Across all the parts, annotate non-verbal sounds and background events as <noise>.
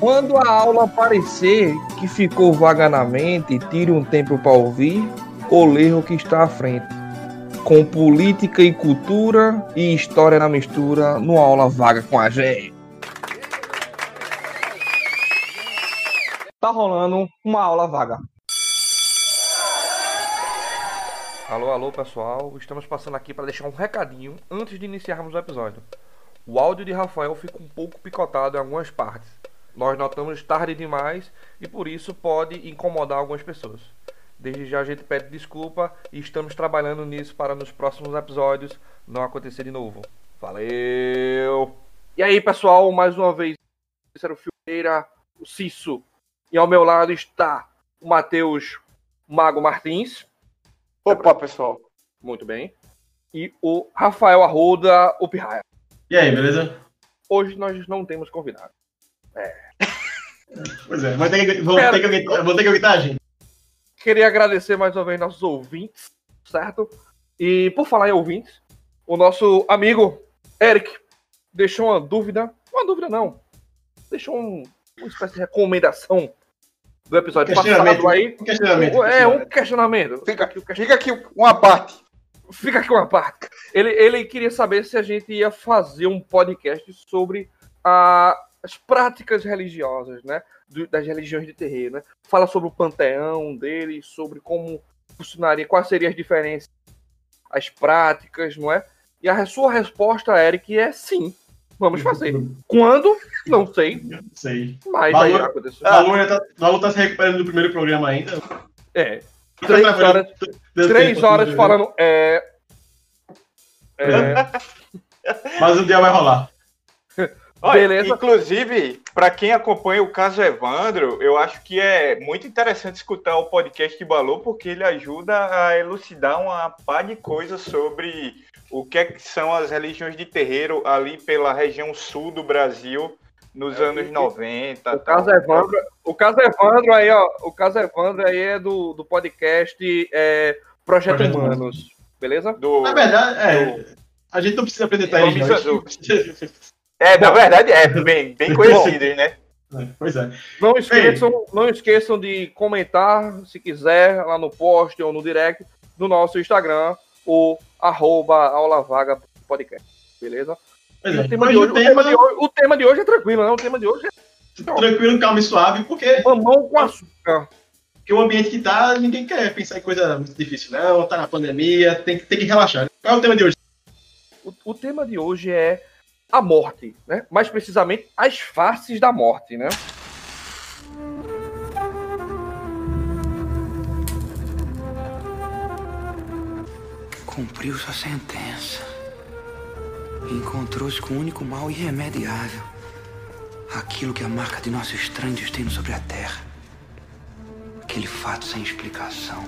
Quando a aula parecer que ficou vaga na mente, tire um tempo para ouvir ou ler o que está à frente. Com política e cultura e história na mistura, no aula vaga com a gente. Tá rolando uma aula vaga. Alô, alô, pessoal. Estamos passando aqui para deixar um recadinho antes de iniciarmos o episódio. O áudio de Rafael fica um pouco picotado em algumas partes. Nós notamos tarde demais e por isso pode incomodar algumas pessoas. Desde já a gente pede desculpa e estamos trabalhando nisso para nos próximos episódios não acontecer de novo. Valeu! E aí, pessoal, mais uma vez, Cícero Filmeira, o Cisso. E ao meu lado está o Matheus Mago Martins. Opa, pessoal. Muito bem. E o Rafael Arruda, o Pirraia. E aí, beleza? Hoje nós não temos convidado. É. <laughs> Pois é, vou ter que, vou ter que, vou ter que evitar, gente. Queria agradecer mais uma vez nossos ouvintes, certo? E por falar em ouvintes, o nosso amigo Eric deixou uma dúvida. Uma dúvida não. Deixou um, uma espécie de recomendação do episódio passado aí. Um questionamento. É, um questionamento. Fica aqui, fica aqui uma parte. Fica aqui uma parte. Ele, ele queria saber se a gente ia fazer um podcast sobre a, as práticas religiosas, né? Do, das religiões de terreiro, né? Fala sobre o panteão dele, sobre como funcionaria, quais seriam as diferenças, as práticas, não é? E a sua resposta, Eric, é sim. Vamos fazer. Quando? Não sei. Não sei. Mas Valor- aí vai acontecer. O Alu tá, tá se recuperando do primeiro programa ainda. É. Três horas, três tempo, horas falando. É. É. <laughs> Mas um dia vai rolar. Olha, Beleza. Inclusive, para quem acompanha o caso Evandro, eu acho que é muito interessante escutar o podcast de Balu, porque ele ajuda a elucidar uma par de coisas sobre o que, é que são as religiões de terreiro ali pela região sul do Brasil nos É, anos e- 90. O tal. caso Evandro, o caso Evandro aí, ó. O caso Evandro aí é do, do podcast é, Projeto, Projeto Humanos. Beleza? Do... Na verdade, é. A gente não precisa apresentar Nome ele. azul. É, na verdade, é bem, bem <laughs> conhecidos, né? Pois é. Não esqueçam, não esqueçam de comentar, se quiser, lá no post ou no direct do nosso Instagram, o arroba aula vaga podcast. Beleza? E é. o, tema Hoje de hoje, o o, tema de tema, hoje, o tema de hoje é tranquilo, né? O tema de hoje é tranquilo, calmo e suave, porque, mamão com açúcar. porque o ambiente que tá, ninguém quer pensar em coisa muito difícil, não. Tá na pandemia, tem, que- tem que relaxar. Qual é o tema de hoje? O, o tema de hoje é a morte, né? Mais precisamente, as faces da morte, né? Cumpriu sua sentença. Encontrou-se com o único mal irremediável. Aquilo que a marca de nosso estranho destino sobre a terra. Aquele fato sem explicação.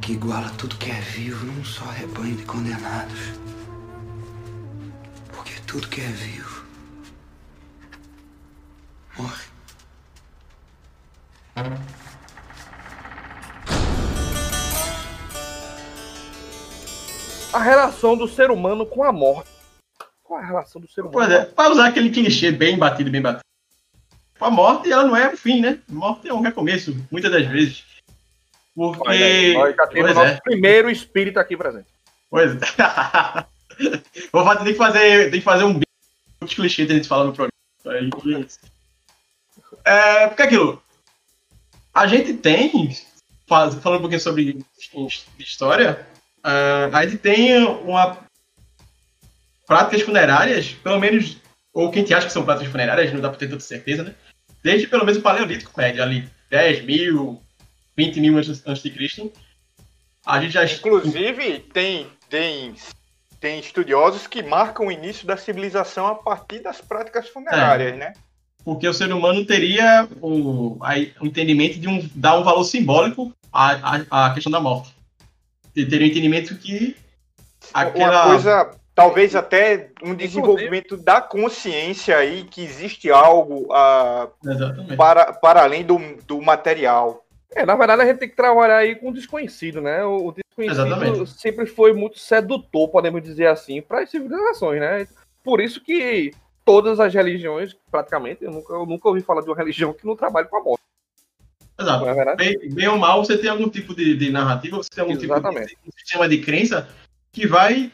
Que iguala tudo que é vivo num só rebanho de condenados. Porque tudo que é vivo morre. A relação do ser humano com a morte. Qual é a relação do ser humano? Pois é, pra usar aquele clichê bem batido, bem batido. A morte, ela não é o fim, né? A morte é um recomeço, muitas das vezes. Porque. Olha nós já temos nosso é. primeiro espírito aqui presente. Pois é. <laughs> Vou fazer, tem que fazer, tem que fazer um de clichê da gente falar no programa. É, porque aquilo. A gente tem, falando um pouquinho sobre his- história, ah, a gente tem uma práticas funerárias, pelo menos, ou quem te acha que são práticas funerárias, não dá pra ter tanta certeza, né? Desde pelo menos o Paleolítico médio, ali 10 mil, 20 mil antes, antes de Cristo. A gente já Inclusive, tem, tem, tem estudiosos que marcam o início da civilização a partir das práticas funerárias, né? porque o ser humano teria o, aí, o entendimento de um, dar um valor simbólico à, à, à questão da morte. Ele teria um entendimento que aquela. Uma coisa, talvez até um desenvolvimento da consciência aí que existe algo ah, para, para além do, do material. É, na verdade, a gente tem que trabalhar aí com o desconhecido, né? O o desconhecido Exatamente. sempre foi muito sedutor, podemos dizer assim, para as civilizações, né? Por isso que todas as religiões, praticamente, eu nunca, eu nunca ouvi falar de uma <laughs> religião que não trabalhe com a morte. Exato. É? Bem, bem ou mal, você tem algum tipo de, de narrativa, você tem algum Exatamente. tipo de, de sistema de crença que vai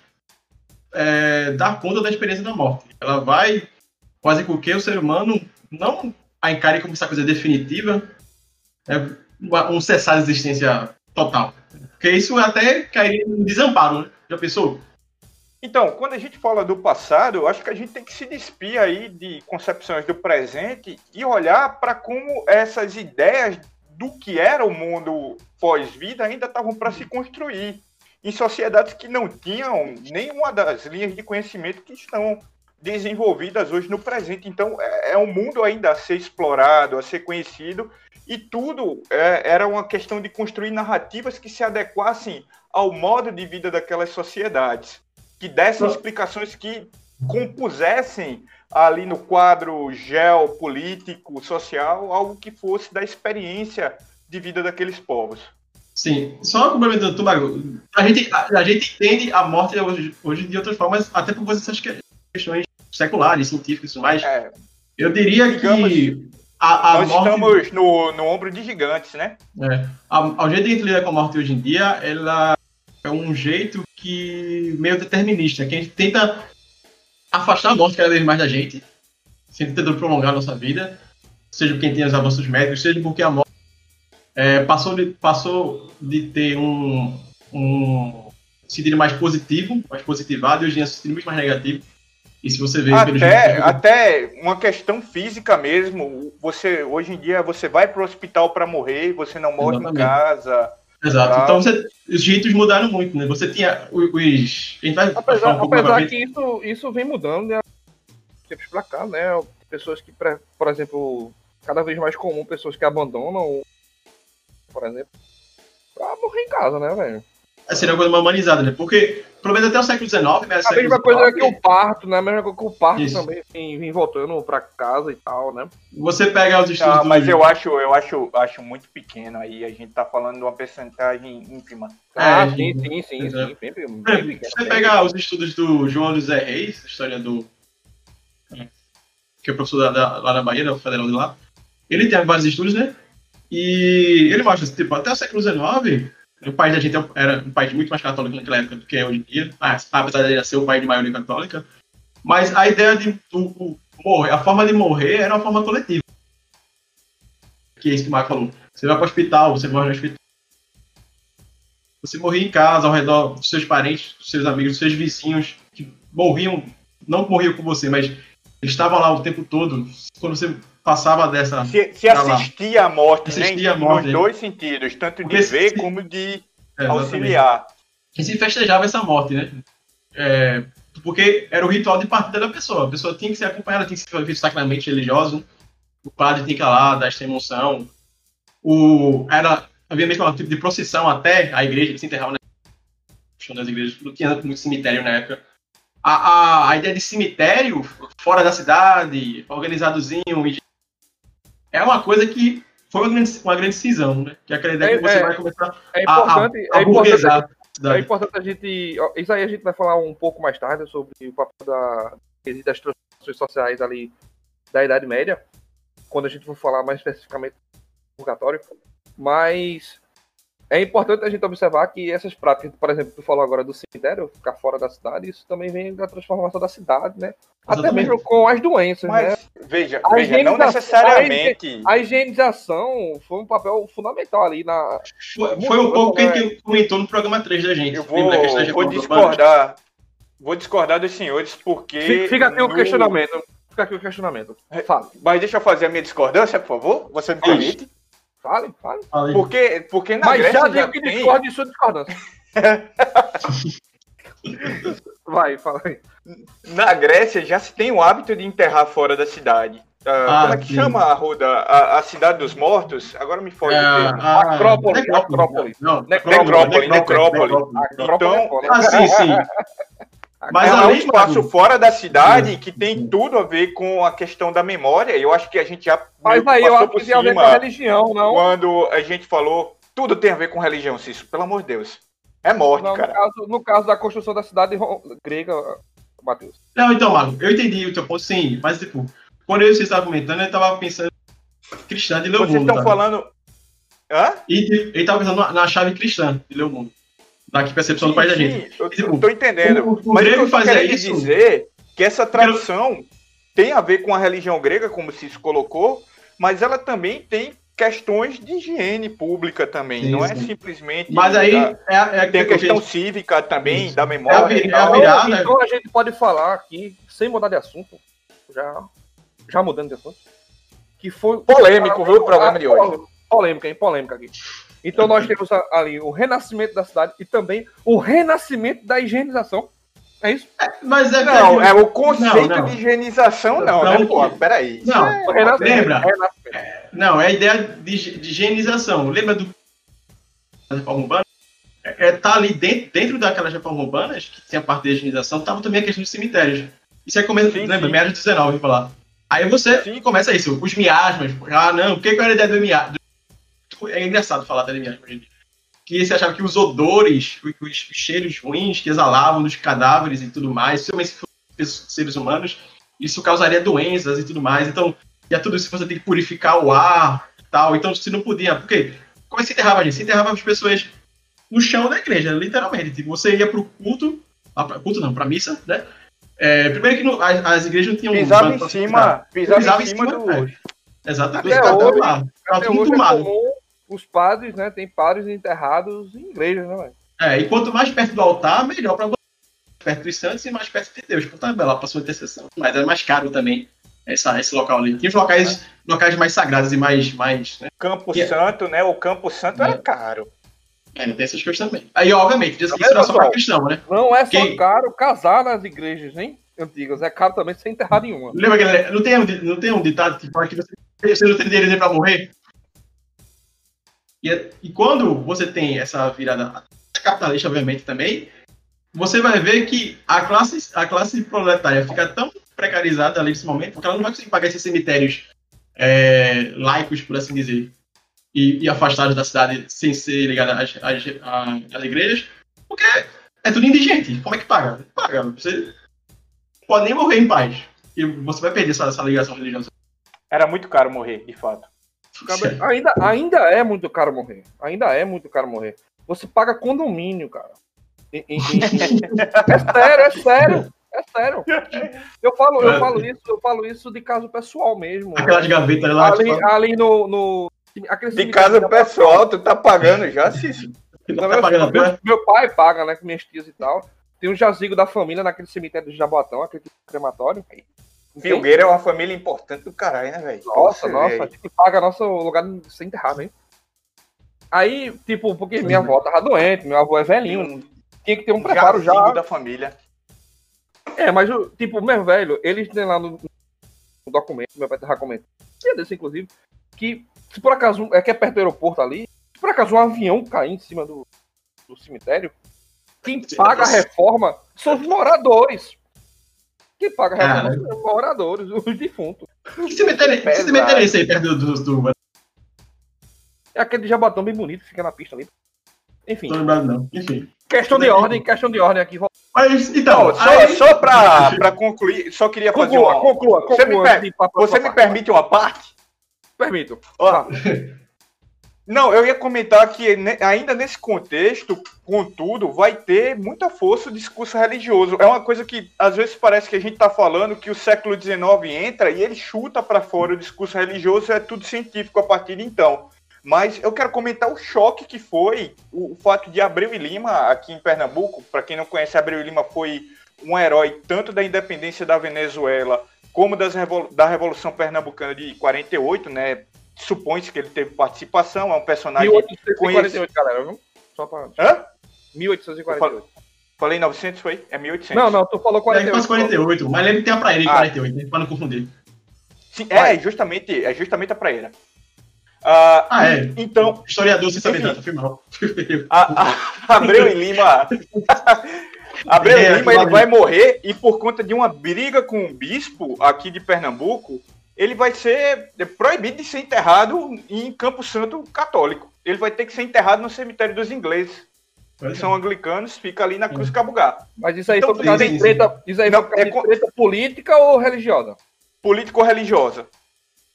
é, dar conta da experiência da morte. Ela vai fazer com que o ser humano não a encare como essa coisa definitiva, é, um cessar de existência total. Porque isso até cairia em desamparo, né? Já pensou? Então, quando a gente fala do passado, eu acho que a gente tem que se despir aí de concepções do presente e olhar para como essas ideias do que era o mundo pós-vida ainda estavam para se construir em sociedades que não tinham nenhuma das linhas de conhecimento que estão desenvolvidas hoje no presente. Então, é é um mundo ainda a ser explorado, a ser conhecido, e tudo é, era uma questão de construir narrativas que se adequassem ao modo de vida daquelas sociedades, que dessem explicações que compusessem ali no quadro geopolítico, social, algo que fosse da experiência de vida daqueles povos. Sim, só complementando tu, Mago, a gente, a, a gente entende a morte hoje, hoje de outras formas, até por essas que- questões seculares, científicas e tudo mais. É, Eu diria Digamos, que a, a nós morte, estamos no, no ombro de gigantes, né? é, a, que a gente lida com a morte hoje em dia, ela é um jeito que meio determinista, que a gente tenta afastar a morte cada vez mais da gente, sempre tentando prolongar a nossa vida, seja porque tem os avanços médicos, seja porque a morte é, passou, de, passou de ter um, um sentido mais positivo, mais positivado, e hoje em dia é um sentido muito mais negativo. E se você vê Até, vídeos- até uma questão física mesmo. Você hoje em dia você vai para o hospital para morrer, você não morre em Exatamente. casa. Exato. Tá. Então você- os jeitos mudaram muito, né? Você tinha os. a gente vai Apesar, um apesar que isso, isso vem mudando, né? Tempos pra cá, né? Pessoas que, por exemplo, cada vez mais comum pessoas que abandonam, por exemplo, pra morrer em casa, né, velho? Seria uma coisa mais humanizada, né? Porque, pelo menos até o século XIX, né? A mesma coisa XIX, que o parto, né? A mesma coisa que o parto Isso. também vem, vem voltando pra casa e tal, né? Você pega os estudos. Ah, mas do- eu acho, eu acho, acho muito pequeno aí. A gente tá falando de uma percentagem ínfima. Ah, É, sim, sim, sim, sim. Bem exemplo, pequeno, você pega os estudos do João José Reis, historiador, que é professor da, da- lá na Bahia, da Federal de lá. Ele tem vários estudos, né? E ele mostra, tipo, até o século XIX, o país da gente era um país muito mais católico naquela época do que é hoje em dia, ah, apesar de ser o país de maioria católica. Mas a ideia de morrer, a forma de morrer era uma forma coletiva. Que é isso que o Marco falou. Você vai para o hospital, você morre no hospital. Você morria em casa, ao redor dos seus parentes, dos seus amigos, dos seus vizinhos, que morriam, não morriam com você, mas estavam lá o tempo todo. Quando você passava dessa. Se, se assistia à morte, né? Assistia à morte, Nos né? dois sentidos, tanto de Porque ver se- como de É, auxiliar. E se festejava essa morte, né? É, porque era o ritual de partida da pessoa. A pessoa tinha que ser acompanhada, tinha que ser feito sacramento religioso. O padre tinha que ir lá, dar esta emoção. O, era, havia mesmo um tipo de procissão até a igreja, que se enterrava, né? Chão das igrejas, não tinha muito cemitério na época. A, a, a ideia de cemitério fora da cidade, organizadozinho, é uma coisa que foi uma grande, uma grande cisão, né? Que é aquela ideia que É, você é. vai começar É a, a, importante, a é importante burguesar a É importante a gente. Isso aí a gente vai falar um pouco mais tarde sobre o papel da, das transformações sociais ali da Idade Média, quando a gente for falar mais especificamente do purgatório. Mas é importante a gente observar que essas práticas, por exemplo, tu falou agora do cemitério, ficar fora da cidade, isso também vem da transformação da cidade, né? Até Exatamente. mesmo com as doenças, né? Mas, veja, A veja, não necessariamente. A higienização foi um papel fundamental ali na. Foi, foi um pouco que a gente comentou no programa 3 da gente. Eu vou, Lembra da questão de vou discordar. Vou discordar dos senhores, porque. Fica, aqui o no- questionamento. Fica aqui o questionamento. Fale, Mas deixa eu fazer a minha discordância, por favor. Você me permite? Fale, fale. Fala aí. Porque, porque na Mas Grécia já digo que tem. discordo de sua discordância. <laughs> Vai, fala aí. Na Grécia já se tem o hábito de enterrar fora da cidade. Ah, Ah, como é que sim. chama a Ruda? A, a cidade dos mortos? Agora me foge É, o termo. a- Acrópole, Necrópole. Acrópole. Não, Necrópole, Necrópole. Acrópole Então- é foda. Ah, sim, sim. <laughs> Mas é um espaço Mago, fora da cidade que tem tudo a ver com a questão da memória. Eu acho que a gente já Mas aí eu passou acho por que tem a ver com a religião, não? quando a gente falou tudo tem a ver com religião, Cício. Pelo amor de Deus. É morte, Não, no cara. caso, no caso da construção da cidade grega, Matheus. Não, então, Marco, eu entendi o teu ponto, sim, mas, tipo, quando eu, você estava comentando, eu estava pensando cristã de ler o Vocês estão tá? falando. Hã? E tipo, ele estava pensando na- na chave cristã de ler o mundo. Na percepção do país da gente. Sim, eu Tipo, tô entendendo. o- o Mas grego eu querendo isso- dizer que essa tradução tem a ver com a religião grega, como se isso colocou, mas ela também tem questões de higiene pública também. Sim, não é sim. simplesmente. Mas aí a- é, é a tem a questão que- cívica também, Isso. da É a memória. é a tal. virada. Então, então a gente pode falar aqui, sem mudar de assunto, já, já mudando de assunto, que foi... Polêmico, viu, o programa de hoje. Polêmica, hein? Polêmica aqui. Então nós temos ali o renascimento da cidade e também o renascimento da higienização. É isso? Mas é Não, que- é o conceito Não, não. de higienização, não, Não, né, pô? Peraí. Isso Não, é- O renascimento. Lembra? renascimento. Não, é a ideia de, de higienização. Lembra do da reforma urbana? É, é, tá ali dentro, dentro daquelas reformas urbanas, que tinha a parte de higienização, tava também a questão dos cemitérios. Isso é começo, Sim, lembra, sim. meados de 19, vou falar. Aí você Sim. começa isso, os miasmas. Ah, não, o que que era a ideia do miasma? É engraçado falar até de miasma, gente. Que você achava que os odores, os, os cheiros ruins que exalavam dos cadáveres e tudo mais, principalmente se fossem seres humanos, isso causaria doenças e tudo mais. Então, e é tudo isso você tem que purificar o ar e tal. Então, se não podia. Porque como é que se enterrava a gente? Se enterrava as pessoas no chão da igreja, literalmente. Tipo, você ia pro culto, ah, pra- culto não, pra missa, né? É, primeiro que as, as igrejas não tinham. Pisava em cima, pisava, Pisava em cima do. é. Exatamente. Até hoje- lá. Até tudo hoje é tomado. comum os padres, né? Tem padres enterrados em igrejas, né, velho? É, e quanto mais perto do altar, melhor pra você. Perto dos santos e mais perto de Deus. Portanto, é lá pra sua intercessão. Mas é mais caro também essa, esse local ali. Tinha os locais, locais mais sagrados e mais. mais né? Campo E- Santo, né? O Campo Santo era É. caro. É, tem essas coisas também. Aí, obviamente, diz que isso não é só pessoal? cristão, né? Não é só Quem- caro casar nas igrejas, hein? Antigas. É caro também ser enterrado em uma. Lembra que não tem um, não tem um ditado que fala que você, você não tem dinheiro nem pra morrer? E, e quando você tem essa virada capitalista, obviamente, também, você vai ver que a classe, a classe proletária fica tão precarizada ali nesse momento, porque ela não vai conseguir pagar esses cemitérios é, laicos, por assim dizer, e, e afastados da cidade sem ser ligada às, às, às- igrejas, porque é tudo indigente. Como é que paga? Paga. Você pode nem morrer em paz. E você vai perder essa, essa ligação religiosa. Era muito caro morrer, de fato. Ainda, ainda é muito caro morrer. Ainda é muito caro morrer. Você paga condomínio, cara. Em- em- em- é sério, é sério. É sério. Eu falo, eu falo isso, eu falo isso de caso pessoal mesmo. Aquelas gavetas lá, Ali, tipo, ali no. no De casa da- pessoal, tu tá pagando já, Cícero? tá meu, pagando a meu- meu pai paga, né? Com minhas tias e tal. Tem um jazigo da família naquele cemitério de Jabotão, aquele crematório. Filgueira é uma família importante do caralho, né, velho? Nossa, Você nossa, a gente paga nosso lugar de ser enterrado, hein? Aí, tipo, porque minha avó tava doente, meu avô é velhinho, tinha que ter um preparo já. Da família. É, mas, o- tipo, meu velho, eles têm lá no, no documento, meu pai tava comentando, dia desse, inclusive, que se por acaso, é que é perto do aeroporto ali, se por acaso um avião cair em cima do, do cemitério, quem paga a reforma são os moradores. Quem paga a reforma Cara. são os moradores, os defuntos. Que cemitério, que cemitério é esse aí perto do. do, do... É aquele jabotão bem bonito, fica na pista ali. Enfim, Tô lembrado, não. Enfim. questão de ordem, questão de ordem aqui. Mas, então. Não, só, aí- só pra, pra concluir, só queria fazer Conclua, uma... conclua, Você me conclua. per- antes de ir pra Você me permite uma parte? Permito. Ó. <laughs> Não, eu ia comentar que ainda nesse contexto, contudo, vai ter muita força o discurso religioso. É uma coisa que às vezes parece que a gente está falando que o século XIX entra e ele chuta para fora o discurso religioso, é tudo científico a partir de então. Mas eu quero comentar o choque que foi o, o fato de Abreu e Lima, aqui em Pernambuco. Para quem não conhece, Abreu e Lima foi um herói tanto da independência da Venezuela como das revol- da Revolução Pernambucana de 48, né? Supõe-se que ele teve participação, é um personagem. 1848, galera, viu? Só pra... Hã? 1848. Falei 900, foi? É 1800. Não, não, tu falou É, 48. quase 48. Mas lembra que tem a praia em Ah. 48, né? Pra não confundir. Sim, é, justamente, é justamente a praeira. Ah, Ah, é. Então, Historiador sem saber nada, foi mal. <laughs> Abreu e Lima. <laughs> Abreu É, e Lima ele vai morrer e por conta de uma briga com o bispo aqui de Pernambuco, ele vai ser proibido de ser enterrado em Campo Santo católico. Ele vai ter que ser enterrado no cemitério dos ingleses. que são anglicanos, fica ali na Cruz Cabugá. Mas isso aí Então, foi por causa de treta, isso aí Não, foi por causa é treta política ou religiosa? Político-religiosa.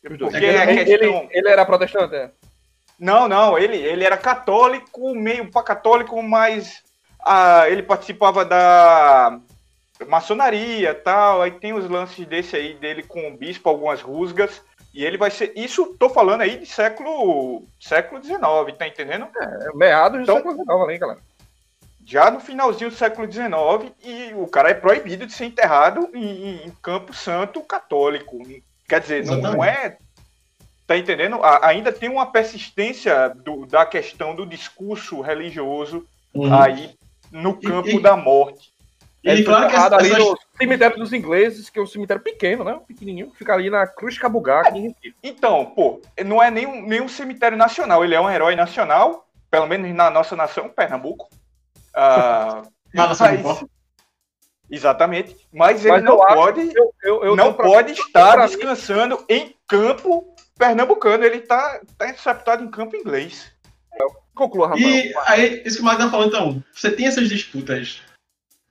Porque É ele, questão... ele, ele era protestante, é? Não, não, ele, ele era católico, meio para católico, mas ah, ele participava da maçonaria tal. Aí tem os lances desse aí dele com o bispo, algumas rusgas. E ele vai ser. Isso tô falando aí de século século XIX, tá entendendo? É, meados do Então- século XIX ali, galera. Já no finalzinho do século XIX, e o cara é proibido de ser enterrado em, em- em Campo Santo católico. Quer dizer, não, não é. Tá entendendo? A- ainda tem uma persistência do- da questão do discurso religioso Uhum. aí no campo e- da morte. E Ele claro foi que enterrado essa, ali essa- no cemitério dos ingleses, que é um cemitério pequeno, né? Pequenininho, que fica ali na Cruz Cabugá, aqui em Recife. Então, pô, não é nenhum, nenhum cemitério nacional, ele é um herói nacional, pelo menos na nossa nação, Pernambuco. Ah, <laughs> Ah, nossa, não importa. exatamente. Mas ele Mas não eu acho pode. Eu, eu, eu não pra- pode estar pra mim- descansando em campo pernambucano. Ele está tá sepultado em campo inglês. Conclua, Rafael. E aí, isso que o Magno falando, então, você tem essas disputas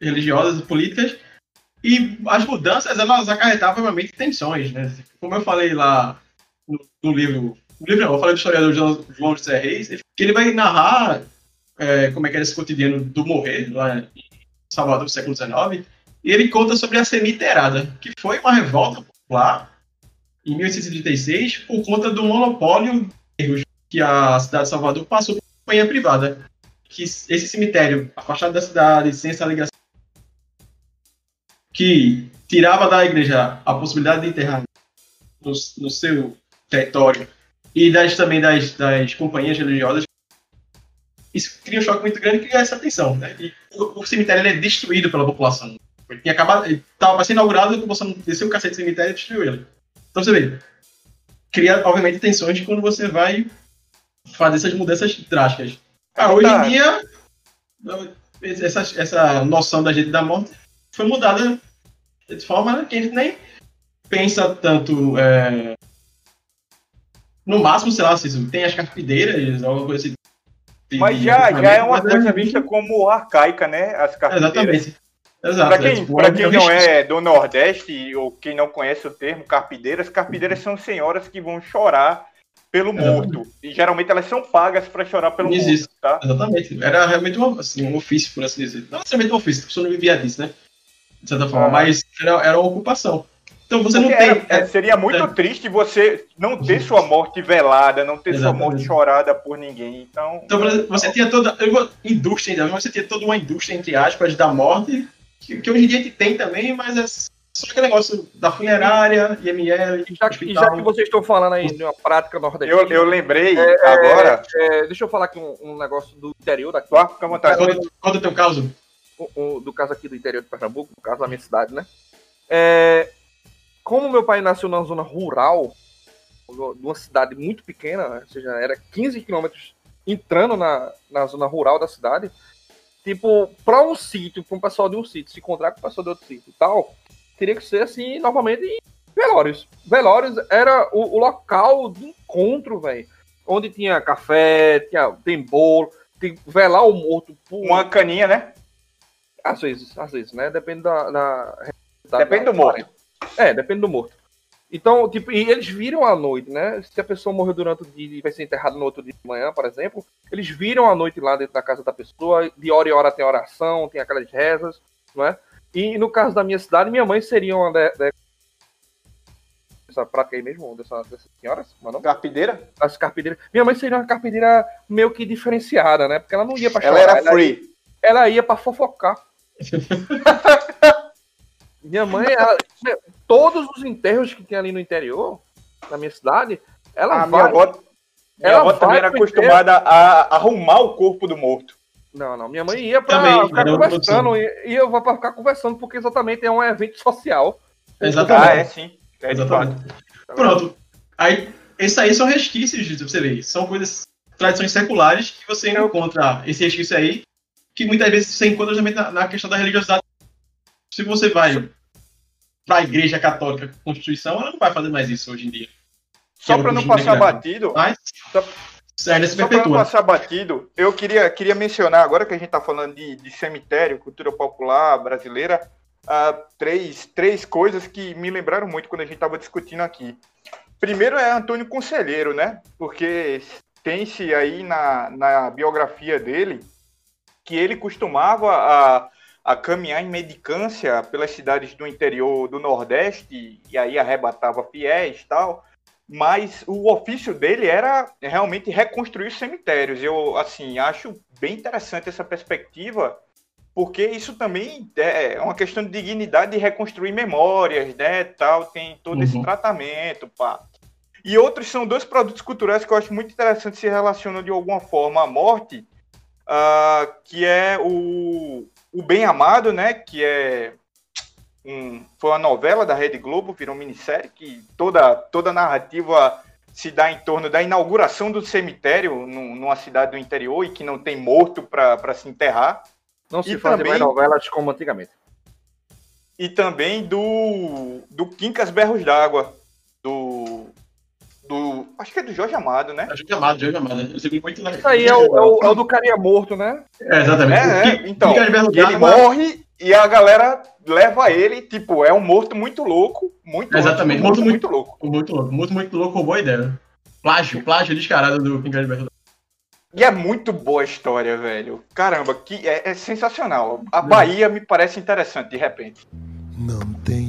religiosas e políticas, e as mudanças, elas acarretavam, obviamente, tensões, né? Como eu falei lá no, no livro, no livro não, eu falei do historiador João, João José Reis, que ele vai narrar é, como é que era esse cotidiano do morrer, lá em Salvador, do século XIX, e ele conta sobre a semiterada, que foi uma revolta popular em 1836 por conta do monopólio que a cidade de Salvador passou por companhia privada. Que esse cemitério, afastado da cidade, sem essa ligação, que tirava da igreja a possibilidade de enterrar no, no seu território e das, também das, das companhias religiosas, isso cria um choque muito grande e cria essa tensão. Né? E o, o cemitério é destruído pela população. Ele tinha acabado, ele estava sendo inaugurado e a população desceu o cacete do cemitério e destruiu ele. Então você vê, cria obviamente tensões quando você vai fazer essas mudanças drásticas. Ah, hoje Tá. em dia, essa, essa noção da gente da morte foi mudada de forma que a gente nem pensa tanto. é, no máximo, sei lá, se tem as carpideiras, alguma coisa assim. Mas já, já é uma mas coisa vista como arcaica, né? As carpideiras. Exatamente. Exato. Para quem, tipo, pra quem é um não é do Nordeste ou quem não conhece o termo carpideiras, carpideiras são senhoras que vão chorar pelo morto. E geralmente elas são pagas para chorar pelo morto, tá? Exatamente. Era realmente um, assim, um ofício, por assim dizer. Não necessariamente um ofício, a pessoa não vivia disso, né? De certa forma, Ah. mas era, era uma ocupação. Então você não Porque tem. era- é, seria muito é. triste você não ter sua morte velada, não ter sua Exatamente. morte chorada por ninguém. Então, Então por exemplo, você tinha toda. Indústria ainda, você tinha toda uma indústria, entre aspas, da morte, que, que hoje em dia a gente tem também, mas é só aquele negócio da funerária, IML, E já, que- e já que vocês estão falando aí de uma prática nordestina, eu, eu lembrei agora. é, deixa eu falar aqui um, um negócio do interior daqui, Só fica à vontade. Conta, conta o teu caso. Do caso aqui do interior de Pernambuco, no caso da minha cidade, né? É, como meu pai nasceu na zona rural, de uma cidade muito pequena, né? ou seja, era 15 quilômetros entrando na, na zona rural da cidade, tipo, para um sítio, para um pessoal de um sítio se encontrar com o pessoal de outro sítio e tal, teria que ser assim, novamente, em velórios. Velórios era o, o local de encontro, velho. Onde tinha café, tinha, tem bolo, tem velar o morto por Uma caninha, né? Às vezes, às vezes, né? Depende da. da- da- Depende da- do morto. É, depende do morto. Então, tipo, e eles viram à noite, né? Se a pessoa morreu durante o dia e vai ser enterrada no outro dia de manhã, por exemplo, eles viram à noite lá dentro da casa da pessoa, de hora em hora tem oração, tem aquelas rezas, não é? E no caso da minha cidade, minha mãe seria uma de, de- essa prática aí mesmo, dessa, dessas senhoras, mas não? Carpideira? As carpideiras. Minha mãe seria uma carpideira meio que diferenciada, né? Porque ela não ia pra Ela chorar, era free. ela ia pra fofocar. <laughs> minha mãe, ela- todos os enterros que tem ali no interior, na minha cidade, ela A minha vai. avó, minha ela avó vai também era acostumada a arrumar o corpo do morto. Não, não. Minha mãe ia pra Também, ficar conversando. E e eu vou pra ficar conversando, porque exatamente é um evento social. Exatamente. Ah, é sim. É. Exatamente. Pronto. Aí, esses aí são resquícios, você ver. São coisas, tradições seculares que você Eu- encontra esse resquício aí, que muitas vezes você encontra também na, na questão da religiosidade. Se você vai para a igreja católica com Constituição, ela não vai fazer mais isso hoje em dia. Só é para não passar batido, Mas, só, Sério, se Só para não passar batido, eu queria, queria mencionar, agora que a gente está falando de, de cemitério, cultura popular brasileira, ah, três, três coisas que me lembraram muito quando a gente estava discutindo aqui. Primeiro é Antônio Conselheiro, né? Porque tem-se aí na, na biografia dele que ele costumava a, a caminhar em medicância pelas cidades do interior do Nordeste e aí arrebatava fiéis e tal mas o ofício dele era realmente reconstruir os cemitérios. Eu, assim, acho bem interessante essa perspectiva, porque isso também é uma questão de dignidade de reconstruir memórias, né, tal, tem todo esse Uhum. tratamento, pá. E outros são dois produtos culturais que eu acho muito interessante se relacionam de alguma forma à morte, ah, que é o, o Bem Amado, né, que é um, foi uma novela da Rede Globo, virou minissérie, que toda, toda a narrativa se dá em torno da inauguração do cemitério num- numa cidade do interior e que não tem morto para se enterrar. Não se E fazem também- mais novelas como antigamente. E também do, do Quincas Berros d'Água, do, do. Acho que é do Jorge Amado, né? Jorge Amado, Jorge Amado. Eu sempre muito legal. Isso aí é o, é o- é o do carinha morto, né? É, exatamente. É, O é, que- então, que ele d'Água- morre e a galera leva ele, tipo, é um morto muito louco, muito Exatamente, louco, morto muito, muito louco. Muito louco, muito, muito louco, boa ideia. Plágio, plágio descarado do King de Berro E é muito boa a história, velho. Caramba, que é, é sensacional. A Bahia me parece interessante, de repente. Não tenho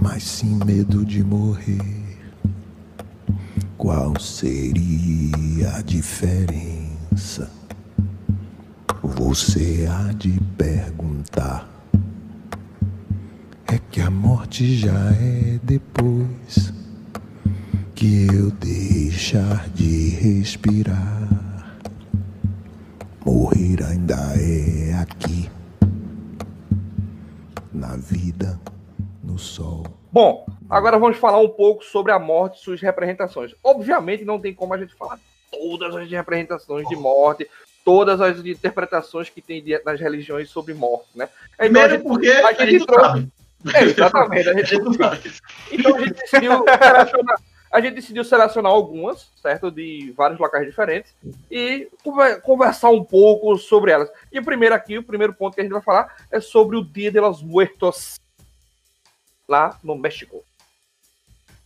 mas sim medo de morrer. Qual seria a diferença? Você há de perguntar. É que a morte já é depois que eu deixar de respirar. Morrer ainda é aqui, na vida, no sol. Bom, agora vamos falar um pouco sobre a morte e suas representações. Obviamente não tem como a gente falar todas as representações de morte, todas as interpretações que tem nas religiões sobre morte, né? Então, a Primeiro gente- porque a a gente gente não trouxe- sabe. É, exatamente. A <laughs> A gente, gente não sabe. então a gente decidiu selecionar, a gente decidiu selecionar algumas, certo? De vários locais diferentes e conver- conversar um pouco sobre elas. E o primeiro aqui, o primeiro ponto que a gente vai falar é sobre o Dia de los Muertos lá no México.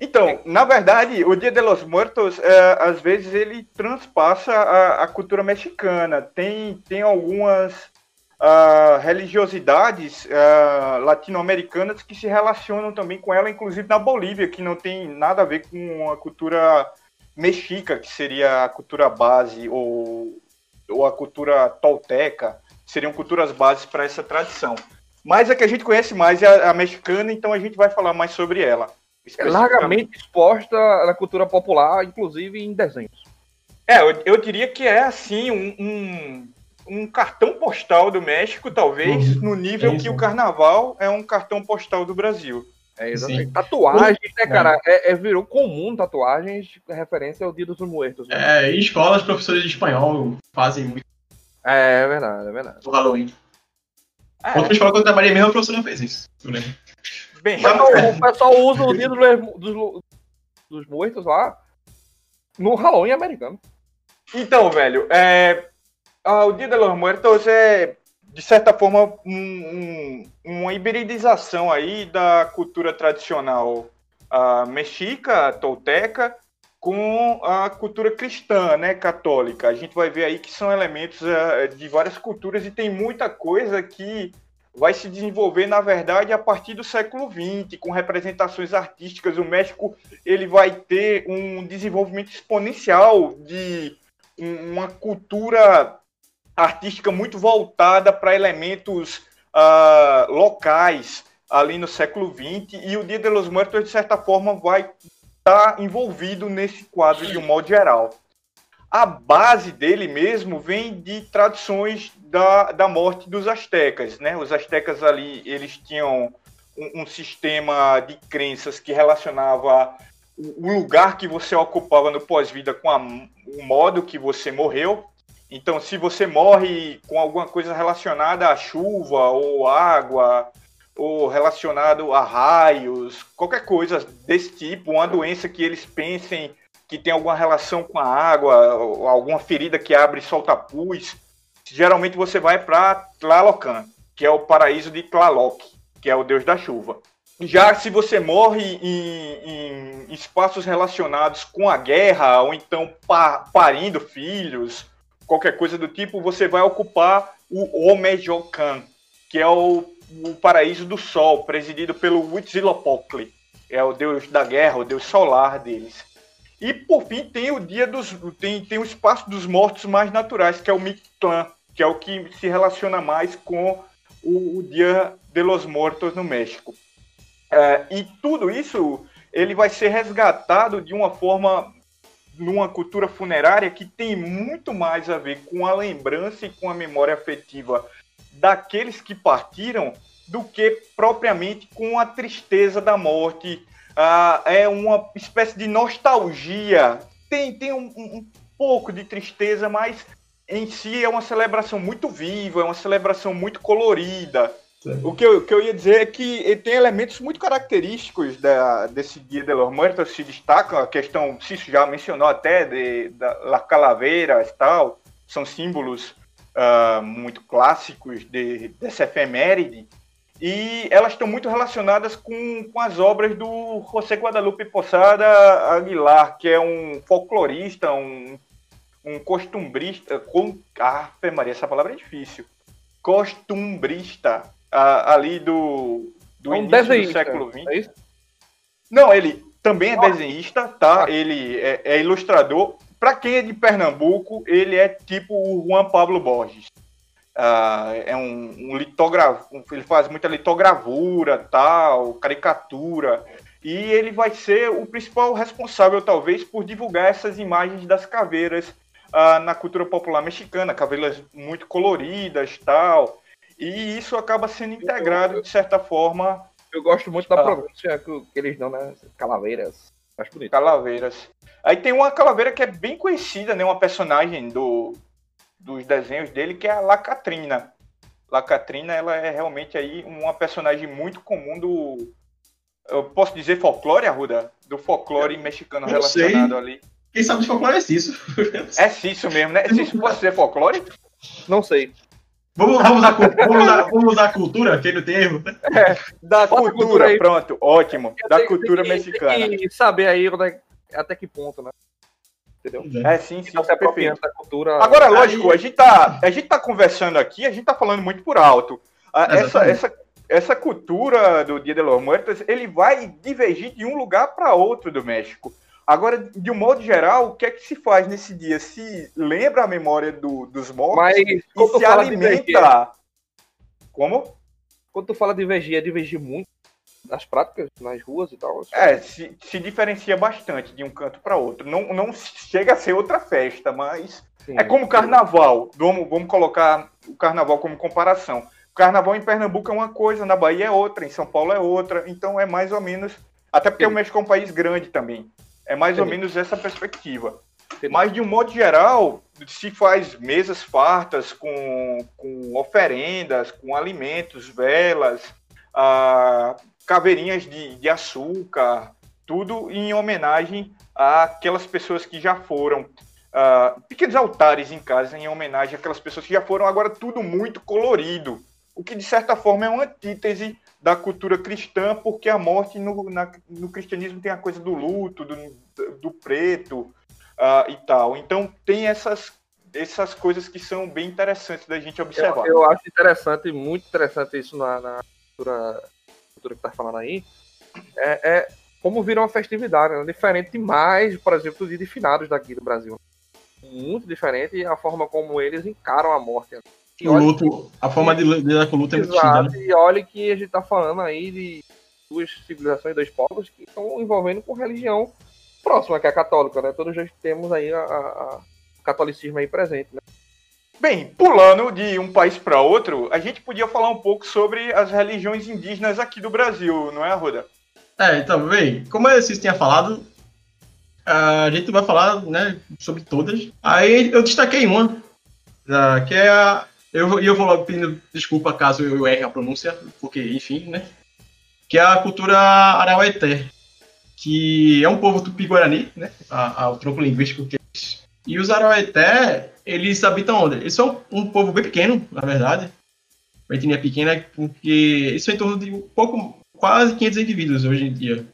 Então, na verdade, o Dia de los Muertos, é, às vezes, ele transpassa a, a cultura mexicana. Tem, tem algumas ah, religiosidades ah, latino-americanas que se relacionam também com ela, inclusive na Bolívia, que não tem nada a ver com a cultura mexica, que seria a cultura base, ou, ou a cultura tolteca, seriam culturas bases para essa tradição. Mas a que a gente conhece mais é a, a mexicana, então a gente vai falar mais sobre ela. É largamente exposta na cultura popular, inclusive em desenhos. É, eu, eu diria que é assim um, um, um cartão postal do México, talvez, Uhum. no nível Sim, que o carnaval é um cartão postal do Brasil. É, exatamente. Sim. Tatuagens, né, cara? É, é- virou comum tatuagens referência ao Dia dos Muertos. Né? É, em escolas, professores de espanhol fazem muito É, é verdade, é verdade. no Halloween. É, Outra escola que eu trabalhei mesmo, a professora fez isso. Bem, o pessoal usa o Dia dos, dos, dos Muertos lá no Halloween americano. Então, velho, é, o Dia de los Muertos é, de certa forma, um- um- uma hibridização aí da cultura tradicional ah, mexica, tolteca, com a cultura cristã, né, católica. A gente vai ver aí que são elementos ah, de várias culturas e tem muita coisa que vai se desenvolver, na verdade, a partir do século XX, com representações artísticas. O México ele vai ter um desenvolvimento exponencial de um- uma cultura artística muito voltada para elementos ah, locais ali no século XX e o Dia de los Muertos de certa forma vai estar envolvido nesse quadro de um modo geral. A base dele mesmo vem de tradições da, da morte dos astecas, né? Os astecas ali eles tinham um, um sistema de crenças que relacionava o o lugar que você ocupava no pós-vida com a- o modo que você morreu. Então, se você morre com alguma coisa relacionada à chuva ou água ou relacionado a raios, qualquer coisa desse tipo, uma doença que eles pensem que tem alguma relação com a água, ou alguma ferida que abre e solta pus, geralmente você vai para Tlalocan, que é o paraíso de Tlaloc, que é o deus da chuva. Já se você morre em, em espaços relacionados com a guerra, ou então pa, parindo filhos, qualquer coisa do tipo, você vai ocupar o Omejocan, que é o, o paraíso do sol, presidido pelo Huitzilopochtli, é o deus da guerra, o deus solar deles. E por fim tem o dia dos tem, tem o espaço dos mortos mais naturais, que é o Mictlán, que é o que se relaciona mais com o, o Dia de los Mortos no México. É, e tudo isso ele vai ser resgatado de uma forma numa cultura funerária que tem muito mais a ver com a lembrança e com a memória afetiva daqueles que partiram do que propriamente com a tristeza da morte. Ah, é uma espécie de nostalgia. Tem, tem um, um pouco de tristeza, mas em si é uma celebração muito viva, é uma celebração muito colorida. O que, eu, o que eu ia dizer é que tem elementos muito característicos da, desse Dia de los Muertos, se destacam a questão, Cício já mencionou até, de, da la calaveiras e tal, são símbolos uh, muito clássicos de, dessa efeméride, e elas estão muito relacionadas com, com as obras do José Guadalupe Posada Aguilar, que é um folclorista, um, um costumbrista, com, ah, Maria, essa palavra é difícil, costumbrista, ali do, do é um início desenhista, do século XX. É? Não, ele também é desenhista, tá? Ah. Ele é, é ilustrador. Para quem é de Pernambuco, ele é tipo o Juan Pablo Borges. Ah, é um, um litógrafo, ele faz muita litogravura, tal, caricatura. E ele vai ser o principal responsável, talvez, por divulgar essas imagens das caveiras ah, na cultura popular mexicana, caveiras muito coloridas, tal. E isso acaba sendo integrado, de certa forma, Eu gosto muito da Ah. pronúncia que, que eles dão, né? Calaveiras. Acho bonito. calaveiras. Aí tem uma calaveira que é bem conhecida, né? Uma personagem do, dos desenhos dele, que é a Lacatrina. Lacatrina, ela é realmente aí uma personagem muito comum do... Eu posso dizer folclore, Arruda? Do folclore mexicano Eu não sei. relacionado ali. Quem sabe de folclore é isso. <laughs> É Cício mesmo, né? Cício pode ser folclore? Não sei. Vamos, vamos, usar, vamos, usar, vamos usar cultura, que ele tem erro. Da Bota cultura, cultura pronto, ótimo. Da Tem- cultura mexicana. Tem que saber aí onde é- até que ponto, né? Entendeu? É, sim, sim, Tá se perfeito. apropriando da cultura. Agora, lógico, a gente, tá, a gente tá conversando aqui, a gente tá falando muito por alto. A- Essa, essa, essa cultura do Dia de los Muertos, ele vai divergir de um lugar para outro do México. Agora, de um modo geral, o que é que se faz nesse dia? Se lembra a memória do- dos mortos Mas e se alimenta. Como? quando tu fala de divergir, é divergir muito nas práticas, nas ruas e tal. É, se, se diferencia bastante de um canto para outro. Não, não chega a ser outra festa, mas Sim. É como o carnaval. Vamos, vamos colocar o carnaval como comparação. O carnaval em Pernambuco é uma coisa, na Bahia é outra, em São Paulo é outra. Então é mais ou menos. Até porque Sim. o México é um país grande também. É mais ou Sim. menos essa perspectiva. Mas de um modo geral, se faz mesas fartas com, com oferendas, com alimentos, velas, ah, caveirinhas de, de açúcar, tudo em homenagem àquelas pessoas que já foram. ah, pequenos altares em casa em homenagem àquelas pessoas que já foram, agora tudo muito colorido. O que de certa forma é uma antítese da cultura cristã, porque a morte no, na- no cristianismo tem a coisa do luto, do, do preto ah, e tal. Então tem essas, essas coisas que são bem interessantes da gente observar. Eu, eu acho interessante, muito interessante isso na, na cultura, cultura que tá falando aí. É, é como vira uma festividade, né? diferente demais, por exemplo, do dia de finados daqui do Brasil. Muito diferente a forma como eles encaram a morte. né? E O luto, a forma de lidar com o luto é muito distinta, né? E olha que a gente tá falando aí de duas civilizações, dois povos que estão envolvendo com religião próxima, que é a católica, né? Todos nós temos aí a, a- a- o catolicismo aí presente, né? Bem, pulando de um país para outro, a gente podia falar um pouco sobre as religiões indígenas aqui do Brasil, não é, Arruda? É, então, bem, como a Cis tinha falado, a gente vai falar, né, sobre todas. Aí eu destaquei uma, ah, que é a Eu, eu vou logo pedindo desculpa caso eu erre a pronúncia, porque, enfim, né? Que é a cultura araueté, que é um povo tupi-guarani, né? A, a, o tronco linguístico que. E os araueté, eles habitam onde? Eles são um povo bem pequeno, na verdade. Uma etnia pequena, porque eles são em torno de um pouco, quase 500 indivíduos hoje em dia.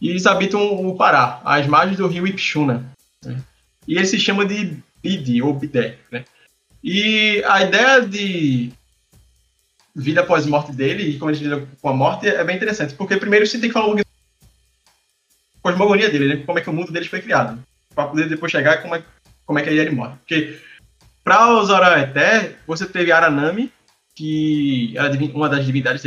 E eles habitam o Pará, às margens do rio Ipixuna. Né? E ele se chama de Bidi, ou Bidé, né? E a ideia de vida após morte dele, e como ele lida com a morte, é bem interessante. Porque primeiro você tem que falar um cosmogonia dele, né? Como é que o mundo deles foi criado. Para poder depois chegar como é, como é que ele morre. Porque para os Oraeté, você teve Aranami, que era uma das divindades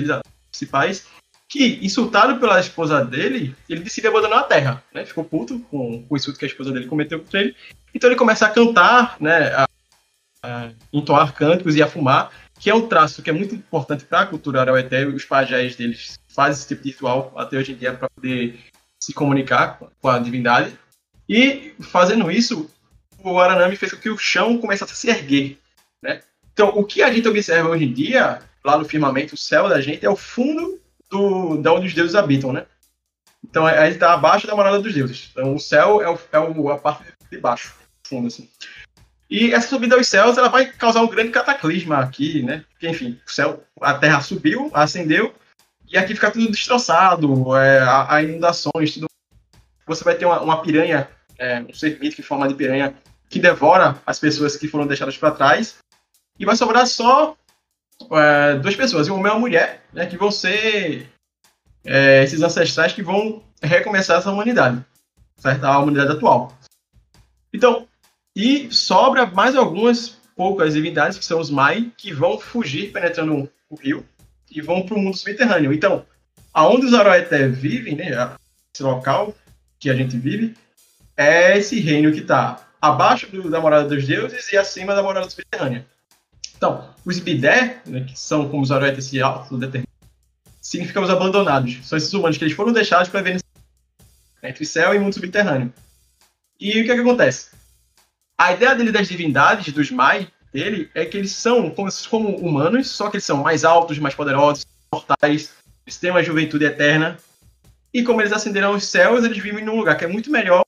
principais, que, insultado pela esposa dele, ele decide abandonar a terra, né? Ficou puto com, com o insulto que a esposa dele cometeu contra ele. Então ele começa a cantar, né? A, a entoar cânticos e a fumar, que é um traço que é muito importante para a cultura araueté. Os pajés deles fazem esse tipo de ritual até hoje em dia para poder se comunicar com a divindade. E fazendo isso, o Aranami fez com que o chão começasse a se erguer, né? Então, o que a gente observa hoje em dia, lá no firmamento, o céu da gente, é o fundo do, de onde os deuses habitam, né? Então a gente está abaixo da morada dos deuses. Então o céu é, o, é o, a parte de baixo, fundo assim. E essa subida aos céus ela vai causar um grande cataclisma aqui, né? Porque, enfim, o céu, a terra subiu, acendeu, e aqui fica tudo destroçado, é, há, inundações, tudo. Você vai ter uma, uma piranha, é, um ser mítico em forma de piranha, que devora as pessoas que foram deixadas para trás, e vai sobrar só é, duas pessoas, um homem e uma mulher, né, que vão ser é, esses ancestrais que vão recomeçar essa humanidade, certo? A humanidade atual. Então, e sobra mais algumas poucas divindades, que são os Mai, que vão fugir penetrando o rio e vão para o mundo subterrâneo. Então, aonde os Aroeté vivem, né, esse local que a gente vive, é esse reino que está abaixo do, da morada dos deuses e acima da morada subterrânea. Então, os bidé, né, que são como os aroetas se autodeterminam, significam os abandonados. São esses humanos que eles foram deixados para viver entre céu e mundo subterrâneo. E o que, é que acontece? A ideia dele das divindades, dos Mai, dele, é que eles são como, como humanos, só que eles são mais altos, mais poderosos, mortais, eles têm uma juventude eterna. E como eles ascenderam aos céus, eles vivem num lugar que é muito melhor?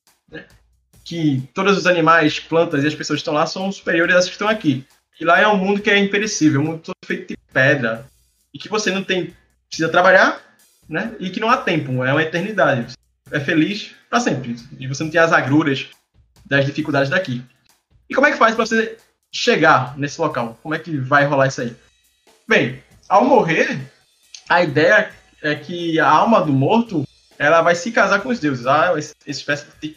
Que todos os animais, plantas e as pessoas que estão lá são superiores às que estão aqui. E lá é um mundo que é imperecível, um mundo todo feito de pedra. E que você não tem. precisa trabalhar, né? E que não há tempo, é uma eternidade. Você é feliz para sempre. E você não tem as agruras das dificuldades daqui. E como é que faz para você chegar nesse local? Como é que vai rolar isso aí? Bem, ao morrer, a ideia é que a alma do morto ela vai se casar com os deuses. Há essa espécie de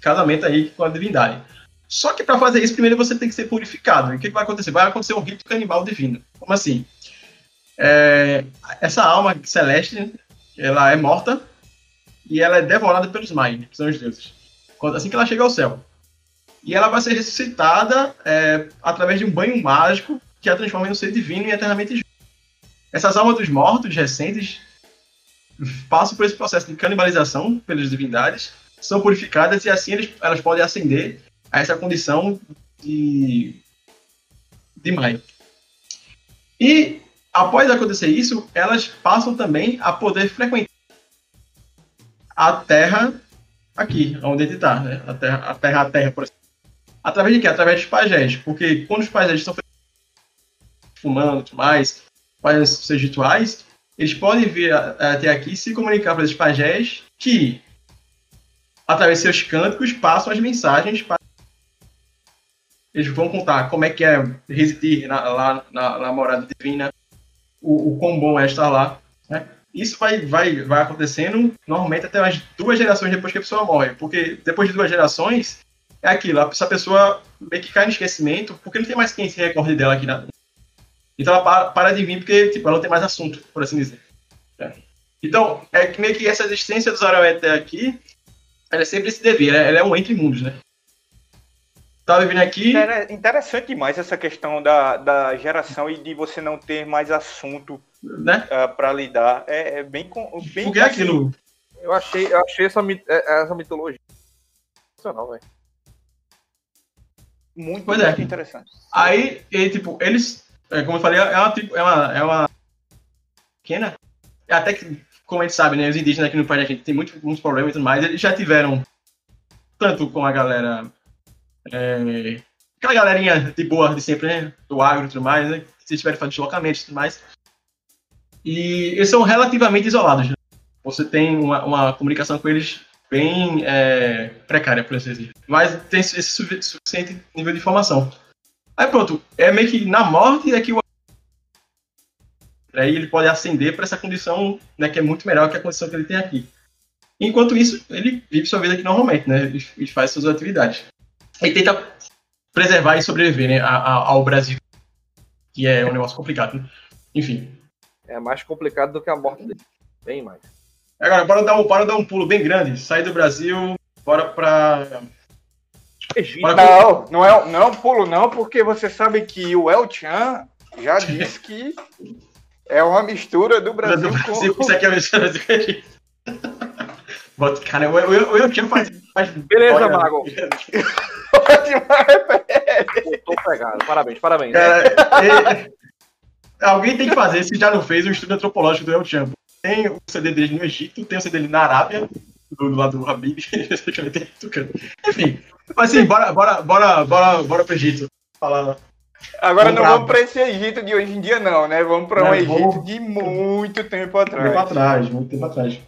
casamento aí com a divindade. Só que para fazer isso, primeiro você tem que ser purificado. E o que, vai acontecer? Vai acontecer um rito canibal divino. Como assim? É, essa alma celeste, ela é morta e ela é devorada pelos Mai, que são os deuses. Assim que ela chega ao céu. E ela vai ser ressuscitada é, através de um banho mágico que a transforma em um ser divino e eternamente justo. Essas almas dos mortos recentes <laughs> passam por esse processo de canibalização pelas divindades, são purificadas e assim eles, elas podem ascender a essa condição de, de mãe. E após acontecer isso, elas passam também a poder frequentar a Terra aqui, onde ele está, né? A Terra, a Terra, a Terra, por exemplo. Através de quê? Através dos pajés. Porque quando os pajés estão fumando e mais, fazendo seus rituais, eles podem vir até aqui se comunicar para esses pajés que, através de seus cânticos, passam as mensagens para eles vão contar como é que é residir na, lá na, na morada divina, o, o quão bom é estar lá. Né? Isso vai, vai, vai acontecendo normalmente até umas duas gerações depois que a pessoa morre, porque depois de duas gerações é aquilo, essa pessoa meio que cai no esquecimento, porque não tem mais quem se recorde dela aqui na. Então ela para, para de vir porque tipo, ela não tem mais assunto, por assim dizer. É. Então, é meio que essa existência dos Araueté aqui, ela é sempre se devia, ela é um entre mundos, né? Tava vindo aqui. É interessante demais essa questão da, da geração e de você não ter mais assunto né? Uh, ah, para lidar. É, é, bem, bem. Porque é aquilo. Eu achei, eu achei essa, é, essa mitologia sensacional, velho. Muito, pois é. muito interessante. Aí, e, tipo, eles é, como eu falei, é uma, é uma, é uma pequena. É Até que, como a gente sabe, né, os indígenas aqui no país da gente tem muito, muitos problemas e tudo mais. Eles já tiveram, tanto com a galera. é, aquela galerinha de boa de sempre, né? Do agro e tudo mais, né? Se tiverem fazendo deslocamentos e tudo mais. E eles são relativamente isolados. né? Você tem uma, uma comunicação com eles bem é, precária, por assim dizer. Mas tem esse sufi- suficiente nível de informação. Aí pronto, é meio que na morte é que o aí ele pode ascender para essa condição, né, que é muito melhor que a condição que ele tem aqui. Enquanto isso, ele vive sua vida aqui normalmente, né, e faz suas atividades. E tenta preservar e sobreviver, né, ao Brasil, que é um negócio complicado. Né? Enfim. É mais complicado do que a morte dele. Bem mais. Agora, bora dar um, bora dar um pulo bem grande, sair do Brasil, bora pra... Egito. Bora- Não, não é, não é um pulo, não, porque você sabe que o El Chan já <laughs> disse que é uma mistura do Brasil, do Brasil, com. isso aqui é a mistura do Brasil. <laughs> Bota, cara, eu, eu, eu, eu tinha faz, faz Beleza, olha, Mago. <laughs> Tô pegado. Parabéns, parabéns. Cara, é- alguém tem que fazer, se já não fez, um estudo antropológico do El Chan. Tem o CD dele no Egito, tem o CD dele na Arábia, do, do lado do Habib. <laughs> Enfim, mas assim, bora, bora, bora, bora, bora pro Egito. Falar. Agora Vamos não pra- vamos para esse Egito de hoje em dia, não, né? Vamos para um Egito vamos- de muito tempo Tempo atrás. atrás, muito tempo atrás.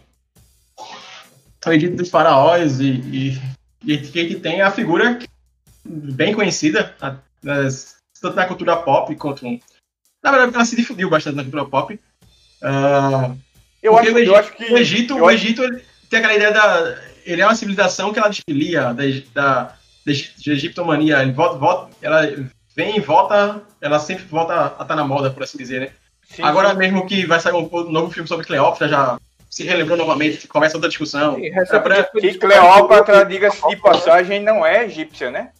O Egito dos faraós e, e, que tem a figura bem conhecida, a- nas- tanto na cultura pop quanto. Na verdade, ela se difundiu bastante na cultura pop. Ah, Eu acho, Egito, eu acho que. o Egito, o Egito tem aquela ideia da. Ele é uma civilização que ela desfilia da, da, da egiptomania. Ele volta, volta, ela vem e volta, ela sempre volta a estar na moda, por assim dizer, né? sim, Agora sim. mesmo que vai sair um, novo filme sobre Cleópatra, já se relembrou novamente, começa outra discussão. Sim, É, pra- Que Cleópatra, diga-se de passagem, não é egípcia, né?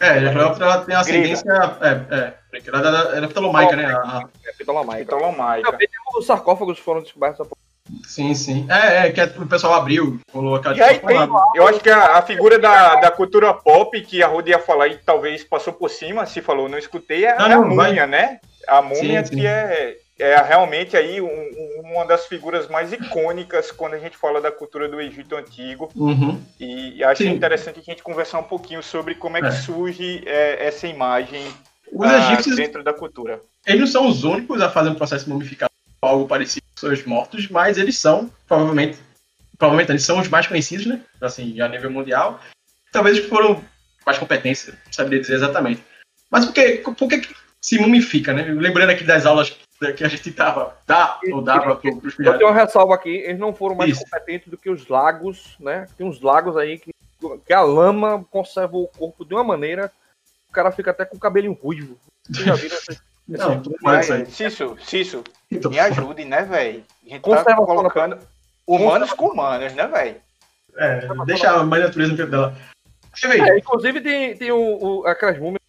é, a Cleópatra ela tem ascendência. É, é, ela era- era ptolomaica, né? A- É, Ptolomaica. Ptolomaica. Sarcófagos foram descobertos. há sim, sim. É, é, que o pessoal abriu, falou aquela E aí tem, eu acho que a, a figura da, da cultura pop que a Rudy ia falar e talvez passou por cima, se falou, não escutei, é, Não, é a não, vai. múmia, né? A múmia Sim, sim. que é, é realmente aí um- um- uma das figuras mais icônicas quando a gente fala da cultura do Egito Antigo. Uhum. E acho Sim. interessante a gente conversar um pouquinho sobre como é que É. surge é, essa imagem Os ah, egípcios dentro da cultura. eles não são os únicos a fazer um processo de algo parecido com seus mortos, mas eles são, provavelmente, provavelmente eles são os mais conhecidos, né? Assim, a nível mundial. Talvez que foram mais competência, não saberia dizer exatamente. Mas por que, por que se mumifica, né? Lembrando aqui das aulas que a gente dava, dá ou dava para os Eu tenho uma ressalva aqui, eles não foram mais Isso. competentes do que os lagos, né? Tem uns lagos aí que, que a lama conserva o corpo de uma maneira, o cara fica até com o cabelinho ruivo. Vocês já viram essa- Não, falando Mas. Cício, Cício, Então, me ajude, né, velho? A gente tá colocando humanos com humanos, né, velho? é, deixa a mãe natureza no tempo dela. É, inclusive tem, tem o, o- aquelas múmias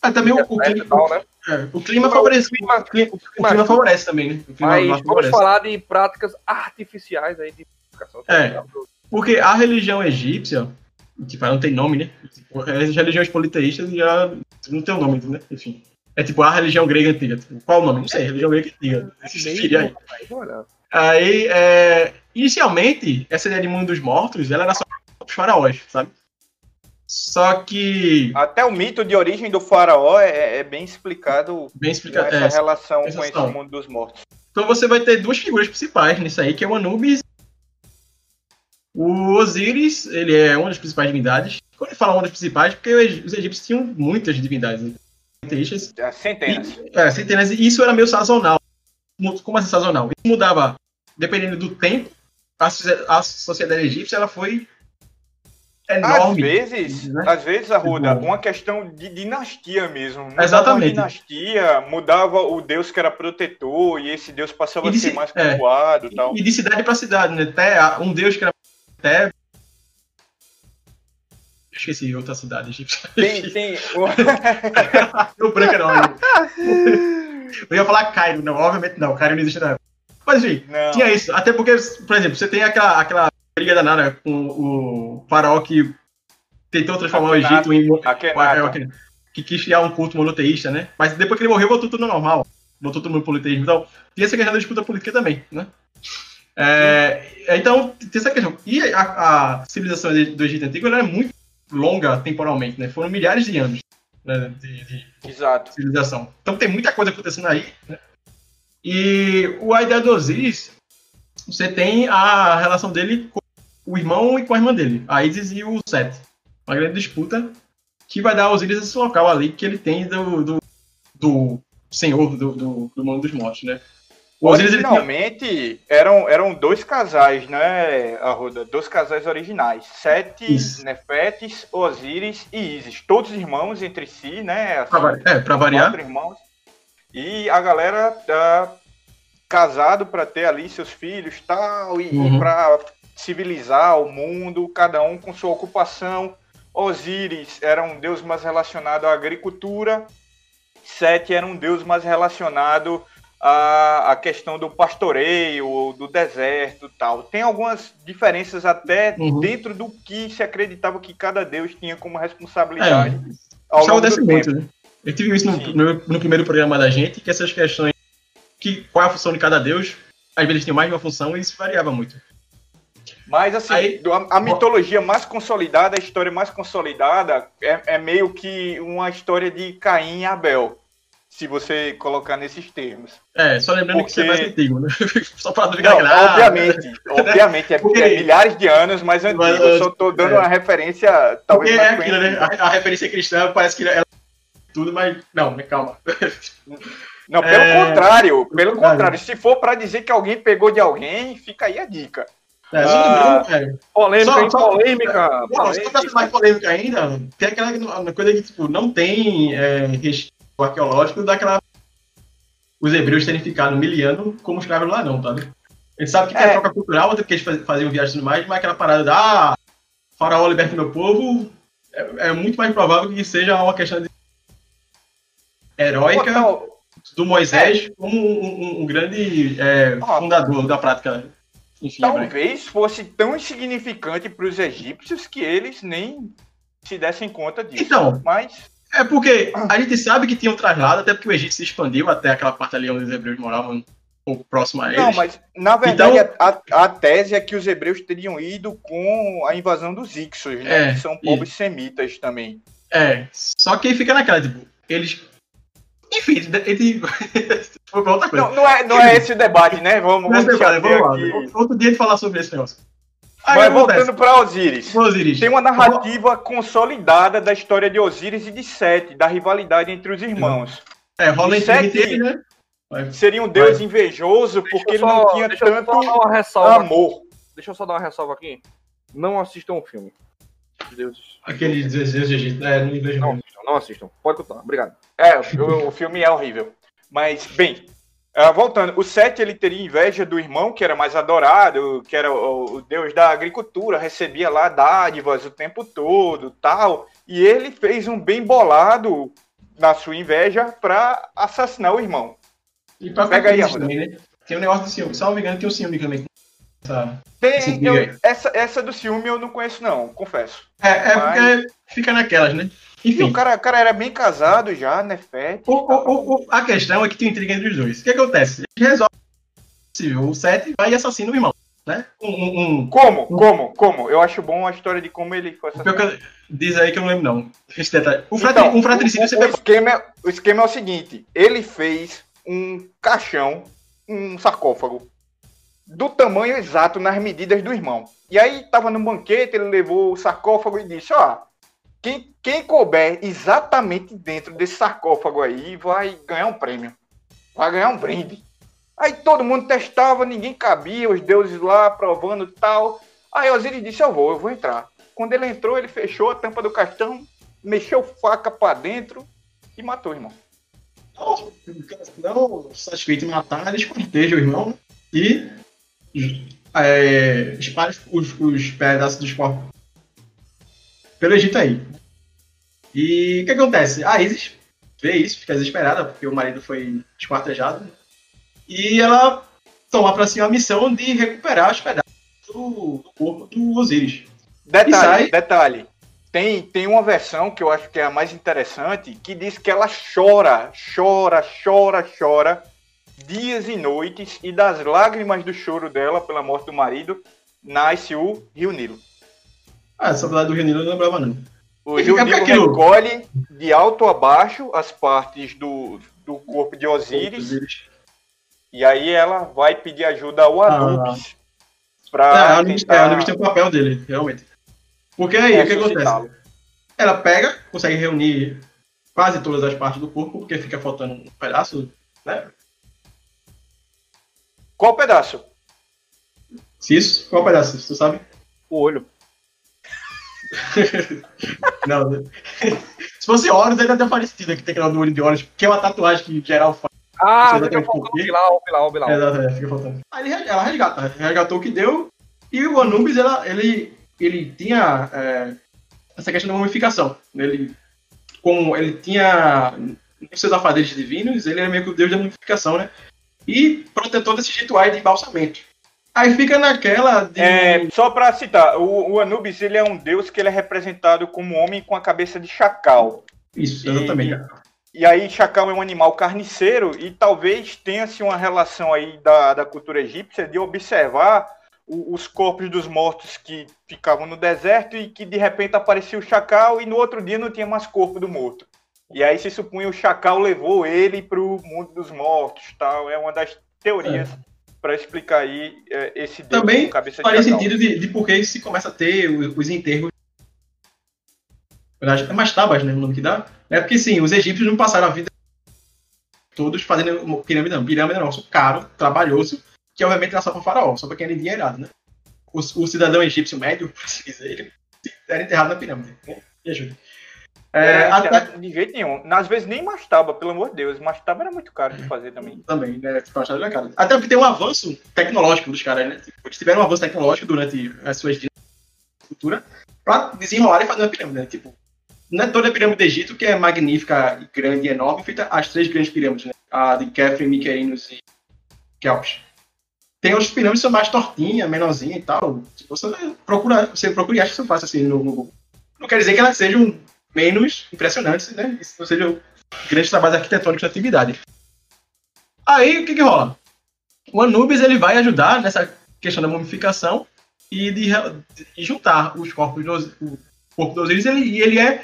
Ah, também o, o e clima, tal, né? é, o clima favorece. clima- o clima, o clima favorece também, né? O clima Mas vamos favorece. falar de práticas artificiais aí de identificação. É. Porque a religião egípcia, tipo, ela não tem nome, né? Tipo, as religiões politeístas já não tem um nome, né? Enfim. É tipo a religião grega antiga. Tipo, qual o nome? Não sei, religião grega antiga. Se vire aí. Aí, é, inicialmente, essa ideia de mundo dos mortos, ela era só os faraós, sabe? Só que, Até o mito de origem do faraó é, é bem explicado bem explicado, essa é, relação com esse mundo dos mortos. Então você vai ter duas figuras principais nisso aí, que é o Anubis. O Osíris, ele é uma das principais divindades. Quando eu falo uma das principais, porque os egípcios tinham muitas divindades. né? É, Centenas. É, centenas. E isso era meio sazonal. Como assim sazonal? Isso mudava dependendo do tempo. A, a sociedade egípcia ela foi Às enorme. vezes, né? às vezes, Arruda, uma questão de dinastia mesmo. Mudava Exatamente. Uma dinastia, mudava o deus que era protetor, e esse deus passava E a de ser se- mais é. cultuado e tal. E de cidade para cidade, né? Até um deus que era até. Esqueci outra cidade egípcia. Tem, tem. Deu <laughs> branca não. Eu... ia falar Cairo, não, obviamente não, Cairo não existe na época. Mas enfim, Não. tinha isso. Até porque, por exemplo, você tem aquela, aquela briga danada com o faraó que tentou transformar o Akhenaten. Egito em. O Akhenaten. que quis criar um culto monoteísta, né? Mas depois que ele morreu, voltou tudo normal. Voltou todo mundo politeísmo. Então, tem essa questão da disputa política também, né? É, então, tem essa questão. E a, a civilização do Egito Antigo ela é muito longa temporalmente, né? Foram milhares de anos né, de, de civilização. Então tem muita coisa acontecendo aí. Né? E o a ideia do Osiris, você tem a relação dele com o irmão e com a irmã dele, a Isis e o Seth. Uma grande disputa que vai dar a Osiris esse local ali que ele tem do, do, do senhor do, do, do mundo dos mortos, né? Originalmente eram, eram dois casais, né, Arruda? Dois casais originais. Sete, Isso. Nefetes, Osíris e Isis. Todos irmãos entre si, né? assim, pra é, pra variar. irmãos. E a galera tá casado para ter ali seus filhos tal, e, Uhum. para civilizar o mundo, cada um com sua ocupação. Osíris era um deus mais relacionado à agricultura, Sete era um deus mais relacionado à, à questão do pastoreio, do deserto e tal. Tem algumas diferenças até Uhum. dentro do que se acreditava que cada deus tinha como responsabilidade É, ao Isso longo do acontece tempo. muito, né? Eu tive isso no, no, no primeiro programa da gente, que essas questões, que qual é a função de cada deus, às vezes tem mais de uma função e isso variava muito. Mas assim, Aí- a, a mitologia mais consolidada, a história mais consolidada é, é meio que uma história de Caim e Abel, se você colocar nesses termos. É, só lembrando que isso é Porque- mais antigo, né? <laughs> só não ficar Não, ah, obviamente, <laughs> obviamente, é, Porque- é milhares de anos mais antigo. Mas, Eu só tô dando é. uma referência, Porque talvez é mais aquilo, né? A, a referência cristã parece que ela tudo, mas. Não, calma. <laughs> Não, pelo É, contrário, pelo contrário. Se for pra dizer que alguém pegou de alguém, fica aí a dica. É, Ah, é, Polêmica, Só- só- polêmica. Não, só pra ser polêmica. mais polêmica ainda, tem aquela coisa que tipo, não tem é, arqueológico daquela. Os hebreus terem ficado mil anos como escravos lá, não, tá? A gente sabe que tem É. a troca cultural, até porque eles faz- faziam viagens e tudo mais, mas aquela parada da ah, faraó liberta meu povo é, é muito mais provável que seja uma questão de heróica tal- do Moisés como um, um- um grande é, fundador da prática. Enfim, talvez fosse tão insignificante para os egípcios que eles nem se dessem conta disso. Então, Mas É porque a gente sabe que tinha um traslado, até porque o Egito se expandiu até aquela parte ali onde os hebreus moravam, um pouco próximo a eles. Não, mas na verdade Então- a, a tese é que os hebreus teriam ido com a invasão dos Ixos, né? É, que são povos semitas também. É, só que fica naquela, tipo, eles. Enfim, ele. <laughs> Foi outra coisa. Não, não, é, não é esse o debate, né? Vamos, Mas, vamos vamos, deixar lá. Outro dia a gente falar sobre esse negócio. Aí Mas voltando para Osíris. Osiris. Tem uma narrativa consolidada da história de Osíris e de Sete, da rivalidade entre os irmãos. É, rola e entre sete- né? Vai. Seria um deus invejoso porque ele não tinha deixa tanto só ressalva. aqui. amor. Deixa eu só dar uma ressalva aqui. Não assistam o filme. Os deuses. Aquele deus de Egito. É, não vejo Não não assistam. Pode contar. Obrigado. É, o, o filme é horrível. Mas, bem, ah, voltando, o Sete ele teria inveja do irmão, que era mais adorado, que era o, o deus da agricultura, recebia lá dádivas o tempo todo tal. E ele fez um bem bolado na sua inveja para assassinar o irmão. E pra Pega aí, também, né? Tem um negócio do ciúme. Me engano, tem um ciúme também. Essa- Tem, eu- essa, essa do ciúme eu não conheço, não, confesso. É, é Mas- porque fica naquelas, né? E Enfim. o cara, o cara era bem casado já, né? O, o- o- o- a questão é que tem intriga entre os dois. O que acontece? Eles resolvem o Seth vai e assassina o irmão. Né? Um, um, um- Como? Como? Como? Eu acho bom a história de como ele foi o eu- diz aí que eu não lembro, não. Esse detalhe. O, Então, fratri, um fratricídio o, o, sempre é. esquema é, o esquema é o seguinte: ele fez um caixão, um sarcófago, do tamanho exato nas medidas do irmão. E aí tava no banquete, ele levou o sarcófago e disse: Ó, quem, quem couber exatamente dentro desse sarcófago aí vai ganhar um prêmio, vai ganhar um brinde. Aí todo mundo testava, ninguém cabia, os deuses lá provando tal. Aí Osiris disse: Eu vou, eu vou entrar. Quando ele entrou, ele fechou a tampa do caixão, mexeu faca pra dentro e matou o irmão. Não satisfeito em matar, eles cortejam o irmão e é, espalham os, os pedaços dos corpos pelo Egito aí. E o que acontece? A Isis vê isso, fica desesperada, porque o marido foi esquartejado. E ela toma pra si a missão de recuperar os pedaços do, do corpo do Osiris. Detalhe, sai- detalhe. tem, tem uma versão que eu acho que é a mais interessante, que diz que ela chora, chora, chora, chora, dias e noites, e das lágrimas do choro dela pela morte do marido, nasce o Rio Nilo. Ah, essa verdade do Rio eu não lembrava, não. O É Rio Nilo aquilo- recolhe de alto a baixo as partes do, do corpo de Osíris, e aí ela vai pedir ajuda ao Anubis É, pra Anubis, é, a tentar Anubis tem o papel dele, realmente. Porque aí, o que acontece? Ela pega, consegue reunir quase todas as partes do corpo, porque fica faltando um pedaço, né? Qual pedaço? Se isso, qual pedaço? Tu sabe? O olho. <laughs> Não, né? Se fosse Horus, ainda teria parecido aqui, tem aquela do olho de Horus, que é uma tatuagem que geral faz. Ah, fica faltando que- Bilal, Bilal, Bilal. É, é, fica faltando. Aí ele- ela resgata, resgatou o que deu, e o Anubis, ela, ele, ele tinha é, essa questão da mumificação. Ele, como ele tinha nos seus afazeres divinos, ele era meio que o deus da mumificação, né? E protetor desses rituais de embalsamento. Aí fica naquela de... É, só pra citar, o, o Anubis ele é um deus que ele é representado como um homem com a cabeça de chacal. Isso, exatamente. E aí, chacal é um animal carniceiro e talvez tenha-se uma relação aí da, da cultura egípcia de observar o- os corpos dos mortos que ficavam no deserto e que de repente aparecia o chacal e no outro dia não tinha mais corpo do morto. E aí se supunha o chacal levou ele para o mundo dos mortos, tal. É uma das teorias para explicar aí é, esse deus Também cabeça de faria chacal. sentido de, de por que se começa a ter os, os enterros. É mais tabas, né? O nome que dá. É porque sim, os egípcios não passaram a vida todos fazendo pirâmide, não. Pirâmide negócio caro, trabalhoso, que obviamente era só para faraó, só para quem era endinheirado, né? O, o cidadão egípcio médio, por assim dizer, ele era enterrado na pirâmide. Né? Me ajude. É, É, até, De jeito nenhum. Às vezes nem mastaba, pelo amor de Deus. Mastaba era muito caro de fazer também. também, né? Tipo, achado legal. Até porque tem um avanço tecnológico dos caras, né? Tipo, eles tiveram um avanço tecnológico durante as suas cultura pra desenrolar e fazer uma pirâmide, né? Tipo, não é toda a pirâmide do Egito que é magnífica, e grande e enorme, feita as três grandes pirâmides, né? A de Kefren, Miquerinos e Kelps. Tem outras pirâmides que são mais tortinha, menorzinha e tal. Tipo, você procura, você procura e acha que você faz assim no, no Google. Não quer dizer que elas sejam menos impressionantes, né? Não sejam grandes trabalhos arquitetônicos da atividade. Aí, o que que rola? O Anubis, ele vai ajudar nessa questão da mumificação e de, de juntar os corpos dos, o corpo dos Osíris ele, e ele é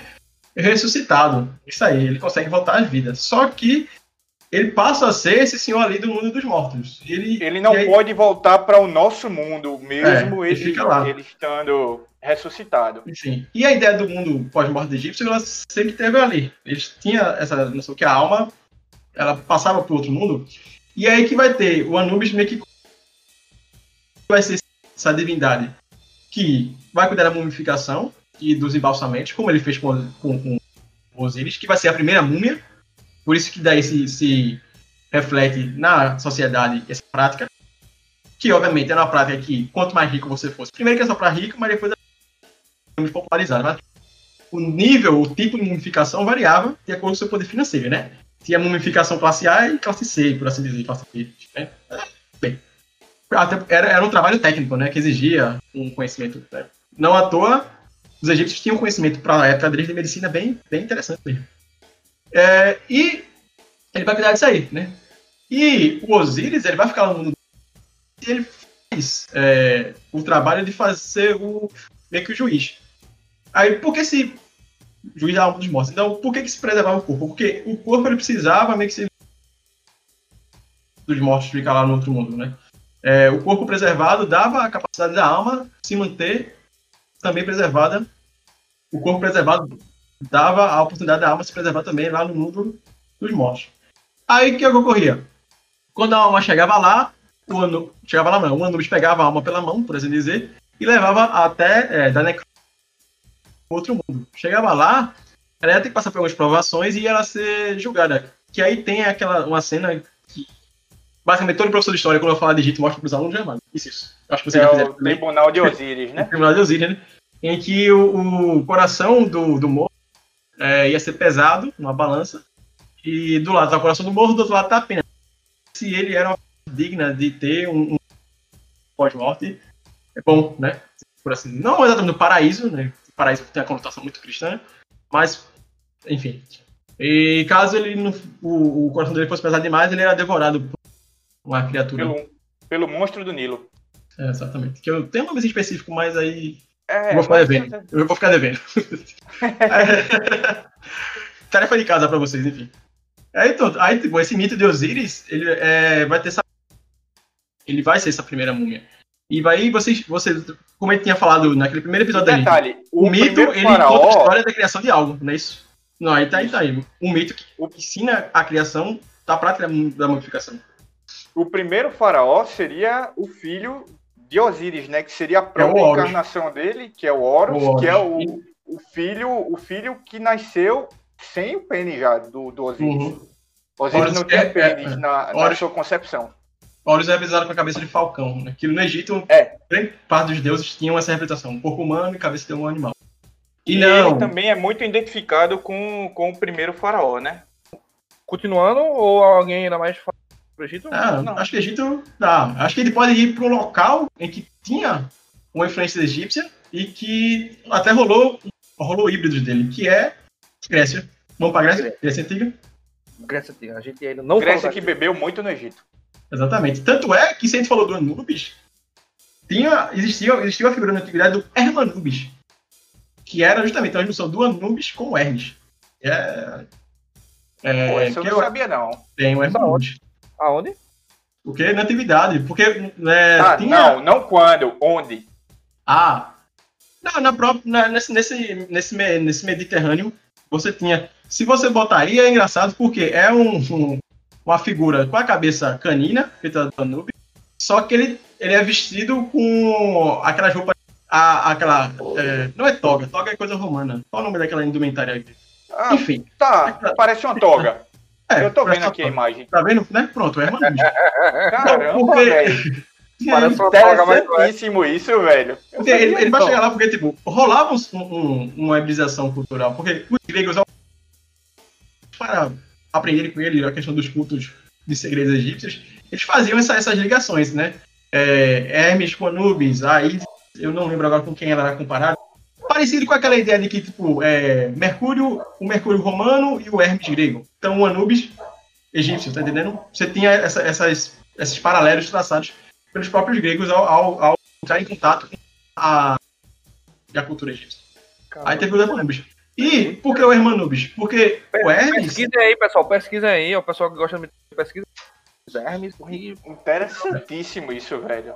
ressuscitado. Isso aí, ele consegue voltar à vida. Só que ele passa a ser esse senhor ali do mundo dos mortos. Ele, Ele não aí- pode voltar para o nosso mundo, mesmo É, ele ele, ele estando ressuscitado. Sim. E a ideia do mundo pós-morte egípcio, ela sempre teve ali. Eles tinham essa noção que a alma ela passava para outro mundo. E é aí que vai ter o Anubis meio que vai ser essa divindade que vai cuidar da mumificação e dos embalsamentos, como ele fez com, com, com Osíris, que vai ser a primeira múmia. Por isso que daí se, se reflete na sociedade essa prática. Que obviamente é uma prática que quanto mais rico você fosse, primeiro que é só para rico, mas depois muito popularizada. Mas o nível, o tipo de mumificação variava de acordo com o seu poder financeiro, né? Tinha mumificação classe A e classe C, por assim dizer, classe B. Né? Bem, era, era um trabalho técnico, né? Que exigia um conhecimento. Né? Não à toa, os egípcios tinham um conhecimento para a época deles de medicina bem, bem interessante mesmo. É, e ele vai cuidar disso aí, né? E o Osíris, ele vai ficar no mundo e ele faz é, o trabalho de fazer o meio que o juiz. Aí, por que se juiz da alma dos mortos? Então, por que, que se preservava o corpo? Porque o corpo ele precisava meio que se dos mortos ficar lá no outro mundo, né? É, o corpo preservado dava a capacidade da alma se manter também preservada. O corpo preservado dava a oportunidade da alma se preservar também lá no mundo dos mortos. Aí o que ocorria? Quando a alma chegava lá, o Anu, chegava lá não, o Anubis pegava a alma pela mão, por assim dizer, e levava até é, da necro outro mundo. Chegava lá, ela ia ter que passar por algumas provações e ia ela ser julgada. Que aí tem aquela uma cena que basicamente todo professor de história quando eu falar de Egito mostra para os alunos já, mano. Isso, isso. Acho que você É já o fizeram. Tribunal de Osíris, né? <laughs> Tribunal de Osíris, né? Em que o, o coração do, do morto é, ia ser pesado numa balança e do lado tá o coração do morto, do outro lado tá a pena. Se ele era uma digna de ter um, um pós-morte, é bom, né? Por assim, não exatamente no paraíso, né? paraíso tem a conotação muito cristã, mas, enfim. E caso ele não, o, o coração dele fosse pesado demais, ele era devorado por uma criatura. Pelo, pelo monstro do Nilo. É, exatamente. Que eu tenho um nome específico, mas aí É, eu vou ficar devendo. Eu vou ficar devendo. <laughs> É. Tarefa de casa pra vocês, enfim. Aí, então, aí, tipo, esse mito de Osíris, ele é, vai ter essa. Ele vai ser essa primeira múmia. E vai, vocês, vocês, como ele tinha falado naquele primeiro episódio da Detalhe, o, mito, primeiro ele conta a faraó, história da criação de algo, não é isso? Não, aí tá aí, tá aí. O mito que O- ensina a criação da prática da modificação. o primeiro faraó seria o filho de Osíris, né? Que seria a própria Horus. encarnação dele, que é o Horus, O Horus. que é o, o filho, o filho que nasceu sem o pênis já do, do Osíris. Uhum. Osíris Horus não é- tinha é- pênis é. na, na Horus- sua concepção. Horus é representado com a cabeça de falcão, né? Que no Egito, É. grande parte dos deuses tinham essa representação. Um corpo humano e cabeça de um animal. E, E não, ele também é muito identificado com, com o primeiro faraó, né? Continuando, ou alguém ainda mais fala pro Egito? Ah, Não. acho que Egito dá. Acho que ele pode ir para um local em que tinha uma influência egípcia e que até rolou rolou híbridos dele, que é Grécia. Vamos para Grécia? Grécia Antiga? Grécia Antiga. A gente ainda não Grécia que bebeu muito no Egito. Exatamente. Tanto é que, se a gente falou do Anubis, tinha, existia, existia a figura na antiguidade do Hermanubis, que era justamente a junção do Anubis com o Hermes. É, é, Pô, eu que não eu sabia, não. tenho o Hermanubis. Aonde? O que? Na antiguidade. Porque é, Ah, tinha... não, não quando, onde? Ah, não, na própria, na- nesse, nesse, nesse, nesse Mediterrâneo, você tinha. Se você botar aí, é engraçado porque é um, um- uma figura com a cabeça canina, feita do Danube, só que ele, ele é vestido com aquelas roupas. A, aquela. é, não é toga, toga é coisa romana. Qual o nome daquela indumentária? aqui? Ah, Enfim. tá, parece uma toga. É, eu tô vendo aqui a imagem. Tá vendo? Né? Pronto, é <laughs> Hermanubis. Caramba, porque- velho. <laughs> Parece uma não é. Interessantíssimo isso, velho. Porque ele, ele vai chegar lá porque, tipo, rolava um- um- uma hibridação cultural. Porque os gregos, para aprenderem com ele a questão dos cultos de segredos egípcios, eles faziam essa- essas ligações, né? É, Hermes com Anubis, aí eu não lembro agora com quem ela era comparada. Parecido com aquela ideia de que, tipo, é, Mercúrio, o Mercúrio romano e o Hermes grego. Então, o Anubis egípcio, tá entendendo? Você tinha essa- essas, esses paralelos traçados pelos próprios gregos ao, ao- ao entrar em contato com a, a cultura egípcia. Aí teve o Hermanubis. E por que o Hermanubis? Porque o Hermes. Pesquisa aí, pessoal. Pesquisa aí. O pessoal que gosta de pesquisa. Hermes. Interessantíssimo isso, velho.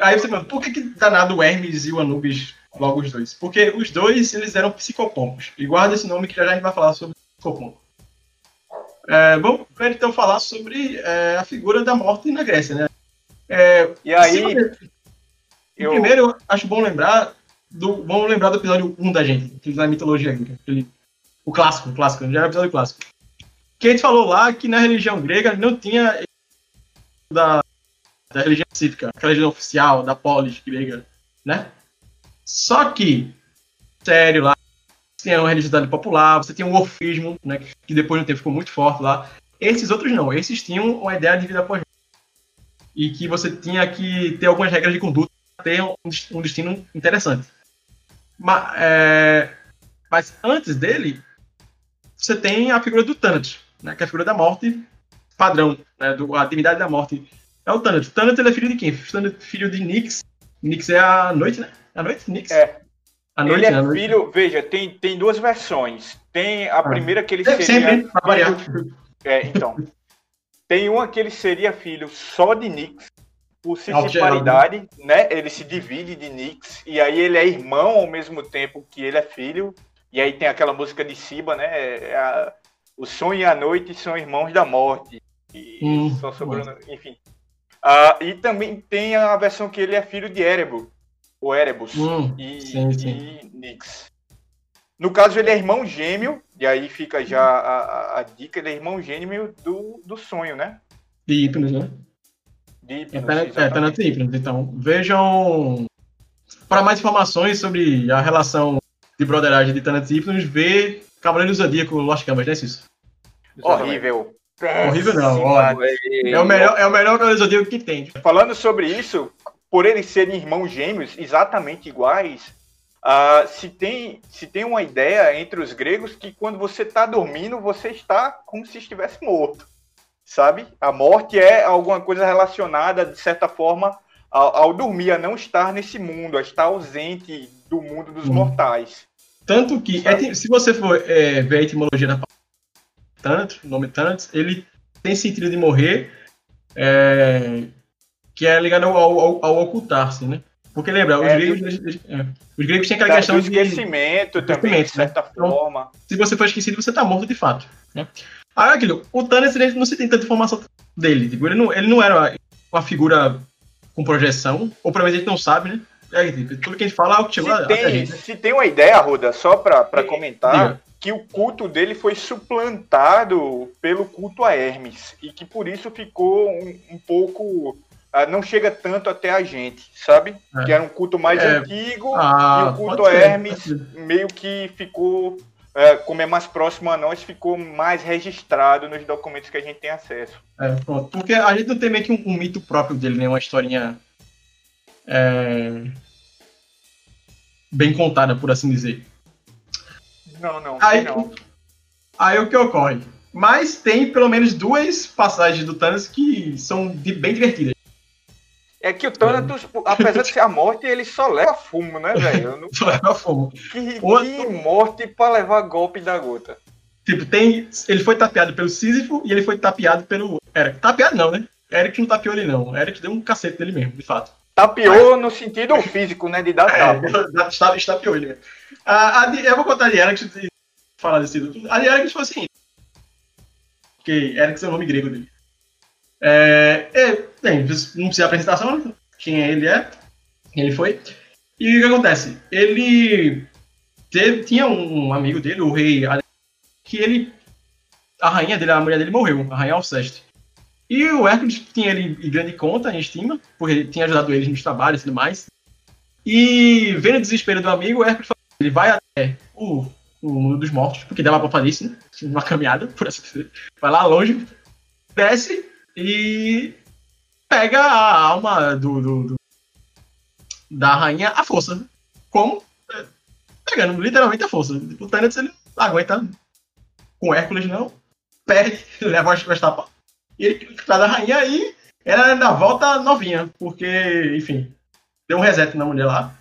Aí você pergunta, por que, que danado o Hermes e o Anubis logo os dois? Porque os dois eles eram psicopompos. E guarda esse nome que já, já a gente vai falar sobre psicopompo. É, vamos então falar sobre é, a figura da morte na Grécia, né? É, E aí, você- eu, Primeiro, acho bom lembrar do. Vamos lembrar do episódio 1 da gente, que da mitologia grega. aquele- o clássico, o clássico, já era o episódio clássico. Que a gente falou lá que na religião grega não tinha da, da religião cívica, aquela religião oficial, da polis grega, né? Só que, sério lá, você tinha uma religiosidade popular, você tinha o orfismo, né? Que depois no tempo ficou muito forte lá. Esses outros não, esses tinham uma ideia de vida após e que você tinha que ter algumas regras de conduta para ter um, des- um destino interessante. Ma- é, Mas, antes dele, você tem a figura do Thanatos, né, que é a figura da morte padrão, né, do, a divindade da morte. É o Thanatos. Thanatos ele é filho de quem? Thanatos, filho de Nix. Nix é a noite, né? A noite? Nix? É. A noite, ele né? A é noite. filho, veja, tem, tem duas versões. Tem a primeira que ele Sempre, seria. sempre, pra variar. É, então. Tem uma que ele seria filho só de Nix, por paridade, né? Ele se divide de Nix, e aí ele é irmão ao mesmo tempo que ele é filho. E aí tem aquela música de Siba, né? é a- o sonho e a noite são irmãos da morte. E Hum, só sobrou, enfim. Ah, e também tem a versão que ele é filho de Erebo, o Erebus Hum, e, sim, sim. e Nix. No caso, ele é irmão gêmeo, e aí fica já a, a- a dica, ele é irmão gêmeo do, do sonho, né? de Hipnos, né? De É, Hipnos, é exatamente. Thanatos e Hipnos. Então, vejam. Para mais informações sobre a relação de broderagem de Thanatos e Hipnos, vê Cavaleiro do Zodíaco Lost Canvas, é isso? Horrível. Horrível não, olha. É o melhor, é o melhor Cavaleiro do Zodíaco que tem. Falando sobre isso, por eles serem irmãos gêmeos, exatamente iguais, uh, se, tem, se tem uma ideia entre os gregos que quando você está dormindo, você está como se estivesse morto, sabe? A morte é alguma coisa relacionada, de certa forma, ao, ao dormir, a não estar nesse mundo, a estar ausente do mundo dos hum. mortais. Tanto que, é, se você for é, ver a etimologia da Thanatos, o nome Thanatos, ele tem sentido de morrer, é, que é ligado ao, ao, ao ocultar-se, né? Porque lembra, os, é, gregos, eles, é, os gregos têm aquela questão de esquecimento de, também, de certa né? forma. Então, se você for esquecido, você tá morto de fato. Né? Aí aquilo, o Thanos não se tem tanta informação dele. Tipo, ele, não, ele não era uma figura com projeção, ou pelo menos a gente não sabe, né? É, tipo, tudo que a gente fala é o que chegou se tem, gente, né? Se tem uma ideia, Ruda, só para comentar, que o culto dele foi suplantado pelo culto a Hermes, e que por isso ficou um, um pouco ah, não chega tanto até a gente, sabe? É. Que era um culto mais é. antigo ah, e o culto a Hermes meio que ficou, é, como é mais próximo a nós, ficou mais registrado nos documentos que a gente tem acesso. É, pronto. Porque a gente não tem meio que um, um mito próprio dele, né? Uma historinha é, bem contada, por assim dizer. Não, não. Aí, não. aí o que ocorre? Mas tem pelo menos duas passagens do Thanos que são bem divertidas. É que o Thanatos, apesar de ser a morte, ele só leva fumo, né, velho? Não... <laughs> Só leva fumo. Que, que morte pra levar golpe da gota. Tipo, tem. Ele foi tapeado pelo Sísifo e ele foi tapeado pelo. Eric. Tapeado não, né? Eric não tapeou ele, não. Eric deu um cacete dele mesmo, de fato. Tapeou Mas... no sentido físico, né? De dar é, tapa. <laughs> Estapeou ele mesmo. A, a, eu vou contar de Eric e falar desse. A de Eric foi assim. Porque Eric é o nome grego dele. É, é, bem, não precisa apresentação, né? quem ele é, quem ele foi. E o que acontece? Ele teve, tinha um amigo dele, o rei, que ele. A rainha dele, a mulher dele morreu, a rainha Alceste. E o Hércules tinha ele em grande conta, em estima, porque ele tinha ajudado eles nos trabalhos e tudo mais. E vendo o desespero do amigo, o Hércules ele vai até o, o mundo dos mortos, porque dava pra fazer isso, né? Uma caminhada, por assim dizer. Vai lá longe, desce e pega a alma do, do, do da rainha à força. Como? Pegando literalmente a força. O Thanos ele aguenta com Hércules não, perde, <laughs> leva as tapas. E ele traz a rainha e ela ainda volta novinha, porque, enfim, deu um reset na mulher lá.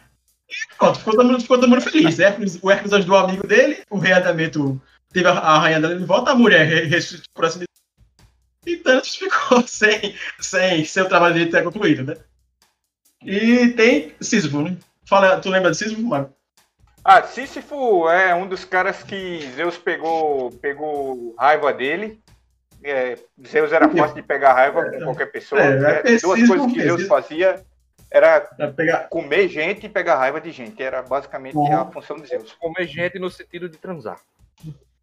Pronto, ficou todo mundo, ficou todo mundo feliz. Hércules, o Hércules ajudou o amigo dele, o rei Adameto teve a, a rainha dele de volta, a mulher ressuscitou, por assim e Thanos ficou <laughs> sem, sem seu trabalho de ter concluído, né? E tem Sísifo, né? Fala, tu lembra de Sísifo, Marco? Ah, Sísifo é um dos caras que Zeus pegou, pegou raiva dele. É, Zeus era fácil de pegar raiva com qualquer pessoa. É, né? é, Duas coisas que Zeus fazia era pegar... comer gente e pegar raiva de gente. Era basicamente a função de Zeus. Comer gente no sentido de transar.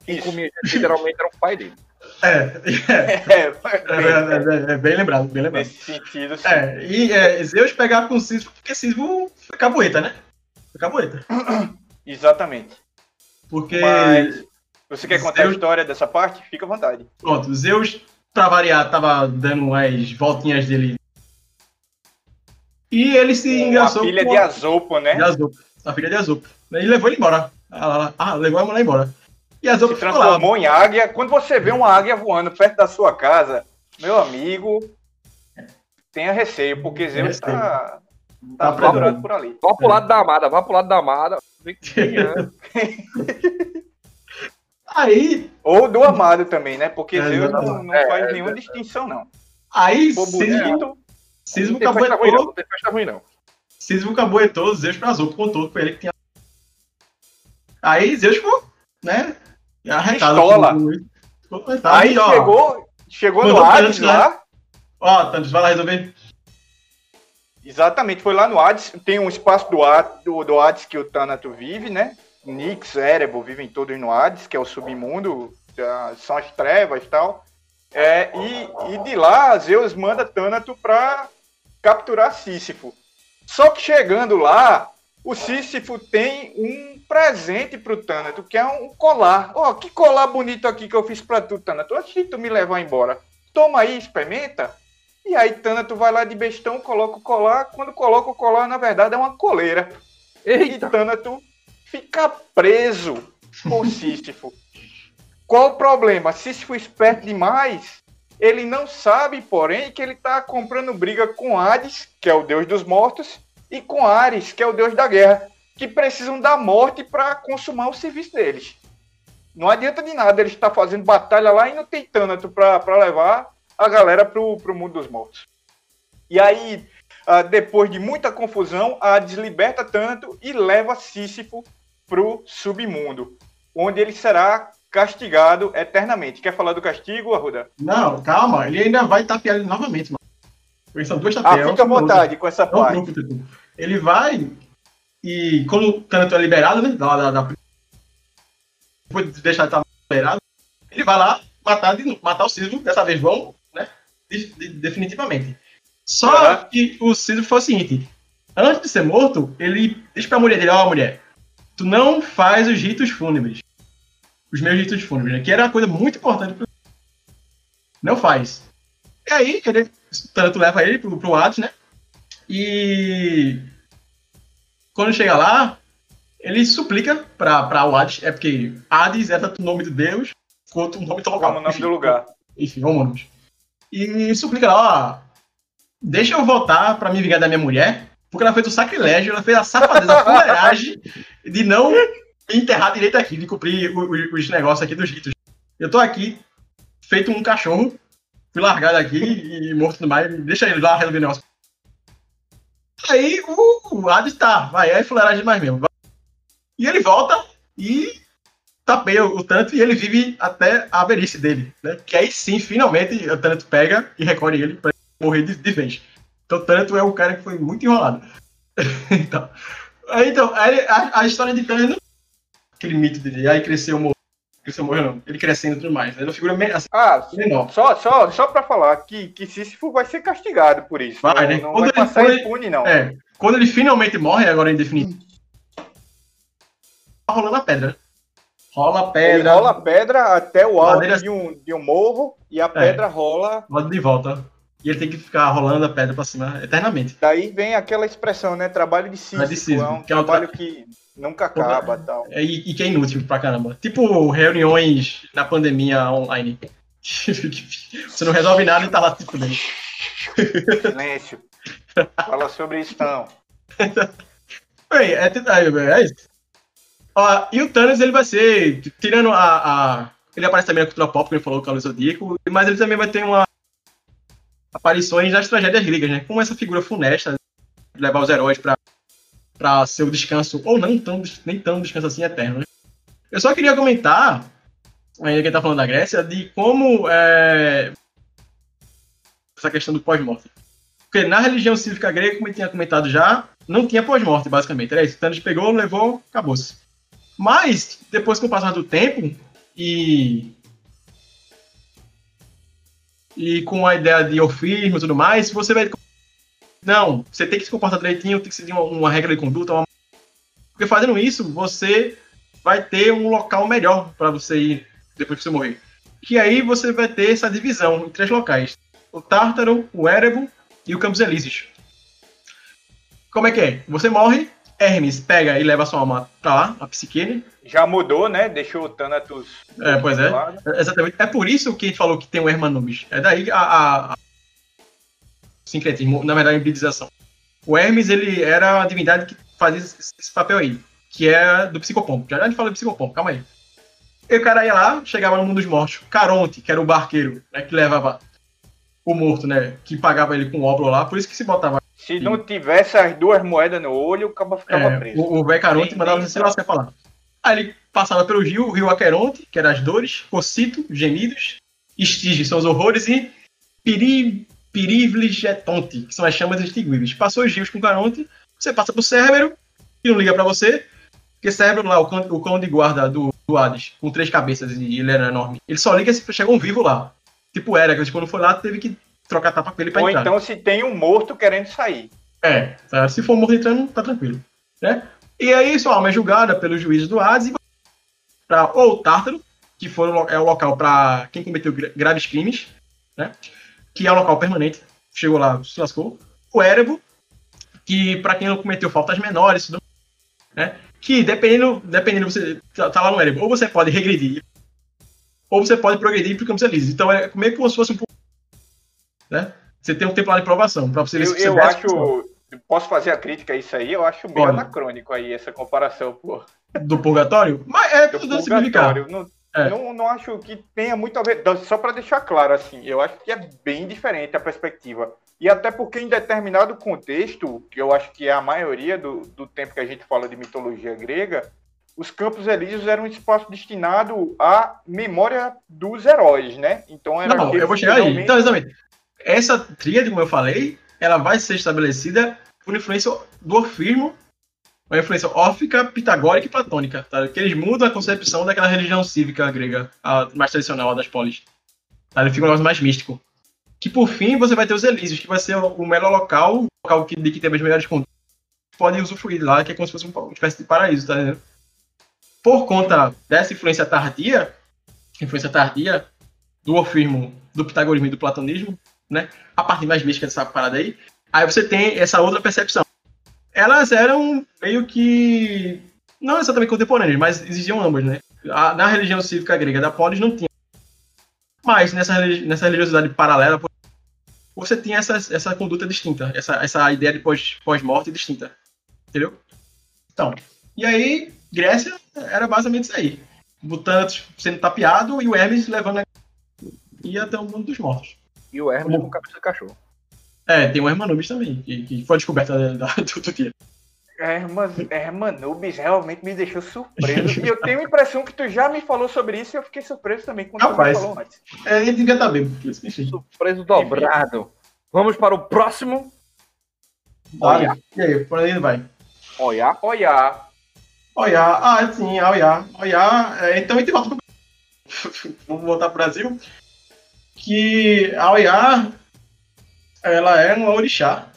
Quem comia gente literalmente era o pai dele. <laughs> É, é, é, é, bem lembrado, bem lembrado. Nesse sentido, sim. É, e é, Zeus pegava com Sísifo, porque Sísifo foi caboeta, né? Foi caboeta. <coughs> Exatamente. Porque. Mas, você quer contar Zeus... a história dessa parte? Fica à vontade. Pronto, Zeus, pra variar, tava dando as voltinhas dele. E ele se engraçou. A filha com... de Azopo, né? De Azopo. A filha de Azopo. E levou ele embora. Ah, levou a mulher embora. E outras se transformou em águia. Quando você vê uma águia voando perto da sua casa, meu amigo, tenha receio, porque Zeus está tá, tá por ali. Vá pro lado da amada, vá pro lado da amada. <laughs> Aí. Ou do amado também, né? Porque é, Zeus não, não é, faz é, nenhuma distinção, não. Aí, Cismo, Cismo caboetou. Não tem festa ruim, não. Cismo caboetou, Zeus prazou, contou com ele que tinha. Aí Zeus ficou, né? Aí, ó, chegou, chegou no Hades lá. Ó, Tantos, vai lá resolver. Exatamente, foi lá no Hades. Tem um espaço do, do, do Hades que o Thanato vive, né? Nix, Erebor vivem todos no Hades, que é o submundo, são as trevas e tal. É, e, e de lá, Zeus manda Thanato para capturar Sísifo. Só que chegando lá, o Sísifo tem um presente pro Tânato, que é um colar. Ó, oh, que colar bonito aqui que eu fiz pra tu, Tânato. Achei tu me levar embora. Toma aí, experimenta. E aí Tânato vai lá de bestão, coloca o colar. Quando coloca o colar, na verdade, é uma coleira. Eita. E Tânato ficar preso com Sísifo. Qual o problema? Sísifo esperto demais, ele não sabe, porém, que ele está comprando briga com Hades, que é o deus dos mortos, e com Ares, que é o deus da guerra, que precisam da morte para consumar o serviço deles. Não adianta de nada ele estar fazendo batalha lá e não tem Tânato para levar a galera pro, pro mundo dos mortos. E aí, uh, depois de muita confusão, Hades liberta Tânato e leva Sísifo pro submundo, onde ele será castigado eternamente. Quer falar do castigo, Arruda? Não, calma, ele ainda vai tapear ele novamente, mano. São dois tapeões. Ah, fica à vontade com essa não, parte. Não, ele vai e quando o Tânato é liberado, né, da, da, da... depois de deixar de estar liberado, ele vai lá matar, matar o Sísifo, dessa vez vão, né, de, de, definitivamente. Só uhum. que o Sísifo foi o seguinte, antes de ser morto, ele diz pra mulher dele, ó, oh, mulher, tu não faz os ritos fúnebres os meus ritos fúnebres, né? Que era uma coisa muito importante. Pro... Não faz. E aí, ele, tanto leva ele pro, pro Hades, né? E quando chega lá, ele suplica pra, pra o Hades, é porque Hades é tanto o nome de Deus quanto o nome do lugar. o nome do lugar. Enfim, vamos. E suplica lá, ó, deixa eu voltar pra me vingar da minha mulher, porque ela fez o sacrilégio, ela fez a safadeza, a fuleiragem de não enterrar direito aqui, de cumprir os negócios aqui dos ritos. Eu tô aqui, feito um cachorro, fui largado aqui e morto no mais, deixa ele lá resolver o negócio. Aí o Hades tá, vai, aí fuleiragem mais mesmo. E ele volta e tapeia o tanto e ele vive até a velhice dele, né? Que aí sim, finalmente, o tanto pega e recolhe ele pra morrer de, de vez. Então, tanto é um cara que foi muito enrolado. <laughs> então, aí, então a, a, história de Thanos aquele mito dele, aí cresceu, morreu. Cresceu, morreu não. Ele crescendo e tudo mais. Ele é uma figura assim, ah, menor. Só, só, só pra falar que, que Sísifo vai ser castigado por isso. Vai, não, né? Não quando vai ele, passar quando impune, não. É, quando ele finalmente morre, agora em definitivo, tá rolando a pedra. Rola a pedra. Ele rola a pedra até o alto de, um, de um morro e a é. pedra rola. Rola de volta. E ele tem que ficar rolando a pedra pra cima eternamente. Daí vem aquela expressão, né? Trabalho de Sísifo. É, de Sísifo é um que trabalho é outra... que Nunca acaba e tal. É, e, e, que é inútil pra caramba. Tipo reuniões na pandemia online. <laughs> Você não resolve nada e tá lá tipo. Silêncio. Fala sobre isso não. <laughs> Bem, é, é, é isso. Ó, e o Thanos ele vai ser, tirando a, a. ele aparece também na cultura pop, como ele falou, com o Zodíaco, mas ele também vai ter uma aparições das tragédias gregas, né? Com essa figura funesta, levar os heróis para para seu descanso, ou não tão, nem tão descanso assim eterno. Né? Eu só queria comentar, ainda quem tá falando da Grécia, de como é, essa questão do pós-morte. Porque na religião cívica grega, como eu tinha comentado já, não tinha pós-morte, basicamente. Era isso. Thanos pegou, levou, acabou-se. Mas, depois com o passar do tempo, e. E com a ideia de ofismo e tudo mais, você vai não, você tem que se comportar direitinho, tem que seguir uma, uma regra de conduta. Uma... Porque fazendo isso, você vai ter um local melhor para você ir depois que você morrer. Que aí você vai ter essa divisão em três locais: o Tártaro, o Erebo e o Campos Elíseos. Como é que é? Você morre, Hermes pega e leva sua alma pra lá, a psique. Né? Já mudou, né? Deixou o Thanatos. É, pois é. Exatamente. É por isso que a gente falou que tem o Hermanubis. É daí a, a, a sincretismo, na verdade, hibridização. O Hermes, ele era a divindade que fazia esse papel aí, que é do psicopompo. Já a gente fala de psicopompo, calma aí. E o cara ia lá, chegava no mundo dos mortos. Caronte, que era o barqueiro, né, que levava o morto, né, que pagava ele com obro lá, por isso que se botava. Se não tivesse as duas moedas no olho, o cabo ficava é, preso. O velho Caronte mandava você se lascar falar. Aí ele passava pelo rio, o rio Aqueronte, que era as dores, Cocito, gemidos, Estige, são os horrores, e Piri, Pirivligetonte, que são as chamas extinguíveis. Passou os rios com Caronte, você passa pro Cérbero, que não liga para você, porque Cérbero lá, o cão, o cão de guarda do, do Hades, com três cabeças e ele era enorme, ele só liga se chega um vivo lá. Tipo era, que quando foi lá teve que trocar tapa com ele pra Ou entrar. então se tem um morto querendo sair. É, tá? se for morto entrando, tá tranquilo. Né? E aí sua alma é julgada pelos juízes do Hades para ou Tártaro, que foi, é o local para quem cometeu graves crimes, né? Que é o local permanente, chegou lá, se lascou. O Erebo, que para quem não cometeu faltas menores, né? que dependendo, dependendo você tá, tá lá no Erebor, ou você pode regredir, ou você pode progredir para Campos Elíseos. Então é meio como se fosse um pouco, né? Você tem um tempo lá de provação para você Eu, você eu acho. Posso fazer a crítica a isso aí? Eu acho meio anacrônico aí essa comparação, pô. do purgatório, mas é Do tudo. Não, É. não, não acho que tenha muito a ver. Só para deixar claro, assim, eu acho que é bem diferente a perspectiva. E até porque em determinado contexto, que eu acho que é a maioria do, do tempo que a gente fala de mitologia grega, os Campos Elíseos eram um espaço destinado à memória dos heróis, né? Então era Não, eu vou chegar aí. realmente- Então, exatamente. Essa tríade, como eu falei, ela vai ser estabelecida por influência do orfismo, uma influência órfica, pitagórica e platônica, tá? Que eles mudam a concepção daquela religião cívica grega, a mais tradicional, a das polis. Tá? Ele fica um negócio mais místico. Que por fim você vai ter os Elíseos, que vai ser o melhor local, o local que, de que tem as melhores condutas, pode usufruir lá, que é como se fosse um- uma espécie de paraíso, tá entendendo? Por conta dessa influência tardia, influência tardia do orfismo, do pitagorismo e do platonismo, né? A parte mais mística dessa parada aí. Aí você tem essa outra percepção. Elas eram meio que não exatamente contemporâneas, mas existiam ambas, né? A- na religião cívica grega da Polis não tinha. Mas nessa, nessa religiosidade paralela, você tinha essa, essa conduta distinta, essa, essa ideia de pós- pós-morte distinta. Entendeu? Então, e aí, Grécia era basicamente isso aí. O Thanos sendo tapeado e o Hermes levando a... ia até o mundo dos mortos. E o Hermes com cabeça de cachorro. É, tem o Hermanubis também, que, que foi a descoberta da, da, do, do dia. Herman, Hermanubis realmente me deixou surpreso. e eu tenho a impressão que tu já me falou sobre isso e eu fiquei surpreso também quando Rapaz. tu falou antes. É, ele devia estar bem, enfim. Surpreso dobrado. Vamos para o próximo. Olha. E aí, por ele vai? Olha. Olha, Oiá, ah, sim, Oiá. Oiá, é, então a gente volta pro <laughs> Vamos voltar pro Brasil. Que a Oiá, ela é uma orixá.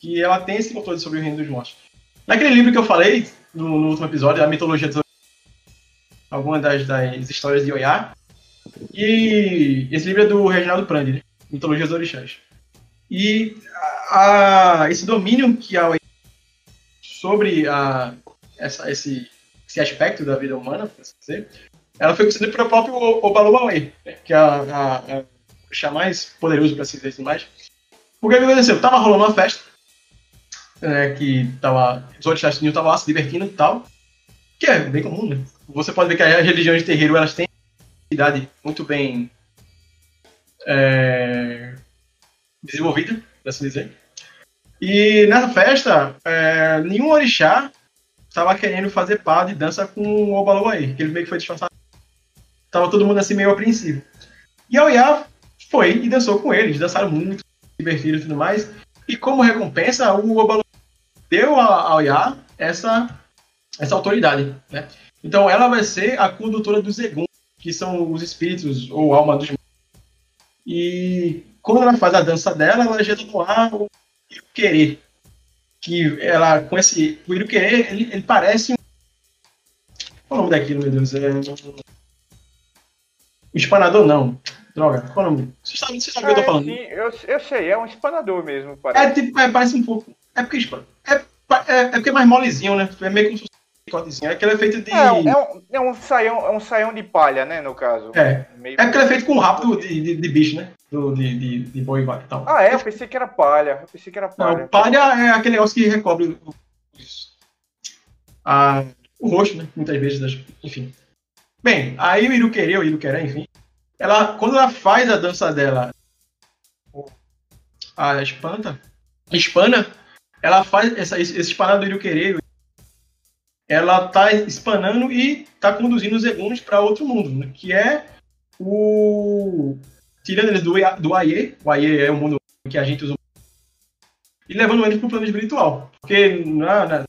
Que ela tem esse controle sobre o reino dos mortos. Naquele livro que eu falei, no, no último episódio, a mitologia dos algumas das, das histórias de Oiá. E esse livro é do Reginaldo Prandi, né? Mitologia dos Orixás. E a- a- esse domínio que a sobre a, essa, esse, esse aspecto da vida humana, por assim dizer, ela foi concedida pelo próprio Obaluauê, né, que é a, a, a mais poderoso, para assim dizer assim mais. O que aconteceu? Tava rolando uma festa, né, que tava, os orixás estavam lá se divertindo e tal, que é bem comum, né? Você pode ver que as religiões de terreiro, elas têm idade muito bem é, desenvolvida, por assim dizer. E nessa festa, é, nenhum orixá estava querendo fazer par de dança com o Obaluaí, que ele meio que foi disfarçado. Tava todo mundo assim meio apreensivo. E a Oiá foi e dançou com eles, dançaram muito, se divertiram e tudo mais. E como recompensa, o Obaluaí deu a a Oiá essa, essa autoridade, né? Então ela vai ser a condutora dos Egun, que são os espíritos ou alma dos. E quando ela faz a dança dela, ela já no ar o querer que ela com esse o Iruquerê, ele, ele parece um qual é o nome daquilo, meu Deus? É... O espanador não. Droga, qual é o nome? Você sabe, você sabe o que eu tô É, falando? sim, eu, eu sei, é um espanador mesmo, É parece. tipo, é, parece um pouco. É porque espana. É, é, é porque é mais molezinho, né? É meio se fosse um picotezinho. É aquele efeito de. É, um- é um, é um saião, é um saião de palha, né, no caso. É. Meio- É porque ele é feito com rabo de, de, de bicho, né? Do, de, de, de boi e vaca e tal. Ah, é? Eu pensei que era palha. Eu pensei que era palha. Não, palha é aquele negócio que recobre o, os- a- o rosto, né? Muitas vezes, das- enfim. Bem, aí o Iruquerê, o Iruqueré, enfim, ela, quando ela faz a dança dela, a espanta, espana, ela faz essa, esse esse espanar do Iruquerê, ela tá espanando e tá conduzindo os eguns para outro mundo, né? que é o tirando eles do, do Aie, o Aie é o mundo que a gente usa e levando eles para o plano espiritual. Porque na, na,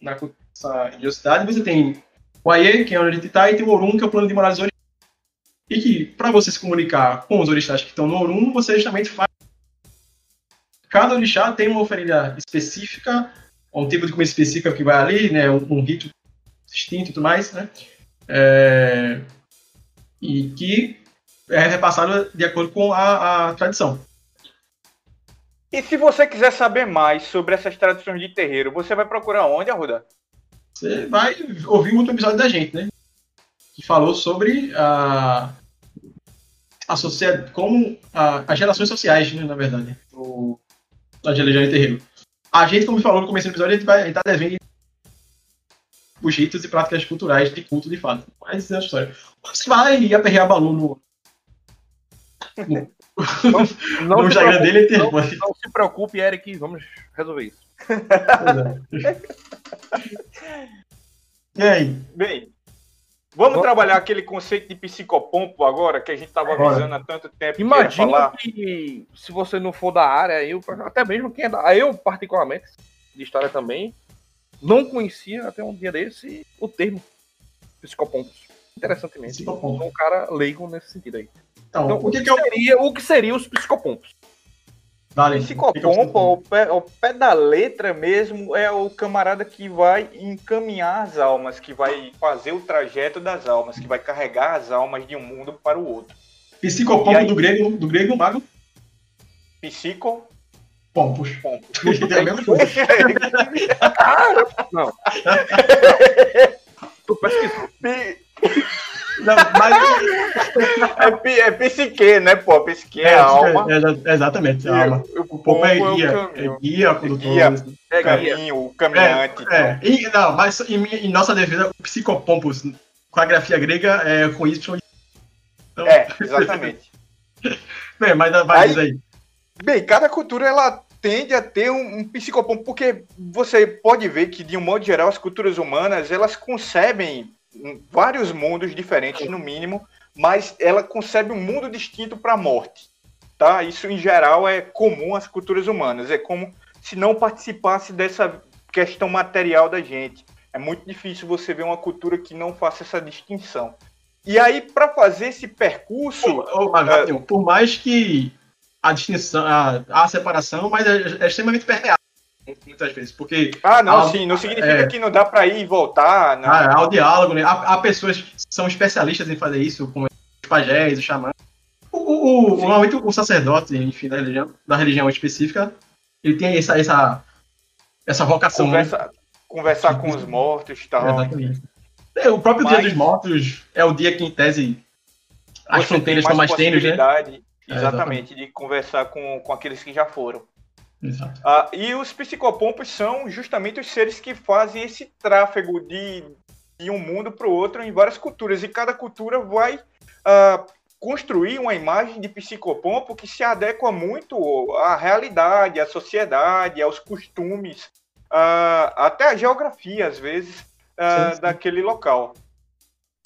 na religiosidade você tem o Aie, que é onde a está, e tem o Orum, que é o plano de morar. E que, para você se comunicar com os orixás que estão no Orum, você justamente faz. Cada orixá tem uma oferenda específica, um tipo de comida específica que vai ali, né? Um, um rito distinto e tudo mais, né? É, E que é repassado de acordo com a, a tradição. E se você quiser saber mais sobre essas tradições de terreiro, você vai procurar onde, Arruda? você vai ouvir o último episódio da gente, né? Que falou sobre a, a sociedade, como a, as relações sociais, né, na verdade, no, na Legião Terreiro. A gente, como falou no começo do episódio, a gente, vai, a gente tá devendo os ritos e práticas culturais de culto de fato. Mas é a história. Você vai aperrear Balu no. no, Não, no se Instagram dele ele tem. não, não se preocupe, Eric, vamos resolver isso. <laughs> E aí? Bem, vamos Vamos- trabalhar aquele conceito de psicopompo agora, que a gente estava avisando há tanto tempo. que Imagina falar. que se você não for da área, eu, até mesmo quem é da eu particularmente, de história também, não conhecia até um dia desse o termo psicopompos. Interessantemente. Psicopompos. Sou um cara leigo nesse sentido aí. Então, Então, o que, que seria, o que seriam os psicopompos? Dale, Psicopompo, ao pé, ao pé da letra mesmo, é o camarada que vai encaminhar as almas, que vai fazer o trajeto das almas, que vai carregar as almas de um mundo para o outro. Psicopompo aí? do grego, do grego mago, Psico, pompos. pompo. É a mesma coisa. <laughs> Não. <laughs> tu pesquisou. Não, mas, É, é psique, né, pô? Psique é, a alma. é, é, exatamente, a alma. o, o O pompo pompo é é guia, é caminho. guia, condutor. guia. É, O Gaia. caminho, o caminhante. É, e, não, mas em, em nossa defesa, o psicopompos, com a grafia grega, é com Y. Então, É, exatamente. <laughs> Bem, mas vai Aí- aí. Bem, cada cultura ela tende a ter um, um psicopompo, porque você pode ver que, de um modo geral, as culturas humanas elas concebem vários mundos diferentes, no mínimo, mas ela concebe um mundo distinto para a morte. Tá? Isso, em geral, é comum às culturas humanas. É como se não participasse dessa questão material da gente. É muito difícil você ver uma cultura que não faça essa distinção. E aí, para fazer esse percurso. Mas, Gabriel, por mais que a distinção, a, a separação, mas é, é extremamente permeável, muitas vezes, porque Ah, não, sim, não significa é. que não dá para ir e voltar. Não. há, há o diálogo, né? Há, há pessoas que são especialistas em fazer isso, como os pajés, os xamãs. O, o, o, normalmente o sacerdote, enfim, da religião, da religião específica, ele tem essa, essa, essa vocação, né? Conversa, conversar com os mortos e tal. Exatamente. É, o próprio Dia Mas- dos Mortos é o dia que, em tese, as Você fronteiras estão mais tênues, né? possibilidade, É, Exatamente, de conversar com, com aqueles que já foram. Exato. Ah, e os psicopompos são justamente os seres que fazem esse tráfego de, de um mundo para o outro em várias culturas. E cada cultura vai ah, construir uma imagem de psicopompo que se adequa muito à realidade, à sociedade, aos costumes, ah, até à geografia, às vezes, Sim, sim. daquele local.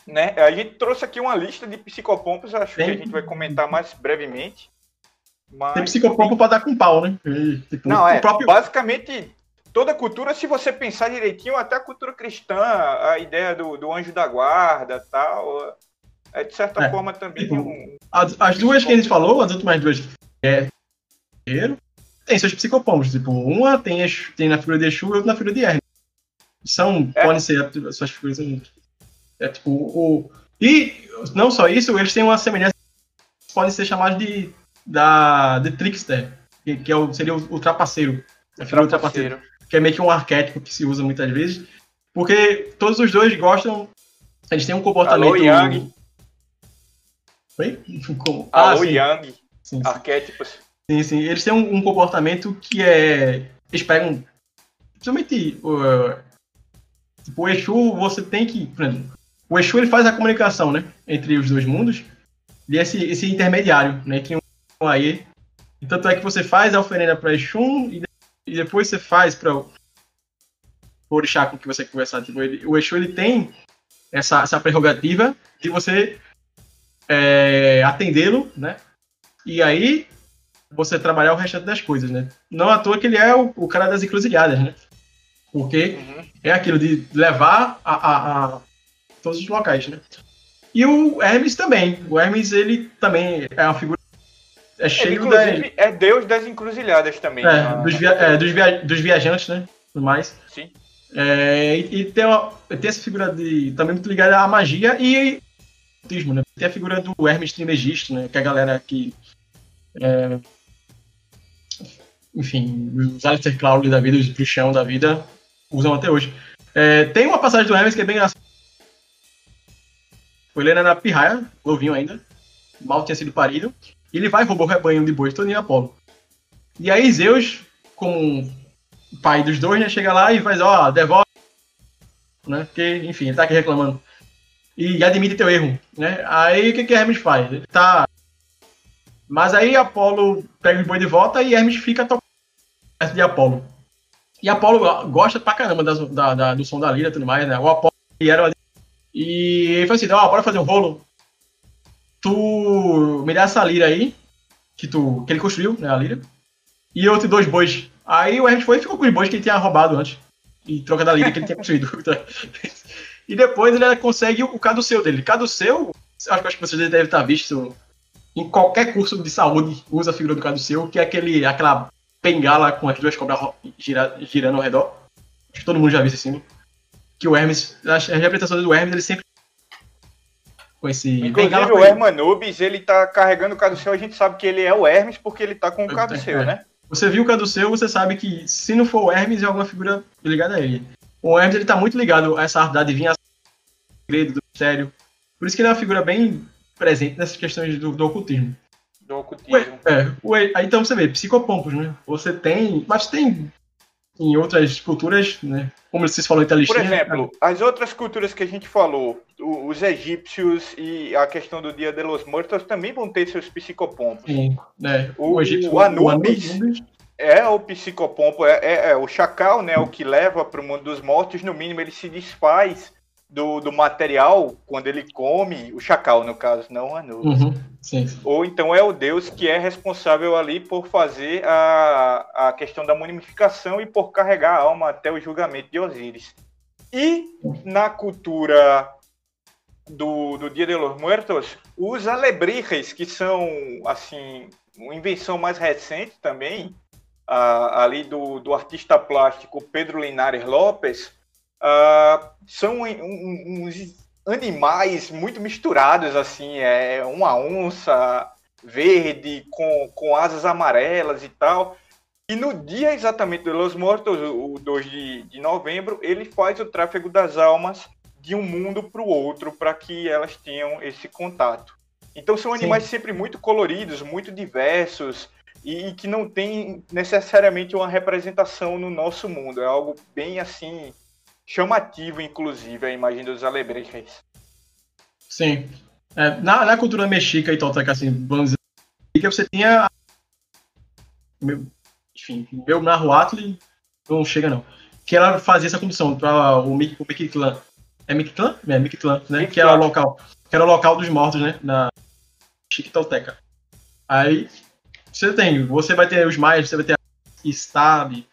Né? A gente trouxe aqui uma lista de psicopompos, acho que Tem- a gente vai comentar mais brevemente. Mas... Tem psicopompo pra dar com pau, né? E, tipo, Não, é. próprio... Basicamente, toda cultura, se você pensar direitinho, até a cultura cristã, a ideia do, do anjo da guarda tal, é de certa É, forma também tipo, um. As, as duas que a gente falou, as últimas duas, é tem seus psicopompos. Tipo, uma tem, tem na figura de Exu e outra na figura de Hermes. São, É. podem ser as suas figuras. É tipo, o. E não só isso, eles têm uma semelhança. Podem ser chamados de. Da, de Trickster, que, que é o, seria o, o trapaceiro. A figura do trapaceiro. Que é meio que um arquétipo que se usa muitas vezes, porque todos os dois gostam, eles têm um comportamento. Alô, Yang. Oi? <laughs> Com- Ah, Alô, sim, Yang, sim, sim, arquétipos. sim, sim. Eles têm um, um comportamento que é. Eles pegam. Principalmente. Uh, tipo, o Exu, você tem que. Por exemplo, o Exu ele faz a comunicação, né? Entre os dois mundos. E esse, esse intermediário, né? Entre um aí. E tanto é que você faz a oferenda para Exu e, e depois você faz para o orixá com que você conversar. Tipo, ele- o Exu ele tem essa, essa prerrogativa de você é, atendê-lo, né? E aí você trabalhar o restante das coisas, né? Não à toa que ele é o, o cara das encruzilhadas, né? Porque Uhum. é aquilo de levar a, a- a todos os locais, né? E o Hermes também. O Hermes, ele também é uma figura. É Ele, cheio da, inclusive, é Deus das encruzilhadas também. é, na- dos, via- é, dos, via- dos viajantes, né? Tudo mais. Sim. É, e, e tem, uma, tem essa figura de. também muito ligada à magia e ocultismo, né? Tem a figura do Hermes Trimegisto, né? Que é a galera que. é, enfim, os Aleister Crowley da vida, os bruxão da vida, usam até hoje. É, tem uma passagem do Hermes que é bem engraçada. Ele era na pirraia, novinho ainda, mal tinha sido parido, ele vai e roubar o rebanho de bois todo em Apolo. E aí Zeus, como pai dos dois, né, chega lá e faz, ó, devolve, né, porque, enfim, ele tá aqui reclamando. E admite teu erro, né, aí o que que Hermes faz? Ele tá... Mas aí Apolo pega os boi de volta e Hermes fica tocando de Apolo. E Apolo gosta pra caramba das- da, da- do som da lira e tudo mais, né, o Apolo e era e ele falou assim, ó, bora fazer um rolo. Tu me dá essa lira aí, que, tu, que ele construiu, né, a lira. E eu te dou os bois. Aí o Hermes foi e ficou com os bois que ele tinha roubado antes. Em troca da lira que ele tinha <laughs> construído. e depois ele consegue o caduceu dele. Caduceu, acho que acho que vocês devem estar visto em qualquer curso de saúde, usa a figura do caduceu, que é aquele, aquela bengala com as duas cobras gira- girando ao redor. Acho que todo mundo já viu esse símbolo. Que o Hermes, as representações do Hermes, ele sempre com esse Inclusive o. Hermanubis, ele tá carregando o caduceu, a gente sabe que ele é o Hermes porque ele tá com o caduceu, É. né? Você viu o caduceu, você sabe que se não for o Hermes, é alguma figura ligada a ele. O Hermes ele tá muito ligado a essa arte da adivinhação, do segredo, do mistério. Por isso que ele é uma figura bem presente nessas questões do, do ocultismo. Do O, ocultismo. é, o, aí então você vê, psicopompos, né? Você tem. Mas tem em outras culturas, né? Como vocês falaram em Por exemplo, as outras culturas que a gente falou, o- os egípcios e a questão do Dia de los Muertos também vão ter seus psicopompos. Sim, né? O- egípcio- o Anubis. Anubis, É o psicopompo, é, é- é o chacal, né? O que leva para o mundo dos mortos. No mínimo, ele se desfaz do, do material quando ele come. O chacal, no caso, não o Anubis. Uhum. Ou então é o deus que é responsável ali por fazer a, a questão da mumificação e por carregar a alma até o julgamento de Osíris. E na cultura do, do Dia de los Muertos, os alebrijes, que são, assim, uma invenção mais recente também, ali do, do artista plástico Pedro Linares Lopes, ah, são um- um- uns animais muito misturados, assim, é uma onça verde com, com asas amarelas e tal. E no dia exatamente de Los Mortos, o o 2 de, de novembro, ele faz o tráfego das almas de um mundo para o outro para que elas tenham esse contato. Então são Sim. animais sempre muito coloridos, muito diversos e, e que não tem necessariamente uma representação no nosso mundo. É algo bem assim chamativo, inclusive, a imagem dos alebrijes. Sim. É, na, na cultura mexica e tolteca, assim, vamos dizer, que você tinha. Meu, enfim, meu Nahuatl não chega não. Que ela fazia essa condição para o, o Mictlan. É Mictlan? É Mictlan, né? Mictlan. Que era o local. Que era o local dos mortos, né? Na Mexica e tolteca. Aí você tem, você vai ter os maias, você vai ter a Stab,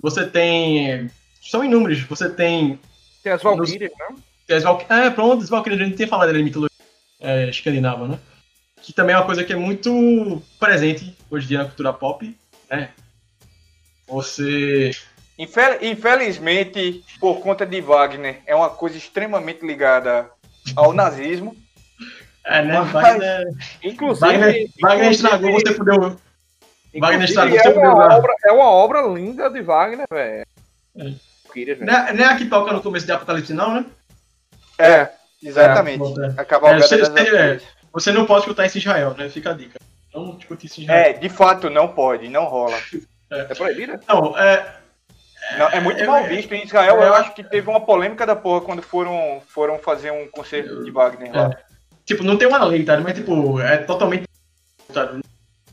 você tem. São inúmeros, você tem Tem as Valkyrias, né? as Valk... É, pronto, as Valkyrias, a gente tem falado da mitologia é, escandinava, né? Que também é uma coisa que é muito presente hoje em dia na cultura pop, né? Você. Infel- Infelizmente, por conta de Wagner, é uma coisa extremamente ligada ao nazismo. <laughs> É, né? Mas- Wagner, Inclusive, Wagner, Wagner estragou, você fudeu. Wagner estragou é seu uma, obra, é uma obra linda de Wagner, velho. É. Valkyrias, velho. Não é, não é a que toca no começo de Apocalipse, não, né? É, exatamente. É, A cavalgada É, você- das você- não pode escutar isso em Israel, né? Fica a dica. Não discutir isso em Israel. É, de fato, não pode, não rola. É proibida? Não, é. Não, é muito É, mal é, visto. Em Israel, é, eu acho que teve uma polêmica da porra quando foram, foram fazer um concerto de Wagner lá. Tipo, não tem uma lei, tá? Mas, tipo, é totalmente. tá?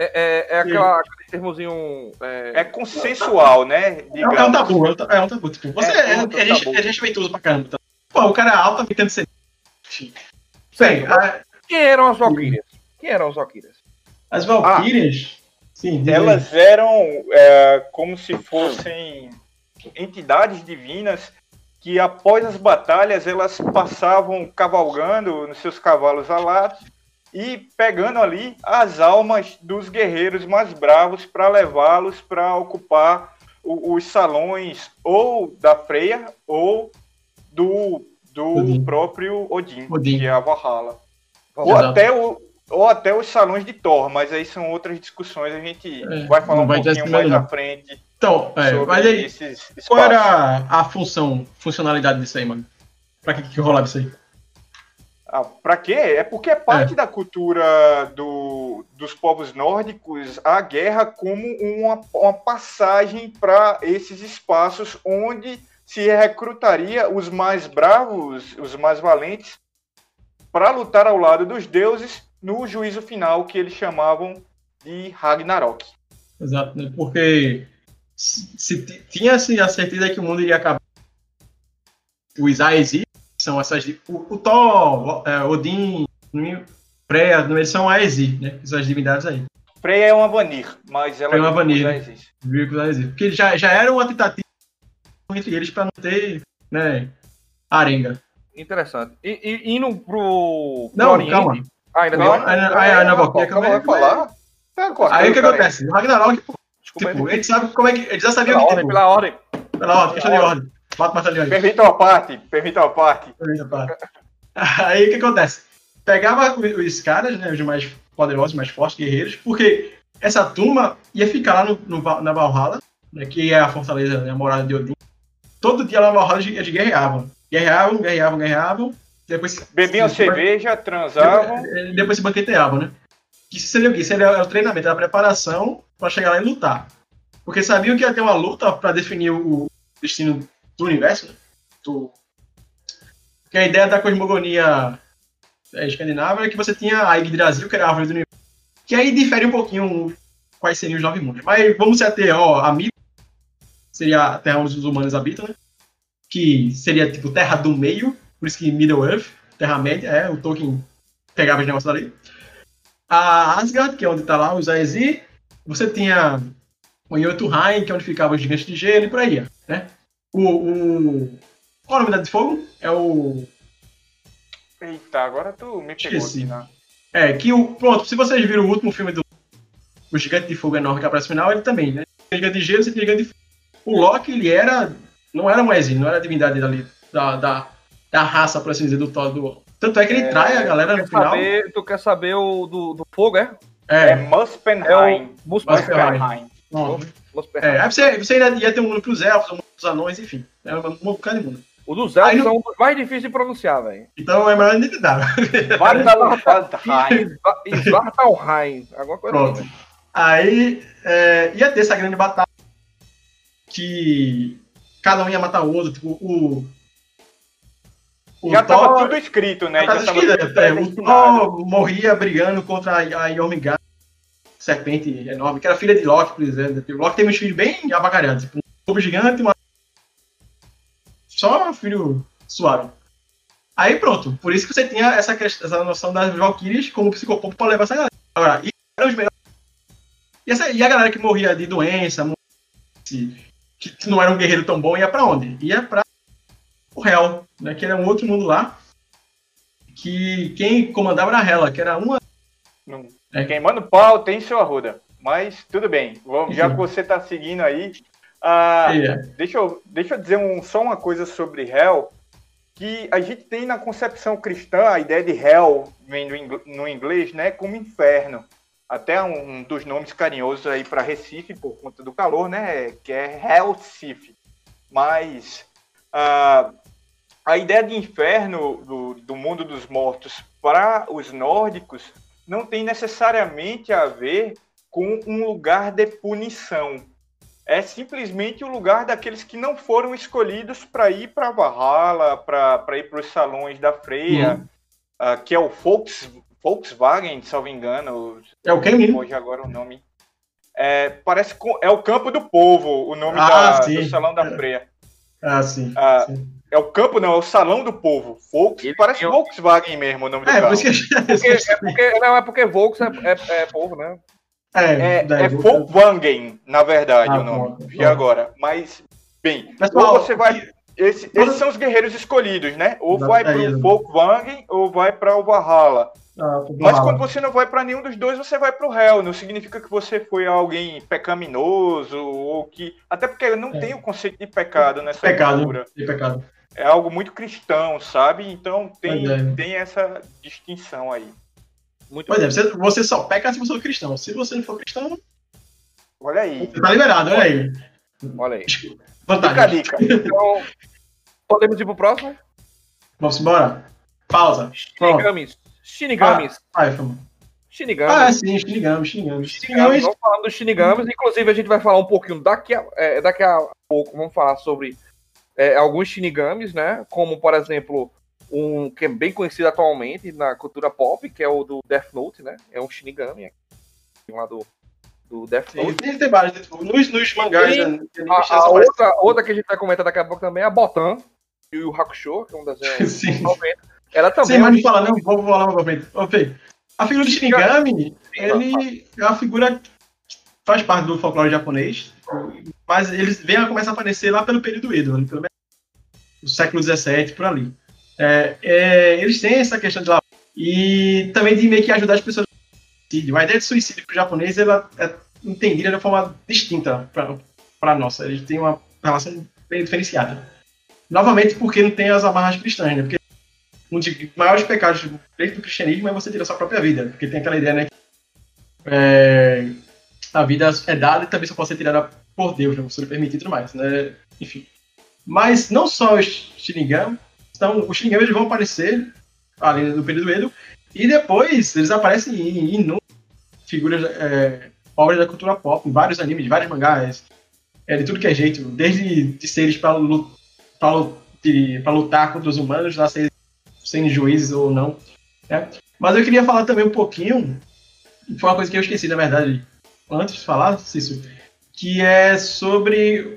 É, é, é aquela, aquele termozinho. É, É consensual, né? É, um- é um Digamos. tabu, é um, ta- é um tabu. Tipo, você É, é, pronto, é, é tabu. é respeitoso pra caramba. Tá? Pô, o cara é alto tentando ser. Bem, a- Quem eram as Valkyrias? Quem eram as Valkyrias? as Valkyrias. sim, diz aí. Elas eram é, como se fossem entidades divinas que após as batalhas elas passavam cavalgando nos seus cavalos alados e pegando ali as almas dos guerreiros mais bravos para levá-los para ocupar o- os salões ou da Freya ou do, do Odin. próprio Odin, Odin. que é a Valhalla. Ou Exato. até, o, ou até os salões de Thor, mas aí são outras discussões, a gente É, vai falar um vai pouquinho mais à frente Então, é, mas aí, qual era a função, funcionalidade disso aí, mano? Pra que, que rolava isso aí? Ah, pra quê? É porque é parte da cultura do, dos povos nórdicos a guerra como uma, uma passagem para esses espaços onde se recrutaria os mais bravos, os mais valentes, para lutar ao lado dos deuses no juízo final que eles chamavam de Ragnarok. Exato, né? Porque se, se t- tinha-se a certeza que o mundo iria acabar. Os Aesir, são essas. O, o Thor, é, Odin, Freya, eles são Aesir, né? Essas divindades aí. Freya é uma Vanir, mas ela É uma não Vanir, já né? existe. Porque já, já era uma tentativa entre eles para não ter, né? Arenga. Interessante. E, e indo pro. pro Não, Oriente- calma. Ah, ainda tem. aí- aí- aí na boquinha, Calma, aí, vai falar. Cortando, Aí o que acontece? O Ragnarok, tipo, aí. eles sabem como é que. Eles já sabiam Pela que ordem, tipo, pela ordem. Pela ordem, questão de ordem. Martelinho aí. Permita uma parte, permita uma parte. Eita, pá. <laughs> Aí o que acontece? Pegava os caras, né, os mais poderosos, mais fortes, guerreiros, porque essa turma ia ficar lá no, no na Valhalla, né, que é a fortaleza, né, a morada de Odin. Todo dia lá na Valhalla eles guerreavam. Guerreavam, guerreavam, guerreavam. Depois Bebiam se- cerveja, transavam. Depois, depois se banqueteavam, né? Que isso seria o quê? Isso era o treinamento, era a preparação para chegar lá e lutar. Porque sabiam que ia ter uma luta para definir o destino do universo, né? Do... Porque a ideia da cosmogonia é, escandinava é que você tinha a Yggdrasil, que era a árvore do universo, que aí difere um pouquinho quais seriam os nove mundos. Mas vamos se ater, ó, a Mid, seria a terra onde os humanos habitam, né? Que seria tipo terra do meio, por isso que Middle Earth, Terra-média, é, o Tolkien pegava os negócios dali. A Asgard, que é onde tá lá os Aesir, você tinha o Jotunheim, que é onde ficavam os gigantes de gelo e por aí, né? O, o... Qual é o nome da de fogo? É o... Eita, agora tu me pegou Esqueci. aqui, né? É, que o... Pronto, se vocês viram o último filme do o Gigante de Fogo Enorme que aparece no final, ele também, né? Tem Gigante de Gelo, você tem Gigante de Fogo. O Loki, ele era... Não era um não era a divindade dali, da, da, da raça, por assim dizer, do Thor do... Tanto é que ele trai a galera no final. saber, tu quer saber o do, do fogo, é? É É, Muspelheim. É o Muspelheim. Muspelheim. pronto. Muspelheim. É, aí você, você ainda ia ter um mundo pros elfos, um pros anões, enfim. Era um bocado de mundo. O dos elfos Aí no- é um dos mais difíceis de pronunciar, velho. Então é melhor nem. <laughs> Vadalfadheim. <laughs> Svartalheim. Alguma coisa Pronto. assim. Aí é, ia ter essa grande batalha que cada um ia matar o outro. Tipo, o. O Já tava Thor- tudo escrito, né? já tava Já tava escrito, tudo é, o. Thor morria brigando contra a, a serpente enorme, que era filha de Loki, por exemplo. O Loki teve uns filhos bem avacalhados. Tipo, um lobo gigante e uma. Só um filho suave. Aí pronto, por isso que você tinha essa, quest- essa noção das Valkyries como psicopompo pra levar essa galera. Agora, e eram os melhores. E, essa- e a galera que morria de doença, que não era um guerreiro tão bom, ia pra onde? Ia pra o Hel, né? Que era um outro mundo lá. Que quem comandava era a Hela, que era uma. Não. É. Queimando pau tem seu arruda. Mas tudo bem. Vamos, já que você tá seguindo aí. Ah, É, deixa, eu, deixa eu dizer um- só uma coisa sobre Hell. Que a gente tem na concepção cristã a ideia de Hell, vem no inglês, né? Como inferno. Até um dos nomes carinhosos aí para Recife, por conta do calor, né? Que é Hellsif. Mas ah, a ideia de inferno do, do mundo dos mortos para os nórdicos não tem necessariamente a ver com um lugar de punição. É simplesmente o lugar daqueles que não foram escolhidos para ir para Valhalla, para ir para os salões da Freia, Uhum. ah, que é o Volks, Volkswagen, se não me engano, é o quem hoje agora o nome. É, parece com, é o Campo do Povo, o nome Ah, da- do Salão da Freia. Ah, sim. Ah, sim. É o campo, não, é o Salão do Povo. Volks, Ele parece um- Volkswagen mesmo o nome do É, por carro. eu Porque, <laughs> é porque, não, é porque Volks é, é, é povo, né? É, É, é Volkswagen, na verdade, Ah, o nome. Vi pronto. agora. Mas, bem, Pessoal, ou você vai. Esse- esses são os guerreiros escolhidos, né? Ou vai Aí, pro né? Volkswagen ou vai para o Valhalla. Ah, Mas quando você não vai para nenhum dos dois, você vai pro Hell. Não significa que você foi alguém pecaminoso ou que. Até porque não É. tem o conceito de pecado nessa Pecado, cultura. de pecado. É algo muito cristão, sabe? Então tem, é. tem essa distinção aí. Muito Pois é, você, você só peca se você for cristão. Se você não for cristão, Olha aí. você tá liberado, olha aí. Olha aí. Fica a Vantagem. dica. Então, podemos ir pro próximo? Vamos embora? Pausa. Shinigamis. Shinigamis. Vai, Fama. Shinigamis. Ah, sim, Shinigami, Shinigami. Shinigamis. Shinigami, Vamos falar dos Shinigamis. Inclusive, a gente vai falar um pouquinho daqui a, é, daqui a pouco. Vamos falar sobre é, alguns Shinigamis, né? Como, por exemplo, um que é bem conhecido atualmente na cultura pop, que é o do Death Note, né? É um Shinigami. aqui, Lá do, do Death Note. Tem, tem vários. tipo, Nos, nos mangás, E né, A, a outra, outra que a gente vai comentar daqui a pouco também é a Botan. E o Hakusho, que é um desenho <laughs> Sim. de 90. Ela também Sim, é mas não fala, não, vou falar. Ô, Fê, A figura do Shinigami, ele é uma figura que faz parte do folclore japonês, mas eles vêm a começar a aparecer lá pelo período Edo, ali, pelo menos no século XVII, por ali. É, é, eles têm essa questão de lá e também de meio que ajudar as pessoas suicídio. A ideia de suicídio para o japonês ela é entendida de uma forma distinta para a nossa. Eles têm uma relação bem diferenciada. Novamente, porque não tem as amarras cristãs, né? Porque um dos maiores pecados dentro do cristianismo é você tirar sua própria vida. Porque tem aquela ideia, né? Que, é, a vida é dada e também só pode ser tirada por Deus, né? Você permitir e tudo mais, né? Enfim. Mas não só os Shinigami, então os Shinigami eles vão aparecer ali no período Edo e depois eles aparecem em inúmeras figuras, é, obras da cultura pop, em vários animes, vários mangás, é, de tudo que é jeito, desde de seres para lutar contra os humanos, lá ser, sendo juízes ou não. Né? Mas eu queria falar também um pouquinho, foi uma coisa que eu esqueci, na verdade, antes de falar, Cício, que é sobre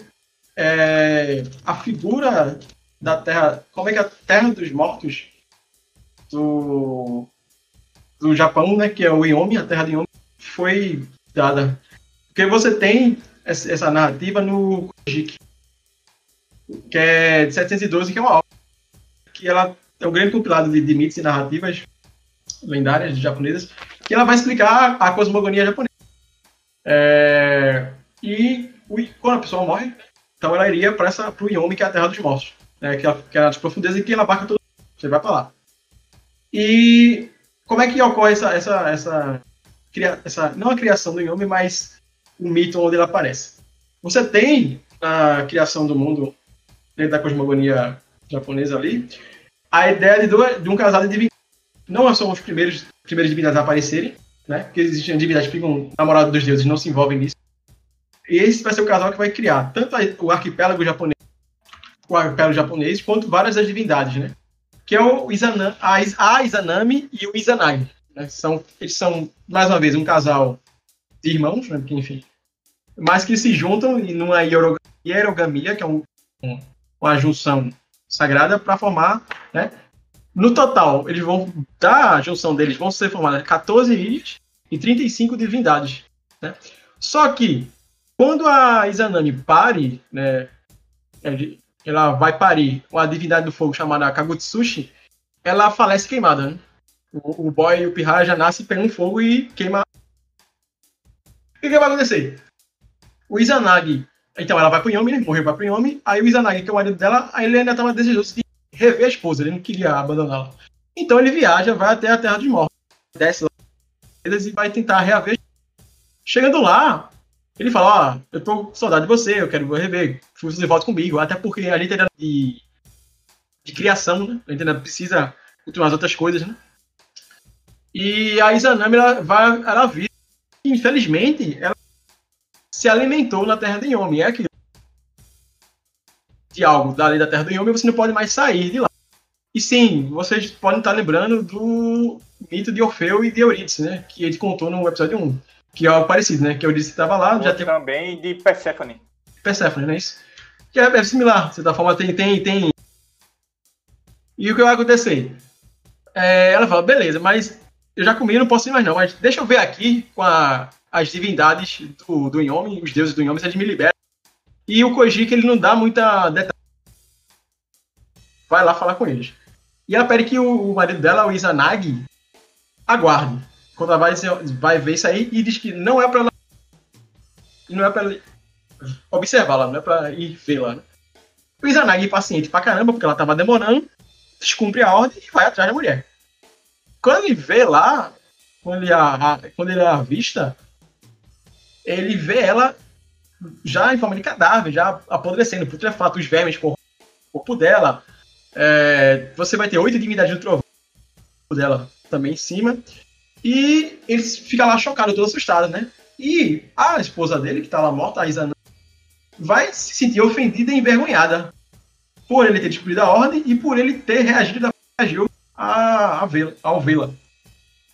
é, a figura da Terra, como é que a Terra dos Mortos do, do Japão, né, que é o Yomi, a Terra de Yomi, foi dada. Porque você tem essa, narrativa no Kojiki, que é de 712, que é uma obra que ela é um grande compilado de, de mitos e narrativas lendárias japonesas, que ela vai explicar a cosmogonia japonesa. É, e quando a pessoa morre, então ela iria para o Yomi, que é a Terra dos Mortos, né, que, é, que é as profundezas que ela abarca todo Você vai para lá. E como é que ocorre essa, essa, essa, essa, não a criação do Yomi, mas o mito onde ele aparece? Você tem na criação do mundo, dentro da cosmogonia japonesa ali, a ideia de, dois, de um casal de divindades. Não são os primeiros, primeiros divindades a aparecerem, né? Porque existem divindades que ficam namorados dos deuses não se envolvem nisso. E esse vai ser o casal que vai criar tanto o arquipélago japonês, o arquipélago japonês, quanto várias das divindades, né? Que é o Izanami, a Izanami e o Izanagi. Né? São, eles são, mais uma vez, um casal de irmãos, né? Porque, enfim, mas que se juntam numa hierogamia, que é um, um, uma junção sagrada, para formar, né? No total, eles vão, da junção deles, vão ser formadas 14 ilhas e 35 divindades, né? Só que, quando a Izanami pare, né, ela vai parir uma divindade do fogo chamada Kagutsushi, ela falece queimada, né? O, o boy e o Pihara já nascem pegando fogo e queima. O que, que vai acontecer? O Izanagi, então ela vai pro Yomi, né? Morreu, vai pro Yomi. Aí o Izanagi, que é o marido dela, aí ele ainda estava desejoso de rever a esposa, ele não queria abandoná-la. Então ele viaja, vai até a Terra dos Mortos, desce lá e vai tentar reaver. Chegando lá, ele fala: Ó, eu tô com saudade de você, eu quero rever, você volta comigo. Até porque a gente ainda de, de criação, né? A gente ainda precisa continuar as outras coisas, né? E a Izanami, ela vai, ela vira, infelizmente, ela se alimentou na Terra de Yomi. É aquilo de algo dali da Terra do Yomi, você não pode mais sair de lá. E sim, vocês podem estar lembrando do mito de Orfeu e de Eurídice, né? Que ele contou no episódio 1. Que é algo parecido, né? Que Eurídice estava lá, já tem... Também de Persephone. Persephone, não é isso? Que é, é similar, de certa forma tem, tem, tem... E o que vai acontecer? É, ela fala, beleza, mas eu já comi, não posso ir mais não, mas deixa eu ver aqui com a, as divindades do, do Yomi, os deuses do Yomi, se eles me liberam. E o Kojiki, ele não dá muita detalhe. Vai lá falar com eles. E ela pede que o, o marido dela, o Izanagi, aguarde. Quando ela vai, vai ver isso aí e diz que não é pra ela. Não é pra ela observá-la, não é pra ir vê-la. Né? O Izanagi, paciente pra caramba, porque ela tava demorando, descumpre a ordem e vai atrás da mulher. Quando ele vê lá, quando ele, a, quando ele a avista, ele vê ela já em forma de cadáver, já apodrecendo, putrefato, os vermes o corpo dela. É, você vai ter oito divindades do trovão dela também em cima. E eles ficam lá chocados, todos assustados, né? E a esposa dele, que tá lá morta, a Isana, vai se sentir ofendida e envergonhada por ele ter descumprido a ordem e por ele ter reagido da reagiu a, a vê ao vê-la.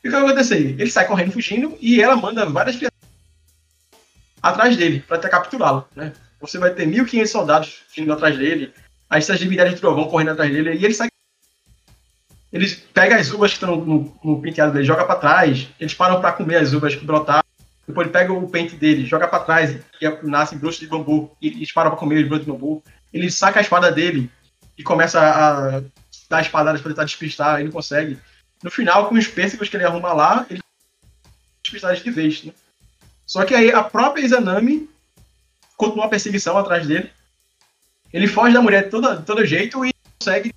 E o que vai acontecer? Ele sai correndo, fugindo, e ela manda várias criaturas atrás dele, para tentar capturá-lo. Né? Você vai ter 1.500 soldados vindo atrás dele, as essas divindades de trovão correndo atrás dele, e ele sai. Eles pegam as uvas que estão no, no penteado dele, joga para trás, eles param para comer as uvas que brotaram, depois ele pega o pente dele, joga para trás, e nascem brotos de bambu, e eles param para comer os brotos de bambu. Ele saca a espada dele e começa a dar espadadas para tentar despistar, ele não consegue. No final, com os pêssegos que ele arruma lá, ele despistar de vez, né? Só que aí a própria Izanami continua a perseguição atrás dele. Ele foge da mulher de todo, todo jeito e consegue,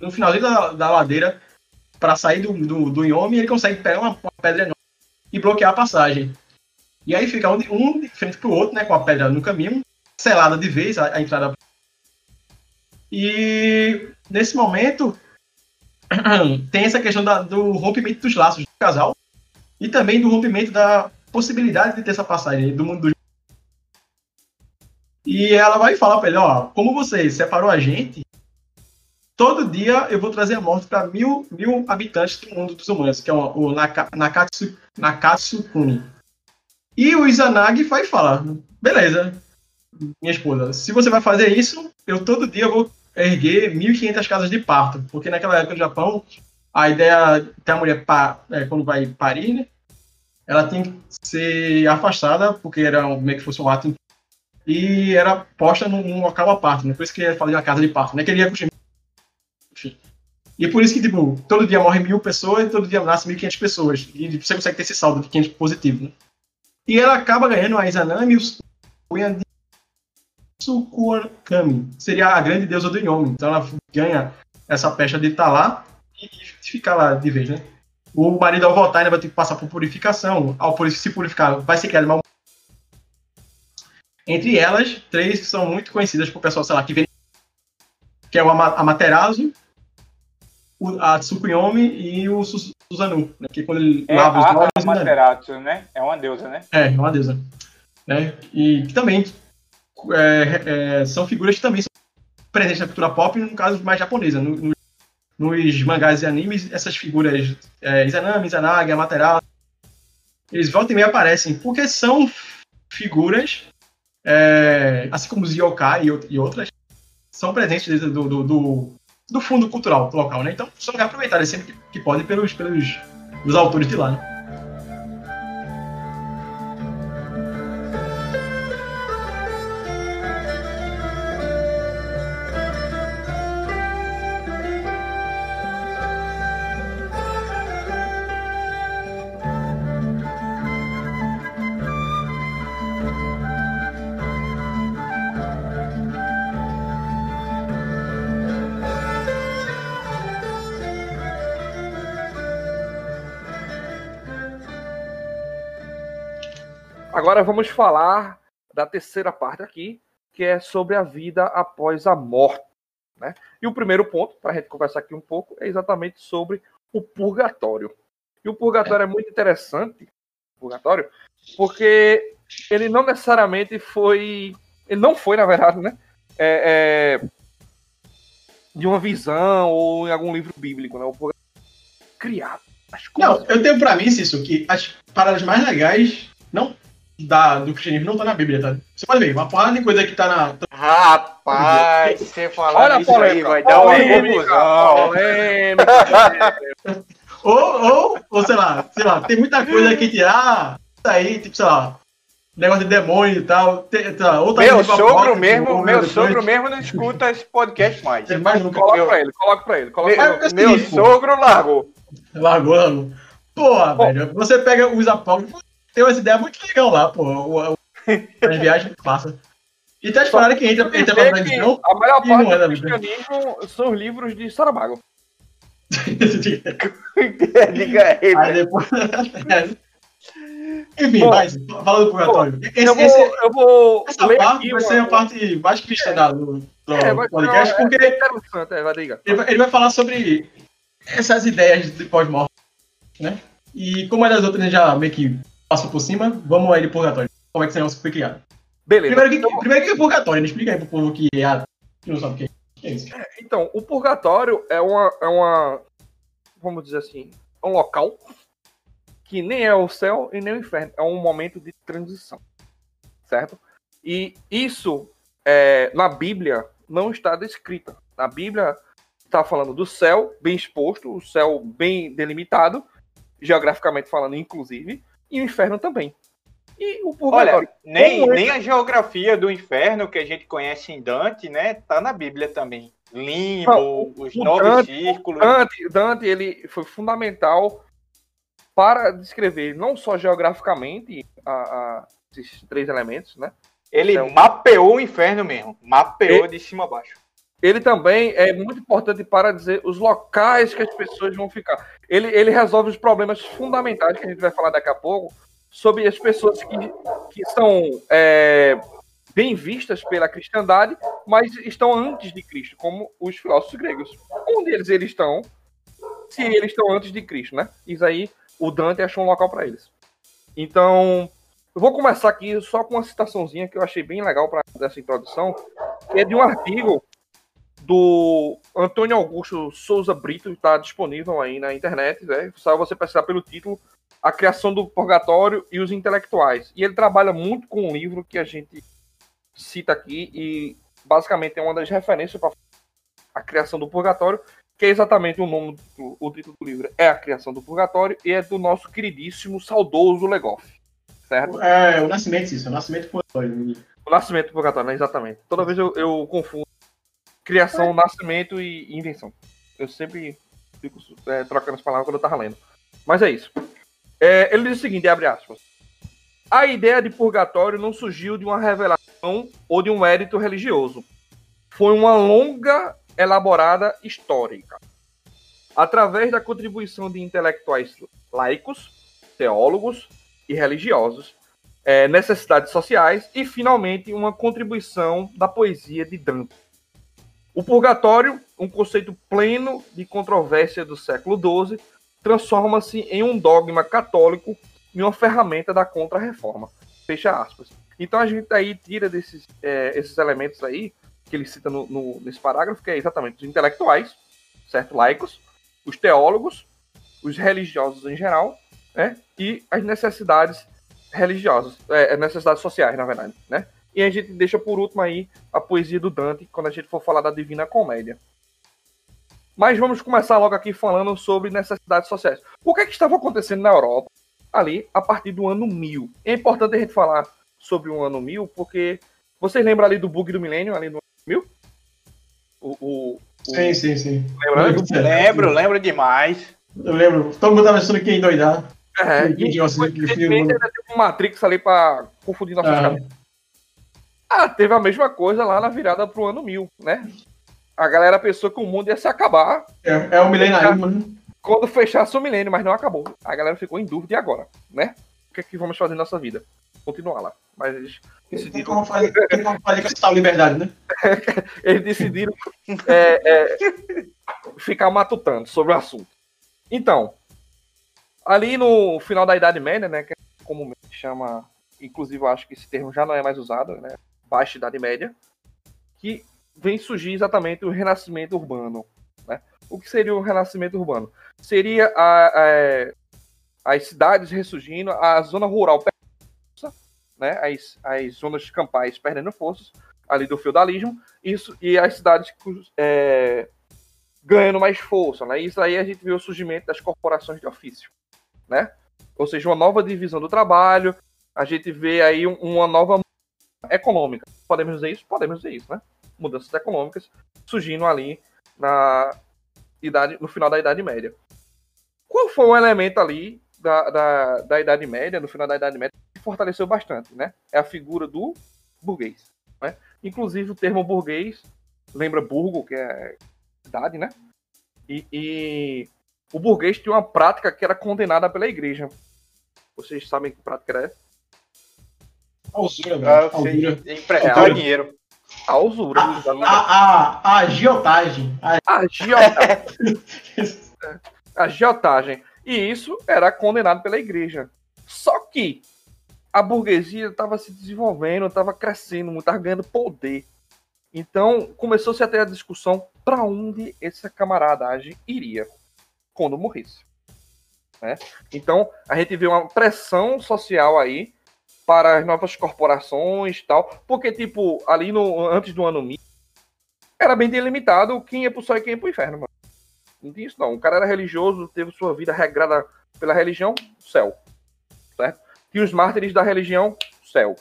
no finalzinho da, da ladeira, para sair do, do, do Yomi, ele consegue pegar uma, uma, pedra enorme e bloquear a passagem. E aí fica um, um de frente pro outro, né, com a pedra no caminho, selada de vez a, a entrada. E nesse momento <clears throat> tem essa questão da, do rompimento dos laços do casal e também do rompimento da possibilidade de ter essa passagem do mundo do E ela vai falar para ele, ó, como você separou a gente, todo dia eu vou trazer a morte para mil, mil habitantes do mundo dos humanos, que é o, o Naka, Nakatsu, Nakatsu Kuni. E o Izanagi vai falar, beleza, minha esposa, se você vai fazer isso, eu todo dia vou erguer 1.500 casas de parto, porque naquela época no Japão, a ideia de a mulher, é, quando vai parir, né, ela tinha que ser afastada, porque era meio que fosse um ato e era posta num, num local à parte, né? Por isso que ele fala de uma casa de parto, né? Que ele ia. E por isso que, tipo, todo dia morrem mil pessoas e todo dia nascem 1.500 pessoas. E você consegue ter esse saldo de 500 positivo, né? E ela acaba ganhando a Izanami o Yandi Tsukuokami. Seria a grande deusa do Yomi. Então ela ganha essa pecha de estar lá e ficar lá de vez, né? o marido ao voltar ainda vai ter que passar por purificação. Ao se purificar, vai ser criado uma. Entre elas, três que são muito conhecidas por pessoal, sei lá, que vem. Que é o Amaterasu, a Tsukuyomi e o Susanoo. Né? Que quando ele é lava os olhos. A Amaterasu, né? É uma deusa, né? É, é uma deusa. Né? E que também é, é, são figuras que também são presentes na cultura pop, no caso mais japonesa. No, no nos mangás e animes, essas figuras, é, Izanami, Izanagi, Amaterasu, eles voltam e meia aparecem, porque são figuras, é, assim como os yokai e, e, outras, são presentes dentro do, do, do, do fundo cultural local, né? Então, são reaproveitadas sempre que, que podem pelos, pelos os autores de lá, né? Agora vamos falar da terceira parte aqui, que é sobre a vida após a morte. Né? E o primeiro ponto, para a gente conversar aqui um pouco, é exatamente sobre o purgatório. E o purgatório é, é muito interessante, purgatório, porque ele não necessariamente foi. Ele não foi, na verdade, né? É, é, de uma visão ou em algum livro bíblico, né? O purgatório criado. Não, eu tenho para mim, isso que as paradas mais legais não da, do cristianismo não tá na Bíblia, tá? Você pode ver, uma porrada de coisa que tá na. Rapaz, você falar Olha isso aí vai dar uma confusão. <laughs> ou, ou, ou, sei lá, sei lá, tem muita coisa que tirar. Isso aí, tipo, sei lá, negócio de demônio e tal. Tem, tá, outra meu sogro mesmo, meu depois. sogro mesmo não escuta esse podcast mais. É mais nunca. Coloca pra ele, coloca pra ele. Coloca meu, pra ele. meu sogro largou. Largou, largou. Porra, velho, você pega os apócrifos tem umas ideias muito legais lá, pô. O, o, as viagens que passa. E tem as paradas que entra, entra pra religião. A maior parte é do cristianismo são os livros de Saramago. Diga aí, Aí depois. <laughs> Enfim, Bom, vai, fala do purgatório. Esse- eu vou, esse- eu vou essa ler parte aqui vai uma- ser a parte mais cristã da- do, do É, podcast, uma- porque é é, vai ele vai, ele vai falar sobre essas ideias de pós-morte, né? E como é das outras, a gente já meio que passou por cima, vamos aí de purgatório. Como é que esse negócio foi criado? Beleza. Primeiro, que, primeiro que é purgatório, né? Explica aí pro povo que, é, a- que não sabe o que é. Que é isso? Então, o purgatório é uma, é uma. Vamos dizer assim. É um local que nem é o céu e nem o inferno. É um momento de transição. Certo? E isso, é, na Bíblia, não está descrito. Na Bíblia, está falando do céu bem exposto, o céu bem delimitado, geograficamente falando, inclusive, e o inferno também. E o purgatório. Olha, nem, é nem a geografia do inferno que a gente conhece em Dante, né? Tá na Bíblia também. Limbo, Não, os nove Dante- círculos. Dante, Dante ele foi fundamental para descrever não só geograficamente a, a- esses três elementos, né? Ele Então- mapeou o inferno mesmo. Mapeou de cima a baixo. Ele também é muito importante para dizer os locais que as pessoas vão ficar. Ele, ele resolve os problemas fundamentais que a gente vai falar daqui a pouco sobre as pessoas que, que são é, bem vistas pela cristandade, mas estão antes de Cristo, como os filósofos gregos. Onde eles, eles estão, se eles estão antes de Cristo, né? Isso aí, o Dante achou um local para eles. Então, eu vou começar aqui só com uma citaçãozinha que eu achei bem legal para dessa introdução, que é de um artigo do Antônio Augusto Souza Brito, está disponível aí na internet, né? Só você pesquisar pelo título A Criação do Purgatório e os Intelectuais. E ele trabalha muito com um livro que a gente cita aqui e basicamente é uma das referências para a criação do purgatório, que é exatamente o nome do o título do livro. É a criação do purgatório e é do nosso queridíssimo, saudoso Legoff. Certo? É, o nascimento, isso, é o nascimento purgatório. O nascimento do purgatório, né? Exatamente. Toda vez eu, eu confundo criação, nascimento e invenção. Eu sempre fico é, trocando as palavras quando eu tava lendo. Mas é isso. É, ele diz o seguinte, abre aspas. A ideia de purgatório não surgiu de uma revelação ou de um mérito religioso. Foi uma longa, elaborada histórica. Através da contribuição de intelectuais laicos, teólogos e religiosos, é, necessidades sociais e, finalmente, uma contribuição da poesia de Dante. O purgatório, um conceito pleno de controvérsia do século XII, transforma-se em um dogma católico e uma ferramenta da contra-reforma. Fecha aspas. Então a gente aí tira desses é, esses elementos aí, que ele cita no, no- nesse parágrafo, que é exatamente os intelectuais, certo? Laicos, os teólogos, os religiosos em geral, né? E as necessidades religiosas, é, necessidades sociais, na verdade, né? E a gente deixa por último aí a poesia do Dante, quando a gente for falar da Divina Comédia. Mas vamos começar logo aqui falando sobre necessidades sociais. O que, é que estava acontecendo na Europa ali a partir do ano 1000? É importante a gente falar sobre o ano 1000, porque vocês lembram ali do bug do milênio, ali no ano 1000? O, o, o- Sim, sim, sim. lembra? Eu Lembro, lembro demais. Eu lembro. Todo mundo tava achando que ia endoidar. É, Que e. Evidentemente, ainda teve um Matrix ali pra confundir nossas Ah. cabeças. Ah, teve a mesma coisa lá na virada pro ano 1000, né? A galera pensou que o mundo ia se acabar É, é o milenarismo, né? quando fechasse o milênio, mas não acabou. A galera ficou em dúvida e agora, né? O que é que vamos fazer na nossa vida? Continuar lá. Mas eles Tem decidiram, como fazer, tem como fazer com essa tal liberdade, né? <laughs> eles decidiram é, é, ficar matutando sobre o assunto. Então, ali no final da Idade Média, né? Que é comumente chama, inclusive eu acho que esse termo já não é mais usado, né? Baixa Idade Média, que vem surgir exatamente o renascimento urbano. Né? O que seria o renascimento urbano? Seria a- a- as cidades ressurgindo, a zona rural perdendo né? as, as zonas campais perdendo forças, ali do feudalismo, isso, e as cidades é, ganhando mais força. Né? Isso aí a gente vê o surgimento das corporações de ofício. Né? Ou seja, uma nova divisão do trabalho, a gente vê aí um- uma nova econômica. Podemos dizer isso? Podemos dizer isso, né? Mudanças econômicas surgindo ali na idade, no final da Idade Média. Qual foi o elemento ali da, da, da Idade Média, no final da Idade Média, que fortaleceu bastante, né? É a figura do burguês, né? Inclusive o termo burguês lembra burgo, que é cidade, né? E, e o burguês tinha uma prática que era condenada pela igreja. Vocês sabem que prática era essa? A usura, Ah, velho. A. Emprestar Real. dinheiro. A usura. A, a, a agiotagem. A- agiotagem. <laughs> a agiotagem. E isso era condenado pela igreja. Só que a burguesia estava se desenvolvendo, estava crescendo, muito, estava ganhando poder. Então começou-se a ter a discussão para onde essa camaradagem iria quando morresse. né? Então a gente vê uma pressão social aí para as novas corporações e tal, porque tipo ali no antes do ano 1000 era bem delimitado quem ia pro céu e quem ia pro inferno, mano. Não tinha isso não. O cara era religioso, teve sua vida regrada pela religião, céu. Certo? Tinha os mártires da religião, céu.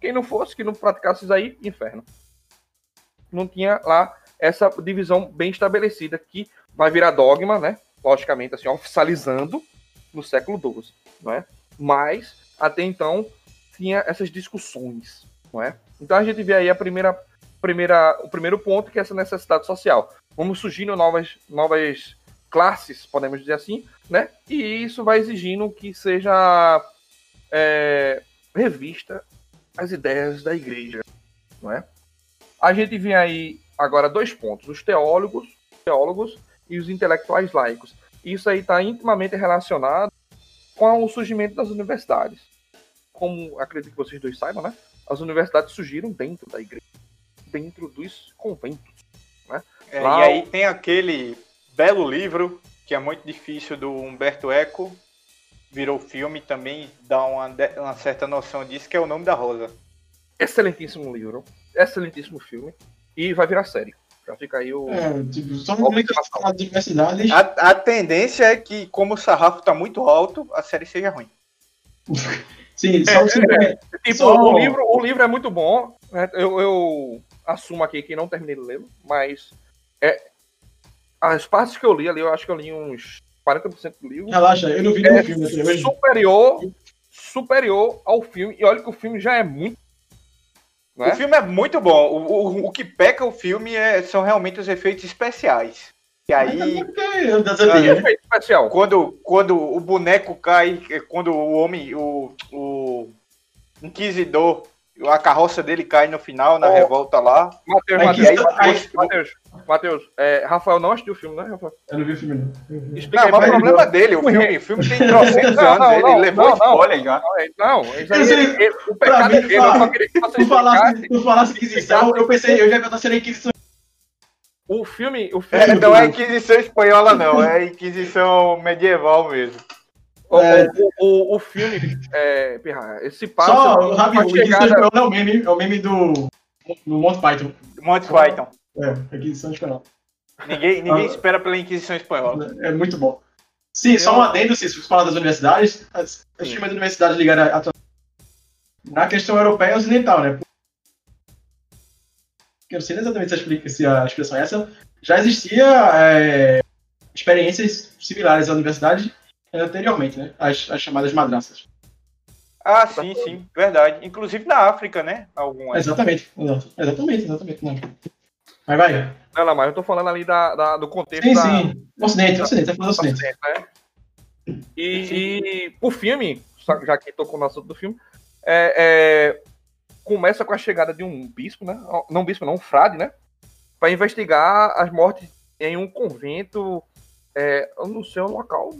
Quem não fosse, que não praticasse isso aí, inferno. Não tinha lá essa divisão bem estabelecida que vai virar dogma, né? Logicamente, assim, oficializando no século XII, não é? Mas, até então, tinha essas discussões, não é? Então a gente vê aí a primeira, primeira, o primeiro ponto, que é essa necessidade social. Vamos surgindo novas, novas classes, podemos dizer assim, né? E isso vai exigindo que seja é, revista as ideias da igreja, não é? A gente vê aí agora dois pontos: os teólogos, teólogos e os intelectuais laicos. Isso aí está intimamente relacionado com o surgimento das universidades. Como acredito que vocês dois saibam, né? As universidades surgiram dentro da igreja, dentro dos conventos. É, Lá e aí tem aquele belo livro, que é muito difícil, do Humberto Eco, virou filme também, dá uma, uma certa noção disso, que é o nome da Rosa. Excelentíssimo livro, excelentíssimo filme e vai virar série. Já fica aí o. É, tipo, só momento que a. A, a tendência é que, como o sarrafo tá muito alto, a série seja ruim. <laughs> Sim, só É, Tipo, Só- o, livro, o livro é muito bom. né? Eu, eu assumo aqui que não terminei de lê-lo, mas é, as partes que eu li ali, eu acho que eu li uns 40% do livro. Relaxa, eu não vi nenhum É filme hoje. superior, superior ao filme. E olha que o filme já é muito. Não O é? filme é muito bom. O, o, o que peca o filme é- são realmente os efeitos especiais. E aí, né? efeito especial. quando, quando o boneco cai, quando o homem, o, o Inquisidor, a carroça dele cai no final, na Oh. revolta lá. Matheus, Mas Matheus, Matheus, Matheus, é, Rafael não assistiu o filme, né, Rafael? Eu não vi o filme, não. Explica Não, mas pra o problema dele, o filme, o filme tem 300 Não, anos, não, ele não, levou não, não. spoiler já. Não, é- Não, isso aí, ele- ele- o pecado mim, é dele, eu só queria que você Tu falasse, tu falasse Inquisição, eu pensei, eu já vi a terceira Inquisição. O filme, o filme, É, não é Inquisição espanhola, não, é Inquisição medieval mesmo. o, É. o, o, o filme, é, Pirra, esse passa Só, Rabi, a o Inquisição Espanhola é o meme, é o meme do, do Monty Python. Monty Python. É, Inquisição Espanhola. Ninguém, ninguém Ah. espera pela Inquisição espanhola. É muito bom. Sim, só um adendo, se você falar das universidades, as, as Sim. chama de universidade ligada a, na questão europeia e ocidental, né? Eu não sei exatamente se a, expressão é essa. Já existia é, experiências similares à universidade anteriormente, né? As, as chamadas madraças. Ah, sim, sim, verdade. Inclusive na África, né? Algumas. Exatamente, exatamente, exatamente. Não. Mas vai. não, não, mas eu tô falando ali da, da- do contexto Sim, da, sim. Ocidente, Ocidente, tá falando do Ocidente. né? E, e o filme, já que tocou no assunto do filme, é, é, começa com a chegada de um bispo, né? Não um bispo, não, um frade, né? Para investigar as mortes em um convento. é, eu não sei o local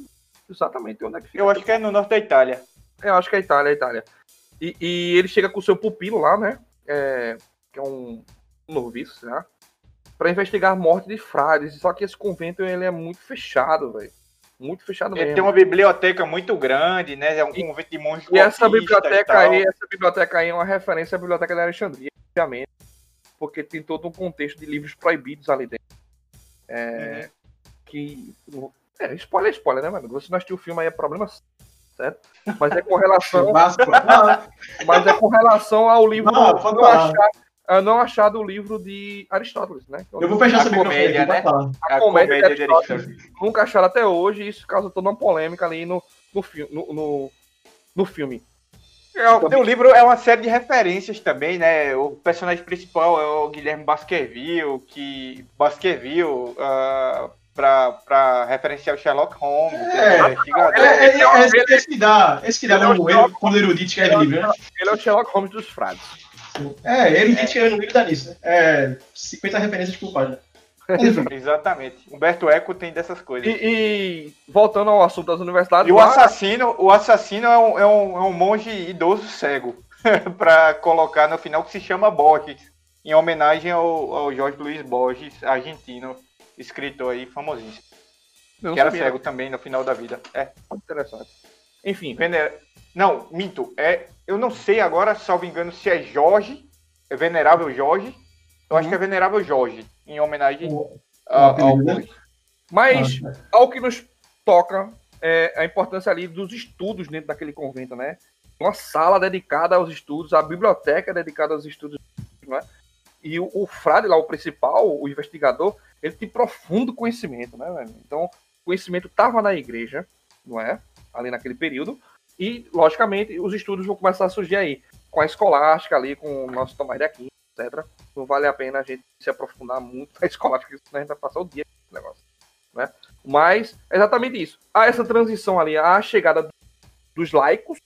exatamente onde é que fica. Eu acho que é no norte da Itália. Eu acho que é a Itália, a Itália. E, e ele chega com o seu pupilo lá, né? É, que é um noviço, né? Pra investigar a morte de frades. Só que esse convento ele é muito fechado, velho. Muito fechado Ele mesmo. tem uma biblioteca muito grande, né? É um convento de monges E essa biblioteca tal. aí, essa biblioteca aí é uma referência à biblioteca de Alexandria, obviamente. Porque tem todo um contexto de livros proibidos ali dentro. É, Que. É, spoiler é spoiler, né, mano? Você não assistiu o filme aí é problema certo? Mas é com relação. <laughs> Mas é com relação ao livro Não, achar, não achado o livro de Aristóteles, né? eu vou fechar A comédia, né? falar. A comédia comédia de de Aristóteles. Nunca acharam até hoje, e isso causa toda uma polêmica ali no, no, fi- no, no, no filme. É, o livro é uma série de referências também, né? O personagem principal é o Guilherme Baskerville, que Baskerville, ah, para referenciar o Sherlock Holmes, É, o investigador. É, é, é, é, esse, que dá, esse que dá é quando escreve livro, né? Ele é o Sherlock Holmes dos frades. É, erudito escrevendo livro dá nisso, né? É, 50 referências por página. <laughs> Exatamente. Humberto Eco tem dessas coisas. E, e voltando ao assunto das universidades, E o assassino, o assassino é um, é um, é um monge idoso cego, <laughs> para colocar no final, que se chama Borges, em homenagem ao, ao Jorge Luiz Borges, argentino, escritor aí famosíssimo, não que era sabia, cego também no final da vida. É, muito interessante. Enfim, vener... Não, minto, é, eu não sei agora, salvo engano, se é Jorge, é Venerável Jorge, eu acho que é Venerável Jorge, em homenagem a- ao? Borges. mas Ah, ao que nos toca é a importância ali dos estudos dentro daquele convento, né? Uma sala dedicada aos estudos, a biblioteca dedicada aos estudos, né? E o, o frade lá, o principal, o investigador, ele tem profundo conhecimento, né? velho? Então, o conhecimento estava na igreja, não é? Ali naquele período. E, logicamente, os estudos vão começar a surgir aí, com a escolástica ali, com o nosso Tomás de Aquino, etc. Não vale a pena a gente se aprofundar muito na <laughs> escolástica, senão a gente vai passar o dia com esse negócio. Né? Mas é exatamente isso. Há essa transição ali, a chegada dos laicos,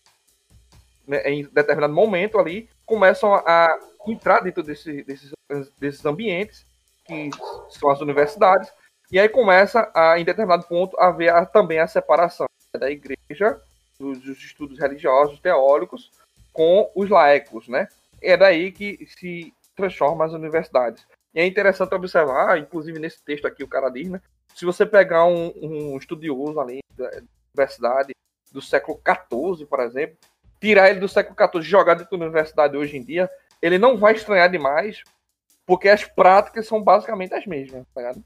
né, em determinado momento ali, começam a entrar dentro desse- desses, desses ambientes, que são as universidades, e aí começa, a, em determinado ponto, a haver a- também a separação da igreja, dos, dos estudos religiosos, teóricos, com os laicos, né? É daí que se transforma as universidades. E é interessante observar, inclusive nesse texto aqui o cara diz, né? Se você pegar um, um estudioso ali da universidade do século XIV, por exemplo, tirar ele do século XIV e jogar dentro da universidade hoje em dia, ele não vai estranhar demais, porque as práticas são basicamente as mesmas, tá ligado?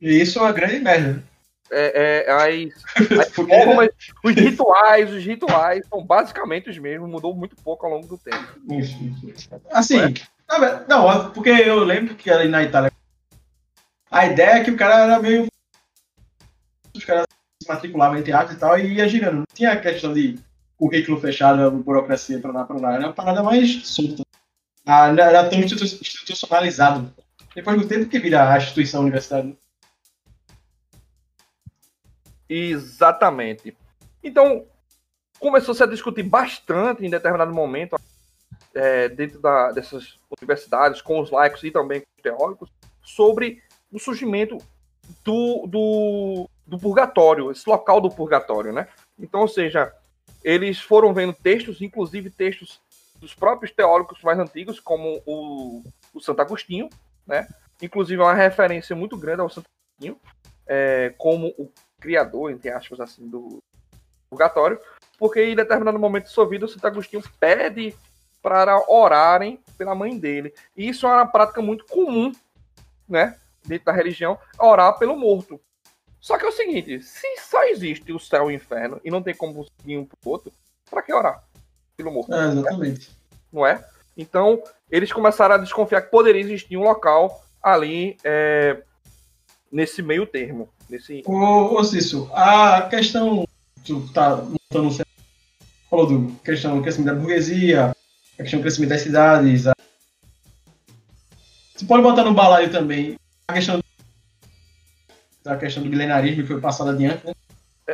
E isso é uma grande merda. É, é, as, as <laughs> formas, os rituais, os rituais são basicamente os mesmos, mudou muito pouco ao longo do tempo. Isso, isso. Assim, não, porque eu lembro que ali na Itália a ideia é que o cara era meio. Os caras se matriculavam em teatro e tal e ia girando. Não tinha a questão de currículo fechado, burocracia pra lá, pra lá. Era uma parada mais solta. Ah, era tão institu- institucionalizado. Depois do tempo que vira a instituição universitária. Exatamente. Então, começou-se a discutir bastante em determinado momento, é, dentro da- dessas universidades, com os laicos e também com os teóricos, sobre o surgimento do, do, do purgatório, esse local do purgatório, né? Então, ou seja, eles foram vendo textos, inclusive textos dos próprios teóricos mais antigos, como o, o Santo Agostinho, né? Inclusive, é uma referência muito grande ao Santo Agostinho, é, como o criador, entre aspas, assim, do purgatório, porque em determinado momento de sua vida, o Santo Agostinho pede para orarem pela mãe dele. E isso é uma prática muito comum, né, dentro da religião, orar pelo morto. Só que é o seguinte, se só existe o céu e o inferno e não tem como ir um pro outro, para que orar pelo morto? É, exatamente. não é? Então, eles começaram a desconfiar que poderia existir um local ali é, nesse meio termo. Nesse... Ô, ô Cício, a questão. Tu tá montando um falou do questão do crescimento da burguesia, a questão do crescimento das cidades. A... Você pode botar no balaio também a questão da questão do milenarismo que foi passada adiante, né?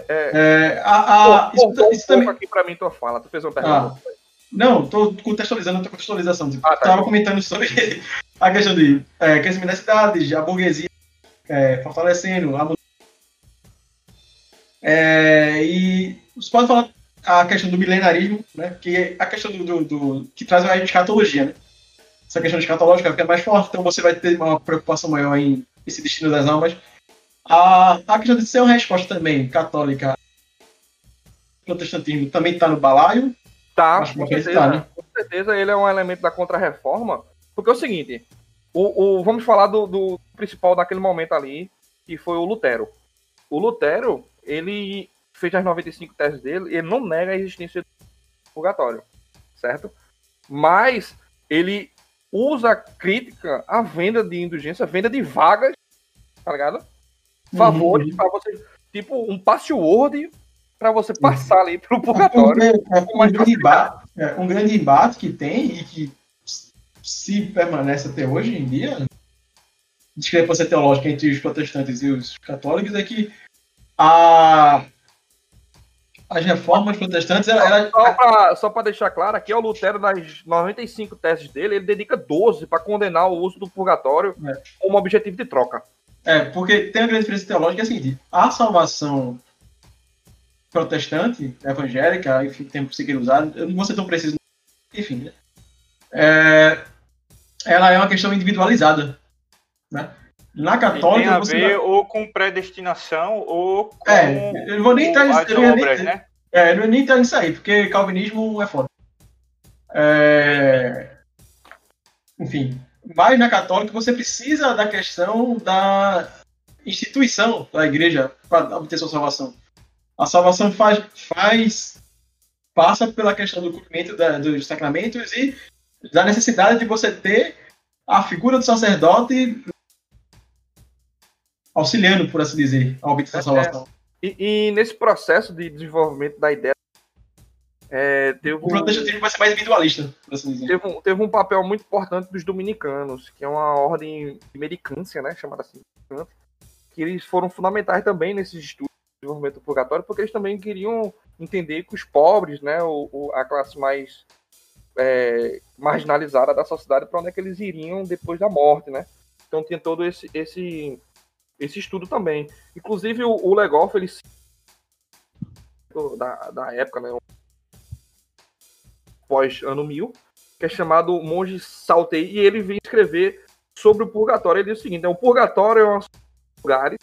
É, a, a, Pô, isso, voltou um isso também, aqui pra mim tua fala. Tu fez uma pergunta. Ah. não, tô contextualizando a tua contextualização. Tipo, Ah, tá. Tava comentando sobre <laughs> a questão de é, crescimento das cidades, a burguesia é, fortalecendo, a é, e você pode falar a questão do milenarismo, né? Que é a questão do, do, do- que traz a escatologia, né? Essa questão escatológica fica mais forte, então você vai ter uma preocupação maior em esse destino das almas. A, a questão de ser uma resposta também católica, protestantismo também está no balaio. Tá, com vai certeza. acreditar, né? Com certeza ele é um elemento da contra-reforma. Porque é o seguinte, o, o- vamos falar do, do principal daquele momento ali, que foi o Lutero. O Lutero, ele fez as 95 teses dele, ele não nega a existência do purgatório, certo? Mas ele usa a crítica à venda de indulgência, venda de vagas, tá ligado? Favores Uhum. pra você, tipo um password pra você passar ali pelo purgatório. É, um, grande embate, é, um grande embate que tem e que se permanece até hoje em dia discrepância teológica entre os protestantes e os católicos é que a, as reformas protestantes era, era... Só para deixar claro, aqui é o Lutero, nas 95 teses dele, ele dedica 12 para condenar o uso do purgatório É. como objetivo de troca. É, porque tem uma grande diferença teológica é a seguinte: a salvação protestante, evangélica, enfim, tem que ser usado, eu não vou ser tão preciso, enfim, né? É, ela é uma questão individualizada, né? Na E tem católica a você ver ou com predestinação ou com É, eu não vou nem entrar nisso, eu nem- obras, né? É, não nem entrar nisso aí, porque calvinismo é foda. É, Enfim, mas na católica você precisa da questão da instituição da igreja para obter sua salvação. A salvação faz, faz passa pela questão do cumprimento da- dos sacramentos e da necessidade de você ter a figura do sacerdote auxiliando, por assim dizer, a obter a salvação. E, e nesse processo de desenvolvimento da ideia, é, teve, O um, protestantismo vai ser mais individualista, por assim dizer. teve, um, teve um papel muito importante dos dominicanos, que é uma ordem de medicância, né, chamada assim, que eles foram fundamentais também nesses estudos de desenvolvimento purgatório, porque eles também queriam entender que os pobres, né, o, o- a classe mais é, marginalizada da sociedade, para onde é que eles iriam depois da morte, né? Então tinha todo esse, esse, esse estudo também. Inclusive o, o Legoff, ele da, da época, né? Pós ano 1000, que é chamado Monge Saltei, e ele vem escrever sobre o purgatório. Ele diz o seguinte: é, o purgatório é um lugares.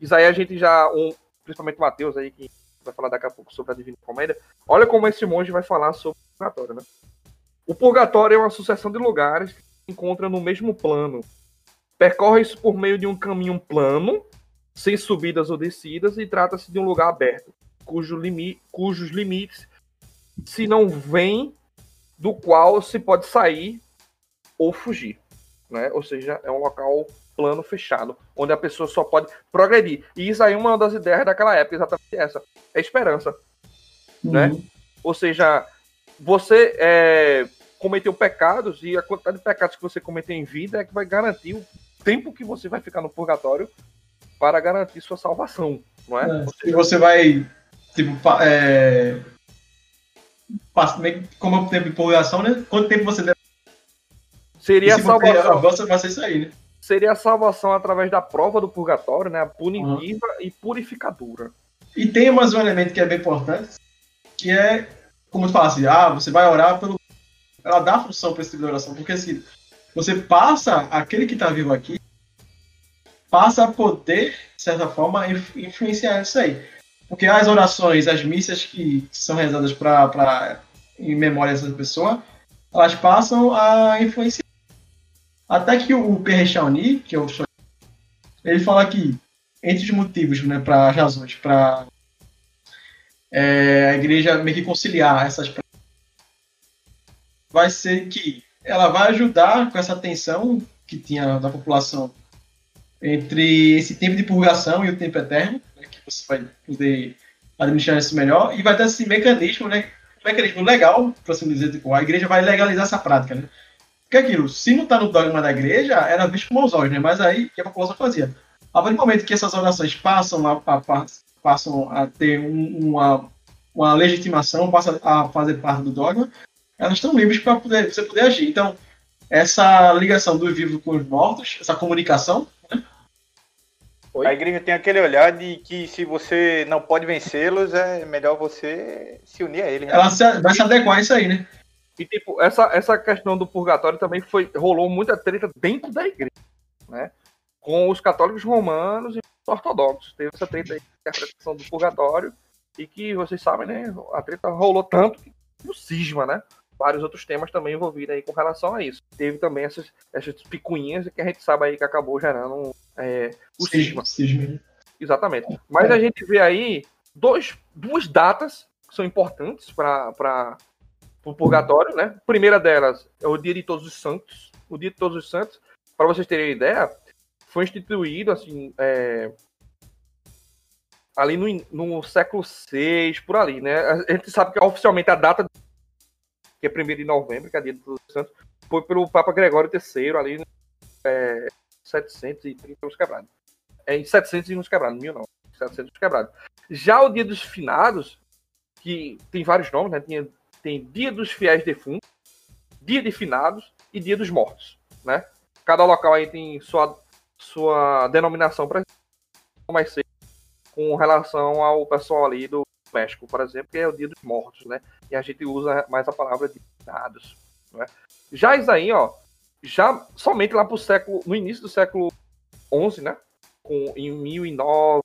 Isso aí a gente já, um, principalmente o Mateus aí, que vai falar daqui a pouco sobre a Divina Comédia. Olha como esse monge vai falar sobre o purgatório, né? O purgatório é uma sucessão de lugares que se encontram no mesmo plano. Percorre-se por meio de um caminho plano, sem subidas ou descidas, e trata-se de um lugar aberto, cujo limi cujos limites se não vem do qual se pode sair ou fugir. Né? Ou seja, é um local plano fechado, onde a pessoa só pode progredir. E isso aí é uma das ideias daquela época, exatamente essa. É esperança. né? Uhum. Ou seja, você é, cometeu pecados e a quantidade de pecados que você cometeu em vida é que vai garantir o tempo que você vai ficar no purgatório para garantir sua salvação, não é? É, E você vai, tipo, é, como é o tempo de purgação, né? Quanto tempo você deve. seria a salvação, avança, vai ser isso aí, né? seria a salvação através da prova do purgatório, né? A punitiva e purificadora. E tem mais um elemento que é bem importante, que é, como tu fala assim, ah, você vai orar pelo. Ela dá função para esse tipo de oração, porque assim, você passa, aquele que está vivo aqui, passa a poder, de certa forma, inf- influenciar isso aí. Porque as orações, as missas que são rezadas pra, pra, em memória dessa pessoa, elas passam a influenciar. Até que o Pierre Chauni, que é o ele fala que entre os motivos, né, para razões, para a igreja meio que conciliar essas vai ser que ela vai ajudar com essa tensão que tinha da população entre esse tempo de purgação e o tempo eterno, né, que você vai poder administrar isso melhor, e vai ter esse mecanismo, né, mecanismo legal, por assim dizer, tipo, a igreja vai legalizar essa prática, né? Porque aquilo, se não está no dogma da igreja, era visto com maus olhos, né? Mas aí, que a população fazia? A partir do momento que essas orações passam a, a- a- passam a ter um- uma, uma legitimação, passam a fazer parte do dogma, elas estão livres para poder, você poder agir. Então, essa ligação do vivo com os mortos, essa comunicação, A igreja tem aquele olhar de que se você não pode vencê-los, é melhor você se unir a eles. né? ela se- vai se adequar a isso aí, né? E tipo, essa, essa questão do purgatório também foi rolou muita treta dentro da igreja, né? Com os católicos romanos e os ortodoxos. Teve essa treta aí, interpretação do purgatório, e que vocês sabem, né? A treta rolou tanto que o cisma, né? Vários outros temas também envolvidos aí com relação a isso. Teve também essas, essas picuinhas que a gente sabe aí que acabou gerando é, o cisma. Cisma. Exatamente. Mas a gente vê aí dois, duas datas que são importantes para o purgatório, né? A primeira delas é o Dia de Todos os Santos. O Dia de Todos os Santos, para vocês terem ideia, foi instituído assim é, ali no, no século VI, por ali, né? A gente sabe que oficialmente a data que é 1 de novembro, que é Dia de Todos os Santos, foi pelo Papa Gregório III ali, é, 1730 uns quebrados. É em 700 e uns quebrados, mil não. 700 uns quebrados. Já o dia dos finados, que tem vários nomes, né? Tem, tem dia dos fiéis defuntos, dia de finados e dia dos mortos, né? Cada local aí tem sua, sua denominação para mais ser com relação ao pessoal ali do México, por exemplo, que é o dia dos mortos, né? E a gente usa mais a palavra de finados, né? Já isso aí, ó, já somente lá pro século, no início do século 11, né? Com, em 1009,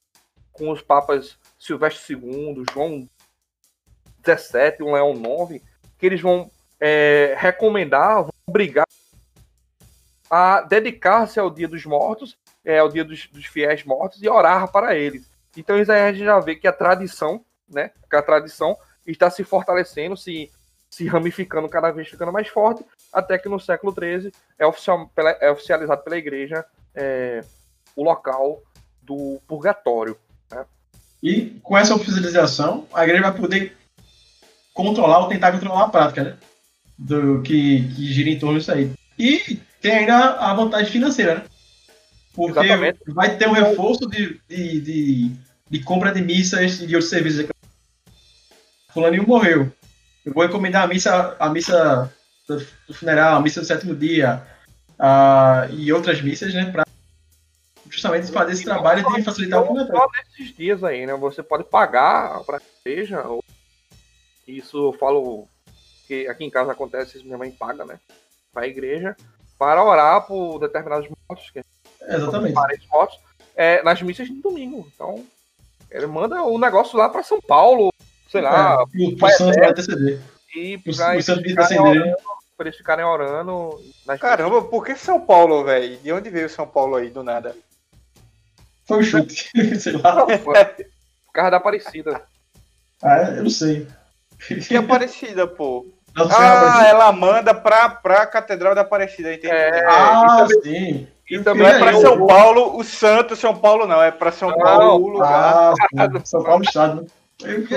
com os papas Silvestre II, João 17, o Leão 9, que eles vão é, recomendar, vão obrigar a dedicar-se ao Dia dos Mortos, é, ao Dia dos, dos, Fiéis Mortos e orar para eles. Então gente já vê que a tradição, né, que a tradição está se fortalecendo, se, se ramificando cada vez ficando mais forte, até que no século XIII é, oficial, é oficializado pela Igreja é, o local do purgatório. Né? E com essa oficialização, a Igreja vai poder controlar ou tentar controlar a prática, né? Do que, que gira em torno disso aí. E tem ainda a vantagem financeira, né? Porque Exatamente. vai ter um reforço de, de, de, de, compra de missas e de outros serviços. Fulaninho morreu. Eu vou encomendar a missa, a missa do funeral, a missa do sétimo dia uh, e outras missas, né? Pra justamente fazer esse trabalho de facilitar o funeral. Só nesses dias aí, né? Você pode pagar para a igreja ou isso eu falo que aqui em casa acontece, minha mãe paga, né? Para a igreja, para orar por determinados mortos. Que Exatamente. Mortos, é, nas missas de domingo. Então, ele manda o negócio lá para São Paulo, sei lá. É, o, o santo vai interceder. E para eles, ficarem eles ficarem orando. Caramba, por que São Paulo, velho? De onde veio São Paulo aí do nada? Foi um chute, <laughs> sei lá. Por causa da Aparecida. Ah, eu não sei. Que Aparecida, pô. Não, ah, ela manda pra, pra Catedral da Aparecida, entendeu? É, ah, sim. E também é para São Paulo, o Santo São Paulo não, é para São não, Paulo o lugar. Ah, São Paulo Estado. Eu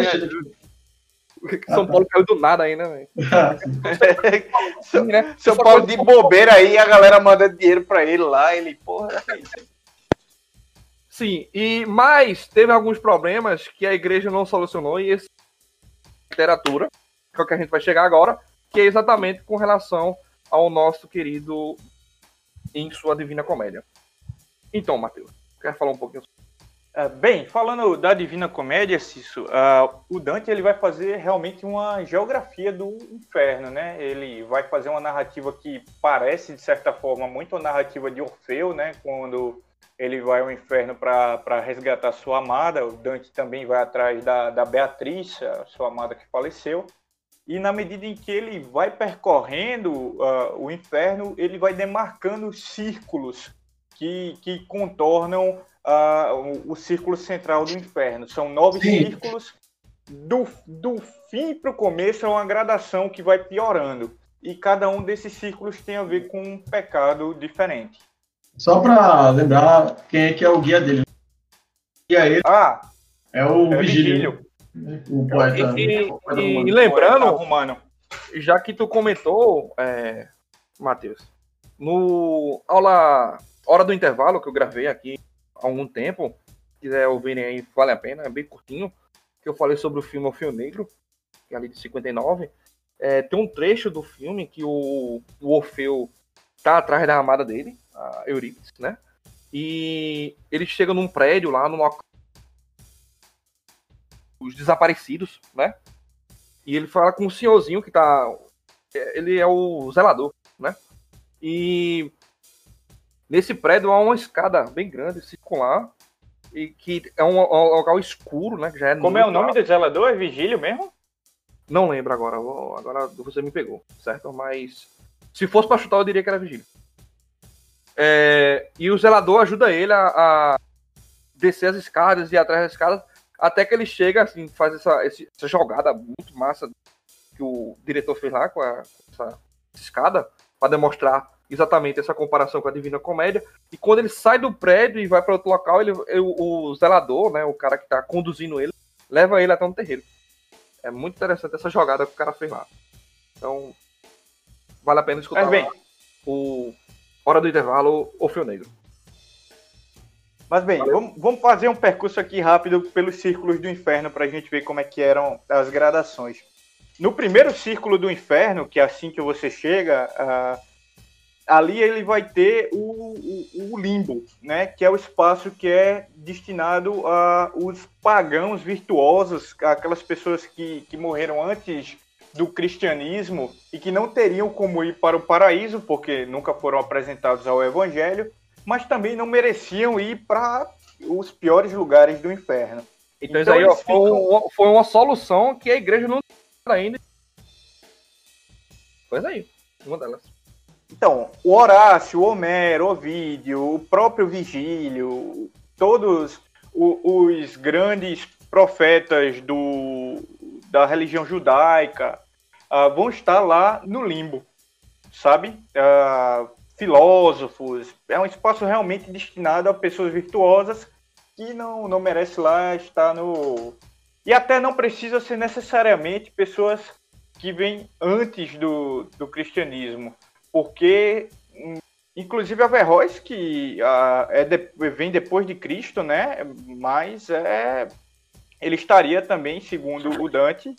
São Paulo caiu do nada aí, né, velho? <laughs> São, né? São Paulo de bobeira aí, a galera manda dinheiro pra ele lá, ele, porra. Sim, e mas teve alguns problemas que a igreja não solucionou e esse literatura, que é o que a gente vai chegar agora, que é exatamente com relação ao nosso querido em sua Divina Comédia. Então, Matheus, quer falar um pouquinho Uh, bem, falando da Divina Comédia, Cício, uh, o Dante ele vai fazer realmente uma geografia do inferno, né? Ele vai fazer uma narrativa que parece, de certa forma, muito a narrativa de Orfeu, né? Quando ele vai ao inferno para resgatar sua amada. O Dante também vai atrás da, da Beatriz, sua amada que faleceu. E na medida em que ele vai percorrendo uh, o inferno, ele vai demarcando círculos que, que contornam uh, o, o, círculo central do inferno. São nove Sim. círculos. Do, do fim para o começo é uma gradação que vai piorando. E cada um desses círculos tem a ver com um pecado diferente. Só para lembrar quem é que é o guia dele. Guia ele ah, é o é Vigílio. O poeta. E, e, e lembrando, romano. já que tu comentou, é, Matheus, no aula Hora do Intervalo, que eu gravei aqui algum tempo, quiser ouvirem aí, vale a pena, é bem curtinho, que eu falei sobre o filme O Fio Negro, que é ali de 59. É, tem um trecho do filme que o, o Orfeu tá atrás da amada dele, a Eurípides, né? E ele chega num prédio lá, num local os desaparecidos, né? E ele fala com o senhorzinho que tá. Ele é o zelador, né? E nesse prédio há uma escada bem grande, circular, e que é um, um local escuro, né? Que já é Como é o nome do zelador? É Vigílio mesmo? Não lembro agora. Agora você me pegou, certo? Mas se fosse para chutar, eu diria que era Vigílio. É, e o zelador ajuda ele a, a, descer as escadas e atrás das escadas, até que ele chega, assim, faz essa, essa jogada muito massa que o diretor fez lá com, a, com essa escada, para demonstrar exatamente essa comparação com a Divina Comédia. E quando ele sai do prédio e vai para outro local, ele, o, o zelador, né, o cara que está conduzindo ele, leva ele até um terreiro. É muito interessante essa jogada que o cara fez lá. Então, vale a pena escutar bem. o Hora do Intervalo, O Fio Negro. Mas bem, vamos, vamos, fazer um percurso aqui rápido pelos círculos do inferno para a gente ver como é que eram as gradações. No primeiro círculo do inferno, que é assim que você chega, uh, ali ele vai ter o, o, o, limbo, né? Que é o espaço que é destinado a os pagãos virtuosos, aquelas pessoas que, que morreram antes do cristianismo e que não teriam como ir para o paraíso, porque nunca foram apresentados ao evangelho, mas também não mereciam ir para os piores lugares do inferno. Então, então aí ó, ficam... foi, uma, foi, uma solução que a igreja não ainda. Pois aí, uma delas. Então, o Horácio, o Homero, o Ovídio, o próprio Vigílio, todos os grandes profetas do, da religião judaica uh, vão estar lá no limbo, sabe? Uh, filósofos, é um espaço realmente destinado a pessoas virtuosas que não, não merece lá estar no. E até não precisa ser necessariamente pessoas que vêm antes do, do cristianismo, porque, inclusive, Averroes, que uh, é de, vem depois de Cristo, né? Mas é, ele estaria também, segundo o Dante,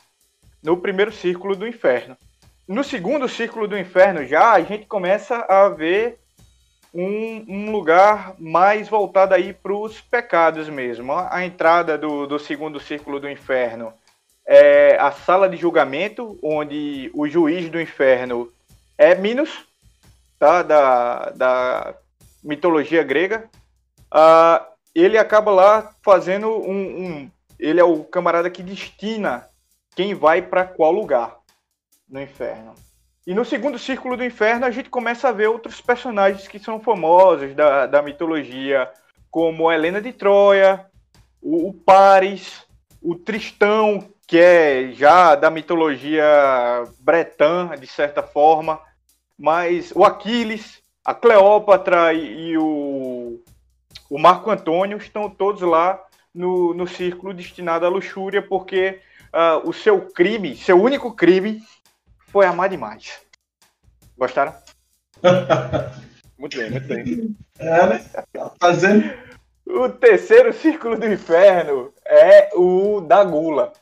no primeiro círculo do inferno no segundo círculo do inferno já, a gente começa a ver um, um lugar mais voltado aí para os pecados mesmo. A entrada do, do segundo círculo do inferno é a sala de julgamento, onde o juiz do inferno é Minos, tá? da, da mitologia grega. Uh, ele acaba lá fazendo um, um. Ele é o camarada que destina quem vai para qual lugar no inferno. E no segundo círculo do inferno a gente começa a ver outros personagens que são famosos da, da mitologia, como Helena de Troia, o, o Paris, o Tristão, que é já da mitologia bretã, de certa forma, mas o Aquiles, a Cleópatra e, e o, o Marco Antônio estão todos lá no, no círculo destinado à luxúria, porque uh, o seu crime, seu único crime, foi amar demais. Gostaram? <laughs> muito bem, muito bem. É, né? Fazendo. O terceiro círculo do inferno é o da gula,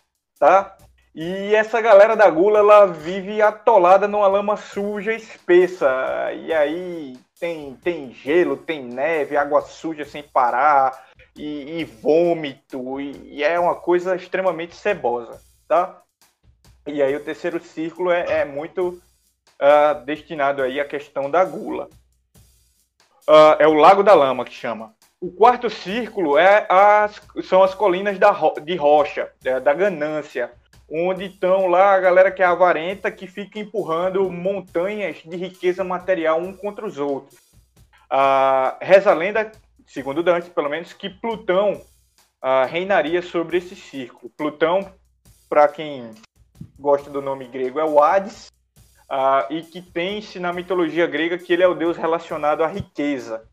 tá? E essa galera da gula, ela vive atolada numa lama suja espessa. E aí tem, tem gelo, tem neve, água suja sem parar, e, e vômito, e, e, é uma coisa extremamente cebosa, tá? E aí o terceiro círculo é, é muito uh, destinado aí à questão da gula. Uh, é o Lago da Lama que chama. O quarto círculo é as, são as colinas da, de rocha, é, da ganância, onde estão lá a galera que é avarenta, que fica empurrando montanhas de riqueza material um contra os outros. Uh, reza a lenda, segundo Dante, pelo menos, que Plutão uh, reinaria sobre esse círculo. Plutão, para quem gosta do nome grego, é o Hades, uh, e que tem-se na mitologia grega que ele é o deus relacionado à riqueza.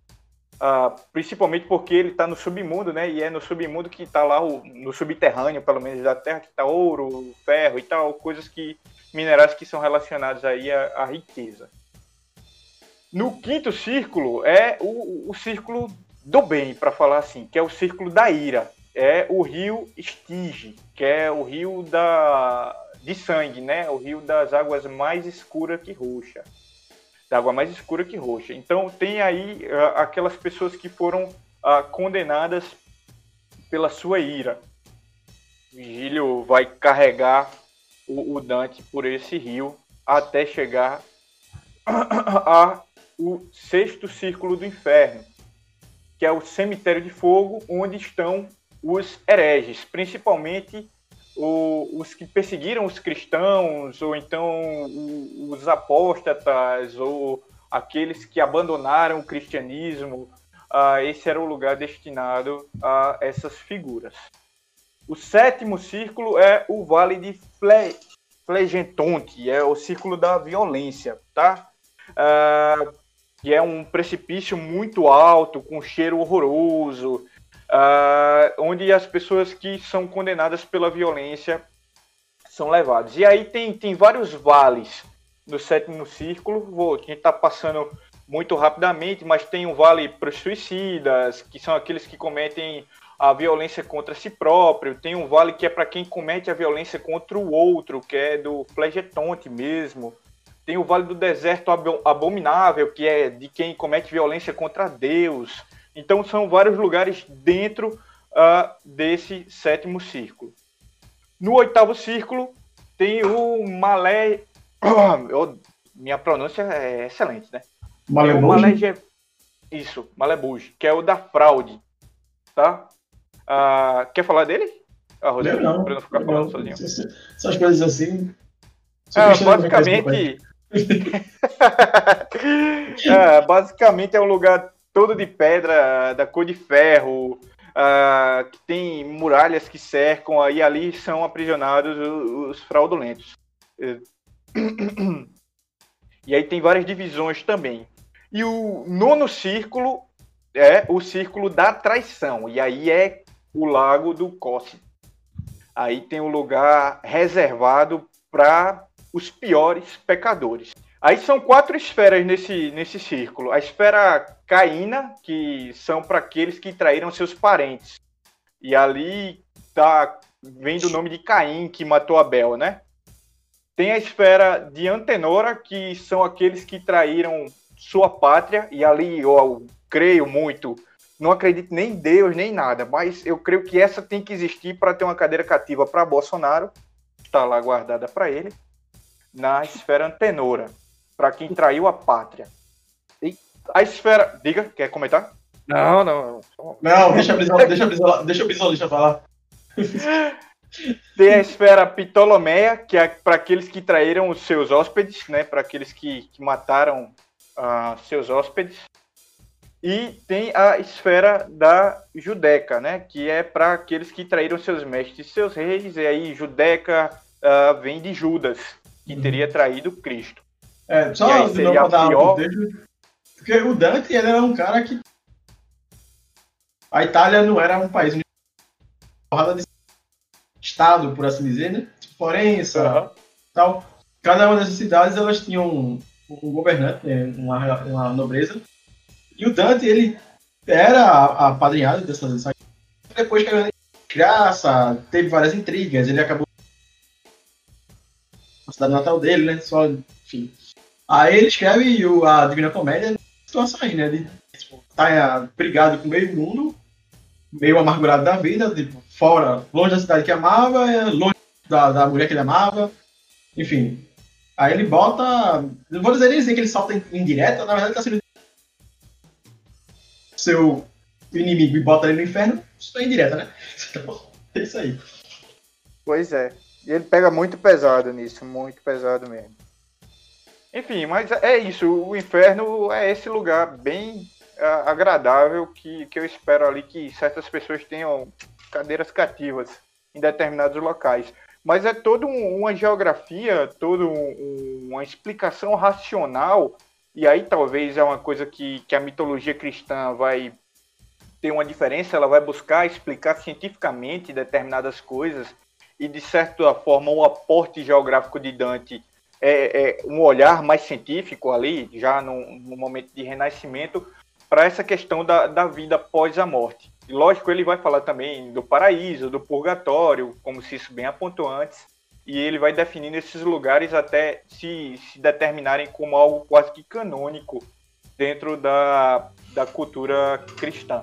Uh, principalmente porque ele está no submundo, né? E é no submundo que está lá, o, no subterrâneo, pelo menos da Terra, que está ouro, ferro e tal, coisas que minerais que são relacionados aí à, à riqueza. No quinto círculo é o, o círculo do bem, para falar assim, que é o círculo da ira. É o rio Estige, que é o rio da, de sangue, né? O rio das águas mais escuras que roxa. Da água mais escura que roxa. Então tem aí uh, aquelas pessoas que foram uh, condenadas pela sua ira. Vigílio vai carregar o, o Dante por esse rio até chegar <coughs> a o sexto círculo do inferno, que é o cemitério de fogo, onde estão os hereges, principalmente os que perseguiram os cristãos, ou então os apóstatas, ou aqueles que abandonaram o cristianismo, uh, esse era o lugar destinado a essas figuras. O sétimo círculo é o Vale de Fle Flegentonte, é o círculo da violência, tá? Uh, que é um precipício muito alto, com cheiro horroroso, uh, onde as pessoas que são condenadas pela violência são levadas. E aí tem, tem vários vales no sétimo círculo, vou, a gente está passando muito rapidamente, mas tem um vale para os suicidas, que são aqueles que cometem a violência contra si próprio, tem um vale que é para quem comete a violência contra o outro, que é do flegetonte mesmo. Tem o Vale do Deserto Abominável, que é de quem comete violência contra Deus. Então são vários lugares dentro uh, desse sétimo círculo. No oitavo círculo tem o Malé. <coughs> minha pronúncia é excelente, né? Malebuge? Malé... Isso, Malebuge, que é o da fraude. Tá? Uh, quer falar dele? Ah, Rodrigo, não, pra não ficar falando sozinho. Essas coisas assim. Ah, basicamente. é, <laughs> basicamente é um lugar todo de pedra, da cor de ferro, uh, que tem muralhas que cercam, aí ali são aprisionados os, os fraudulentos. <clears throat> E aí tem várias divisões também. E o nono círculo é o círculo da traição, e aí é o lago do Cosse. Aí tem um lugar reservado para os piores pecadores. Aí são quatro esferas nesse, nesse círculo. A esfera caína, que são para aqueles que traíram seus parentes. E ali tá vem do nome de Caim, que matou Abel, né? Tem a esfera de Antenora, que são aqueles que traíram sua pátria, e ali eu, eu creio muito, não acredito nem em Deus, nem nada, mas eu creio que essa tem que existir para ter uma cadeira cativa para Bolsonaro, está lá guardada para ele, na esfera Antenora para quem traiu a pátria. E a esfera. Diga, quer comentar? Não, não. Não, deixa a Brizola, deixa a Brizola, deixa a Brizola falar. Tem a esfera Ptolomeia, que é para aqueles que traíram os seus hóspedes, né? Para aqueles que, que mataram uh, seus hóspedes. E tem a esfera da Judeca, né? Que é para aqueles que traíram seus mestres e seus reis. E aí Judeca uh, vem de Judas, que uhum. teria traído Cristo. É, só de novo dar pior... porque o Dante ele era um cara que a Itália não era um país porrada de estado, por assim dizer, né? Florença, uhum. tal. Cada uma dessas cidades elas tinham um, um governante, né? uma, uma nobreza. E o Dante ele era apadrinhado dessas depois caiu em graça, teve várias intrigas, ele acabou a cidade natal dele, né? Só, enfim. Aí ele escreve o, a Divina Comédia situações, né? De tipo, tá brigado com meio mundo, meio amargurado da vida, tipo, fora, longe da cidade que amava, longe da, da mulher que ele amava, enfim. Aí ele bota. Não vou dizer nem que ele solta indireta, na verdade tá sendo. Seu inimigo e bota ele no inferno, isso é indireta, né? <laughs> é isso aí. Pois é. E ele pega muito pesado nisso, muito pesado mesmo. Enfim, mas é isso. O inferno é esse lugar bem uh, agradável que, que eu espero ali que certas pessoas tenham cadeiras cativas em determinados locais. Mas é toda um, uma geografia, toda um, uma explicação racional, e aí talvez é uma coisa que, que a mitologia cristã vai ter uma diferença, ela vai buscar explicar cientificamente determinadas coisas, e de certa forma o aporte geográfico de Dante é, é, um olhar mais científico ali, já no, no momento de renascimento, para essa questão da, da vida após a morte. E lógico, ele vai falar também do paraíso, do purgatório, como se isso bem apontou antes, e ele vai definindo esses lugares até se, se determinarem como algo quase que canônico dentro da, da cultura cristã.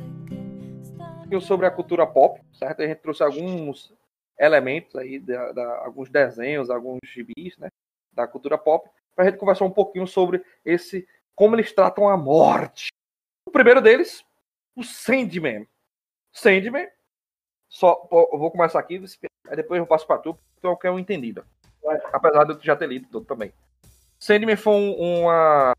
sobre a cultura pop, certo? A gente trouxe alguns elementos aí, da, da, alguns desenhos, alguns gibis, né? Da cultura pop, para a gente conversar um pouquinho sobre esse, como eles tratam a morte. O primeiro deles, o Sandman. Sandman, só, eu vou começar aqui, depois eu passo para tu, é o que eu entendido. Apesar de eu já ter lido também. Sandman foi um- uma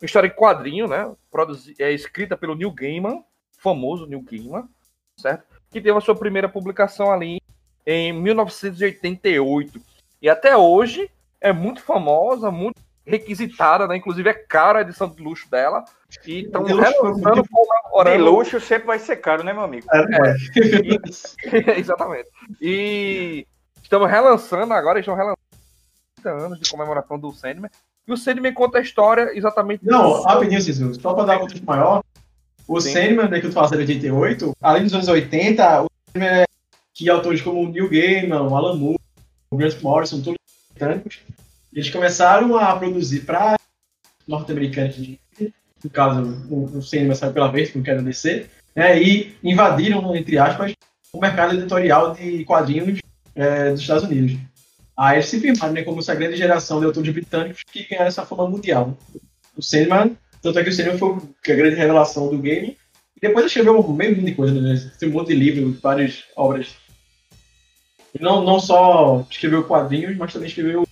história em quadrinho, né? Produzi- é escrita pelo Neil Gaiman, famoso Neil Gaiman, certo? Que teve a sua primeira publicação ali em 1988. E até hoje é muito famosa, muito requisitada, né? Inclusive é cara a edição de luxo dela. E estão De luxo, relançando, De comemorando luxo sempre vai ser caro, né, meu amigo? <laughs> Exatamente. E estamos relançando agora, estão relançando 30 anos de comemoração do Sandman. E o Sandman conta a história exatamente. Não, rapidinho, Cisu. Só pra dar um contexto maior. O Sim. Sandman, né, que eu tô falando de 88, além dos anos 80, o Sandman é que autores como Neil Gaiman, o Alan Moore, o Grant Morrison, todos britânicos, eles começaram a produzir para norte-americanos, no caso, o, o Sandman saiu pela vez, porque era DC, né, e invadiram, entre aspas, o mercado editorial de quadrinhos é, dos Estados Unidos. Aí eles se firmaram né, como essa grande geração de autores britânicos que ganharam essa fama mundial. O Sandman, tanto é que o Sandman foi a grande revelação do game. E depois escreveu um meio de coisa, né? Monte de livros, várias obras. E não, não só escreveu quadrinhos, mas também escreveu.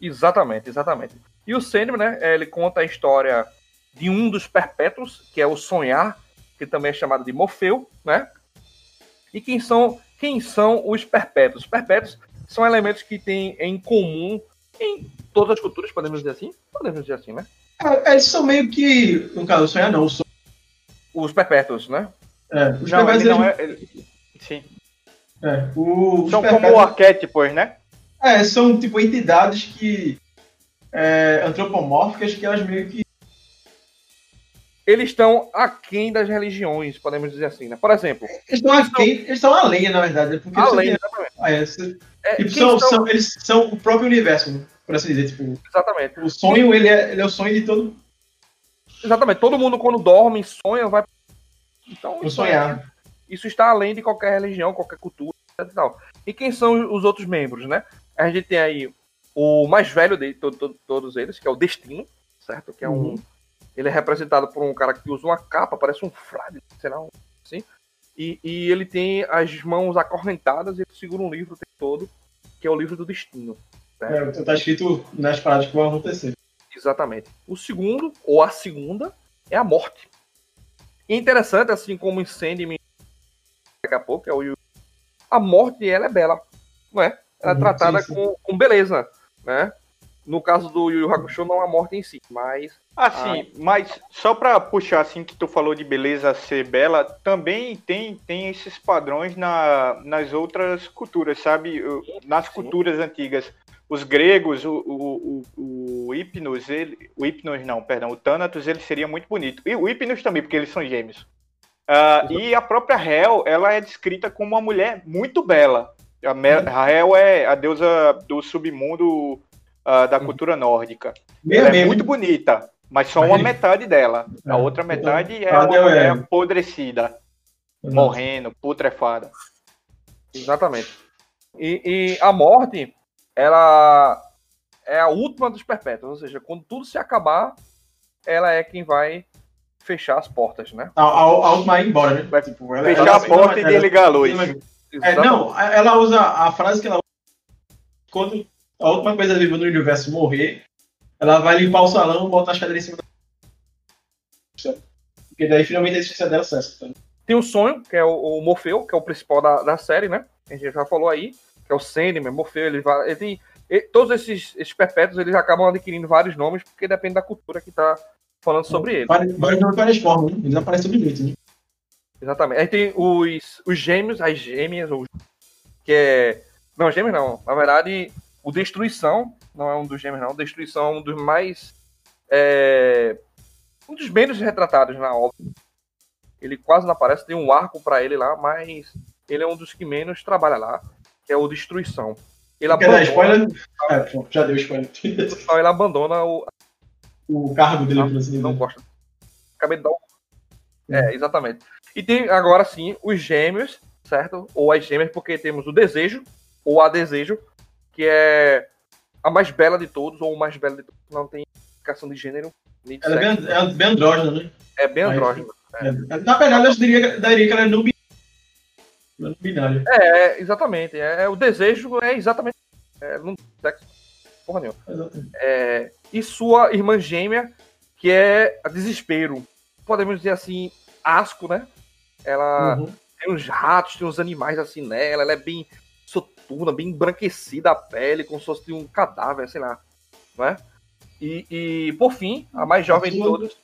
Exatamente, exatamente. E o Sandman, né? é, Ele conta a história de um dos perpétuos, que é o Sonhar, que também é chamado de Morfeu, né? E quem são, quem são os perpétuos? Os perpétuos são elementos que têm em comum em todas as culturas, podemos dizer assim? Podemos dizer assim, né? Ah, Eles são meio que. No caso, o Sonhar não, o Sonhar. Os perpétuos, né? É, os Não, perpétuos, ele não eles- é. ele- Sim. é, o- São perpétuos- como arquétipos, né? É, são tipo entidades que. É, antropomórficas que elas meio que. Eles estão aquém das religiões, podemos dizer assim, né? Por exemplo, Eles estão aquém, eles estão além, na verdade. Porque além, exatamente. Ah, é, É, tipo, são, são- são- eles são o próprio universo, por assim dizer. Tipo, Exatamente. o sonho, ele é, ele é o sonho de todo Exatamente. Todo mundo quando dorme, sonha, vai. Então, isso sonhar. é- Isso está além de qualquer religião, qualquer cultura etc e tal. E quem são os outros membros, né? A gente tem aí o mais velho de to- to- todos eles, que é o Destino, certo? Que é um. Ele é representado por um cara que usa uma capa, parece um frade, sei lá, um- assim. E, e ele tem as mãos acorrentadas e ele segura um livro o tempo todo, que é o livro do Destino. certo? É, tá escrito nas paradas que vão acontecer. Exatamente. O segundo, ou a segunda, é a morte. E é interessante, assim como Sandman, daqui a pouco, é o a morte, ela é bela, não é? Ela é Uhum, tratada sim, sim. Com, com beleza, né? No caso do Yu Yu Hakusho, não a morte em si, mas... Assim, mas só pra puxar assim que tu falou de beleza ser bela, também tem, tem esses padrões na, nas outras culturas, sabe? Nas culturas antigas. Os gregos, o, o, o, o Hipnos, ele. O Hipnos não, perdão, o Thanatos, ele seria muito bonito. E o Hipnos também, porque eles são gêmeos. Ah, e a própria Hel, ela é descrita como uma mulher muito bela. A, a Hel é a deusa do submundo ah, da cultura nórdica. É muito bonita, mas só uma metade dela. A É. outra metade é uma é- mulher apodrecida, morrendo, putrefada. Exatamente. E, e a morte, ela é a última dos perpétuos, ou seja, quando tudo se acabar, ela é quem vai fechar as portas, né? A, a, a última é ir embora, né? Vai Tipo, ela- Fechar ela- a porta e ela- desligar a luz. É, não, ela usa a frase que ela usa quando a última coisa viva no universo morrer, ela vai limpar o salão e botar as cadeiras em cima da. Porque daí finalmente a existência dela cessa. Tá? Tem o Sonho, que é o, o Morfeu, que é o principal da, da série, né? A gente já falou aí, que é o Sandman, Morfeu, ele, vai, ele tem... e- todos esses, esses perpétuos, eles acabam adquirindo vários nomes, porque depende da cultura que tá falando sobre ele. Vários nomes, várias formas, né? Eles aparecem todo jeito, né? Exatamente. Aí tem os, os gêmeos, as gêmeas, ou, que é... Não, gêmeos não. Na verdade, o Destruição, não é um dos gêmeos não, Destruição é um dos mais... é, um dos menos retratados na obra. Ele quase não aparece, tem um arco pra ele lá, mas ele é um dos que menos trabalha lá, que é o Destruição. Ele Quer dar abandona, spoiler? É, pô, já deu spoiler. ele abandona o, o cargo dele, Não, assim não gosta. Acabei de dar um. É, exatamente. E tem agora sim os gêmeos, certo? Ou as gêmeas, porque temos o desejo, ou a desejo, que é a mais bela de todos, ou o mais belo de todos. Não tem indicação de gênero, de Ela é bem, é bem andrógena, né? É bem Aí- andrógeno. É, Na verdade, eu diria, daria que ela é no binário. É, exatamente. É, o desejo é exatamente. É, não sexo, porra nenhuma. É, e sua irmã gêmea, que é a desespero. Podemos dizer assim, asco, né? Ela Uhum. tem uns ratos, tem uns animais assim nela, ela é bem soturna, bem embranquecida a pele, como se fosse um cadáver, sei lá. Não é? E, e, por fim, a mais jovem de todos,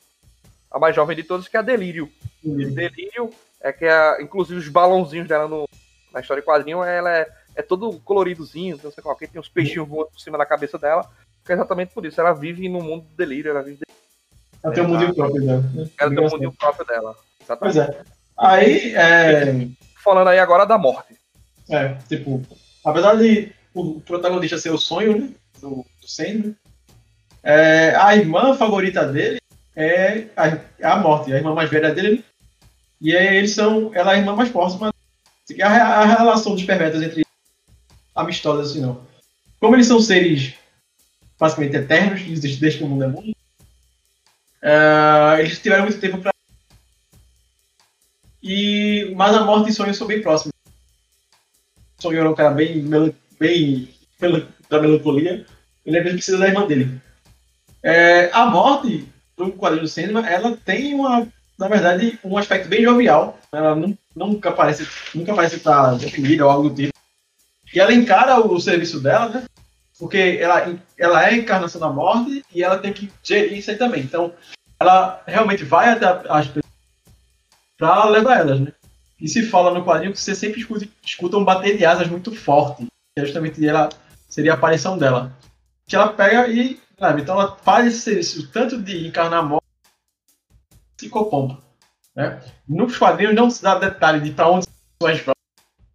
a mais jovem de todos, que é a Delírio. Delírio é que é, inclusive os balãozinhos dela no, na história de quadrinho, ela é, é todo coloridozinho, não sei qual que, tem uns peixinhos voando por cima da cabeça dela, que é exatamente por isso, ela vive no mundo do delírio, ela vive Ela tem um mundinho próprio dela. né? ela tem um mundo próprio dela. Pois Exatamente. é. Aí, é, Falando aí agora da morte. é, tipo, apesar de o protagonista ser o sonho, né, do, do Sandman, é, a irmã favorita dele é a, é a morte, a irmã mais velha dele, e aí eles são, ela é a irmã mais próxima, a, a relação dos perversos entre amistosa assim não. Como eles são seres basicamente eternos, desde, desde que o mundo é mundo, é, eles tiveram muito tempo pra e, mas a morte e sonho são bem próximos. Sonho era um cara bem, bem da melancolia. Ele às vezes precisa da irmã dele. É, a morte, no quadrinho do cinema, ela tem uma, na verdade, um aspecto bem jovial. Ela nu- nunca parece, nunca parece estar deprimida ou algo do tipo. E ela encara o, serviço dela, né? Porque ela, ela é a encarnação da morte e ela tem que gerir isso aí também. Então, ela realmente vai até as pessoas pra levar elas, né? E se fala no quadrinho que você sempre escuta, escuta um bater de asas muito forte. Que é justamente ela seria a aparição dela. Que ela pega e leva. Então ela faz esse serviço tanto de encarnar a morte psicopompa. Né? Nos quadrinhos não se dá detalhe de pra onde as pessoas vão.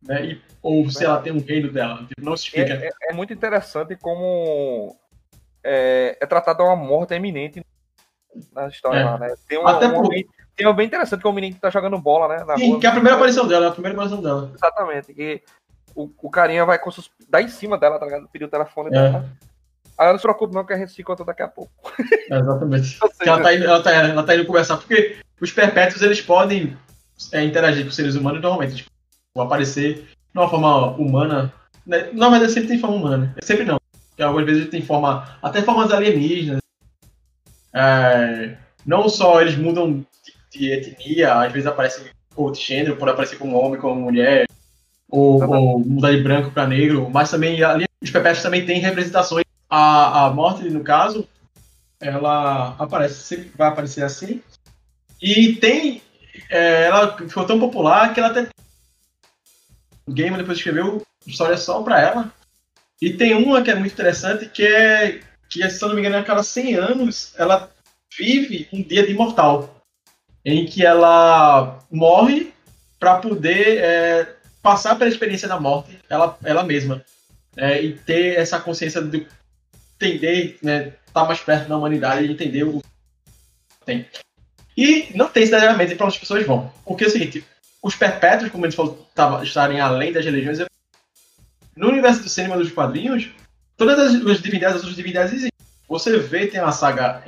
Né? E, ou se ela tem um reino dela. Tipo, não se explica. É, é- é muito interessante como é, é tratada uma morte eminente na história É. lá, né? Tem uma, Até uma por- tem uma bem interessante que é o menino que tá jogando bola, né? Na Sim, rua. que é a primeira aparição dela, é a primeira aparição dela. Exatamente. E o, o carinha vai com sus... dá em cima dela, tá ligado? Pedir o telefone É. dela. Aí não se preocupe não que a gente se conta daqui a pouco. É, exatamente. <laughs> Seja, ela, tá indo, ela, tá, ela tá indo conversar, porque os perpétuos eles podem é, interagir com seres humanos normalmente. Tipo, aparecer de uma forma humana. Né? Não, mas sempre tem forma humana. né? Sempre não. Porque algumas vezes tem forma. Até formas alienígenas. É, não só eles mudam de, etnia, às vezes aparecem outro gênero, pode aparecer como homem, como mulher, ou, ou mudar de branco para negro, mas também ali, os perpétuos também têm representações. A, a morte, no caso, ela aparece, sempre vai aparecer assim. E tem. é, ela ficou tão popular que ela até. O Gamer depois escreveu história só pra ela. E tem uma que é muito interessante, que é. Que, se eu não me engano, a cada 100 anos ela vive um dia de imortal. Em que ela morre pra poder é, passar pela experiência da morte ela, ela mesma. É, e ter essa consciência de entender, né, estar mais perto da humanidade e entender o que tem. E não tem necessariamente para onde as pessoas vão. Porque é o seguinte, os perpétuos, como eles falou, tava, estarem além das religiões, no universo do cinema dos quadrinhos, todas as, as divindades, as outras divindades existem. Você vê, tem uma saga